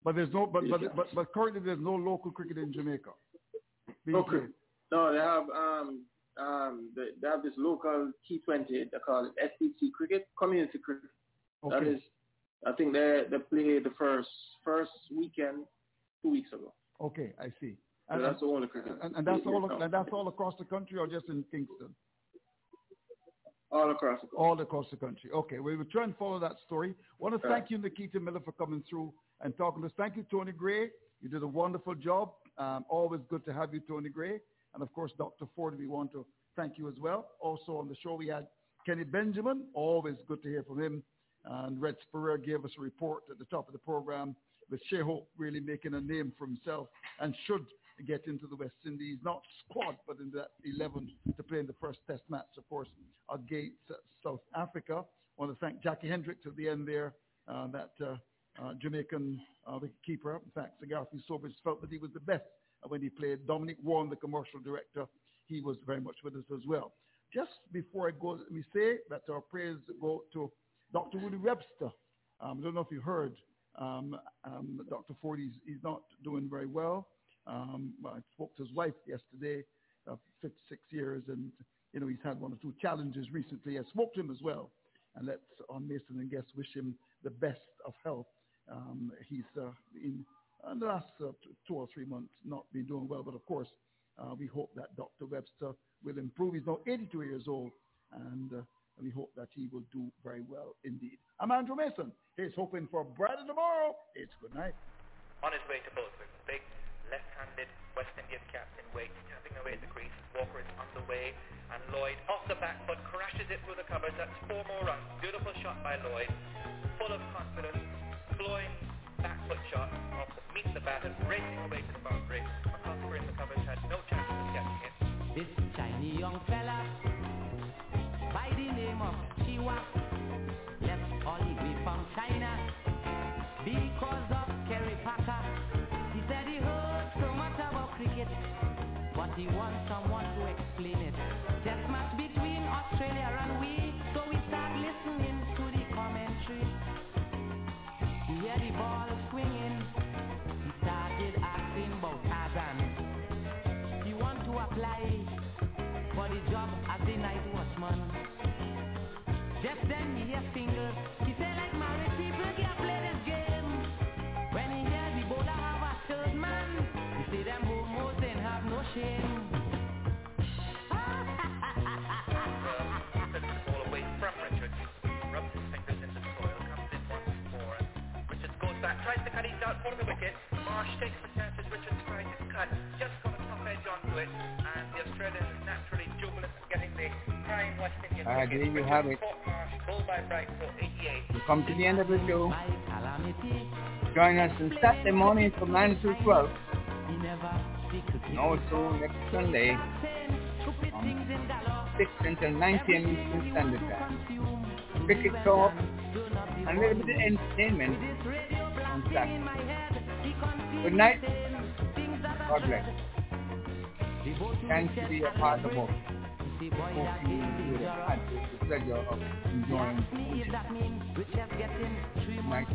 S10: But there's no, but but, but but currently there's no local cricket in Jamaica.
S15: Okay.
S10: played.
S15: No, they have um um they, they have this local T20. They call it SDC cricket, community cricket. That
S10: Okay.
S15: is, I think they they played the first first weekend two weeks ago.
S10: Okay, I see.
S15: So that's the cricket.
S10: and, and that's all. And that's all across the country, or just in Kingston?
S15: All across the country.
S10: All across the country. Okay, we will try and follow that story. I want to
S15: Right.
S10: thank you, Nikita Miller, for coming through and talking to us. Thank you, Tony Gray. You did a wonderful job. Um, always good to have you, Tony Gray. And of course, Dr. Ford, we want to thank you as well. Also on the show, we had Kenny Benjamin. Always good to hear from him. And Red Spurrier gave us a report at the top of the program with Shai Hope really making a name for himself and should get into the West Indies, not squad, but in that 11 to play in the first test match, of course, against uh, South Africa. I want to thank Jackie Hendriks at the end there, uh, that uh, uh, Jamaican uh, keeper. In fact, Sir Garfield Sobers felt that he was the best when he played. Dominic Warne, the commercial director, he was very much with us as well. Just before I go, let me say that our prayers go to Dr. Woody Webster. Um, I don't know if you heard, um, um, Dr. Ford, he's, he's not doing very well. Um, I spoke to his wife yesterday, uh, 56 years, and you know he's had one or two challenges recently. I spoke to him as well, and let's on Mason and guests wish him the best of health. Um, he's uh, in, in the last uh, two or three months not been doing well, but of course uh, we hope that Dr. Webster will improve. He's now 82 years old, and uh, we hope that he will do very well indeed. I'm Andrew Mason. He's hoping for brighter tomorrow. It's good night.
S18: On his way to Bothwick, big left-handed West Indian captain Wade tapping away at the crease. Walker is on the way, and Lloyd off the back foot crashes it through the covers. That's four more runs. Beautiful shot by Lloyd, full of confidence, flowing back foot shot off the meets the bat and racing away to the boundary. McCosker in the covers had no chance of catching it.
S19: This tiny young fella by the name of Chiwa left all the way from China because of Kerry Packer. He wants someone
S18: out for the wicket. Marsh takes the chances. Richards tries his cut, just got a top edge onto it, and the Australian is naturally jubilant at getting the prime West Indian
S2: I
S18: wicket.
S2: agree, you have it.
S18: Marsh, ball by Bright for 88.
S2: We come to the end of the show. Join us on Saturday morning from 9 to 12. And also next Sunday
S19: 6 until 9 p.m. Eastern Standard Time. Cricket talk and a little bit of entertainment on Saturday. Good night. God bless. Thanks to be a part of us. Hope you had the pleasure of enjoying. Good night.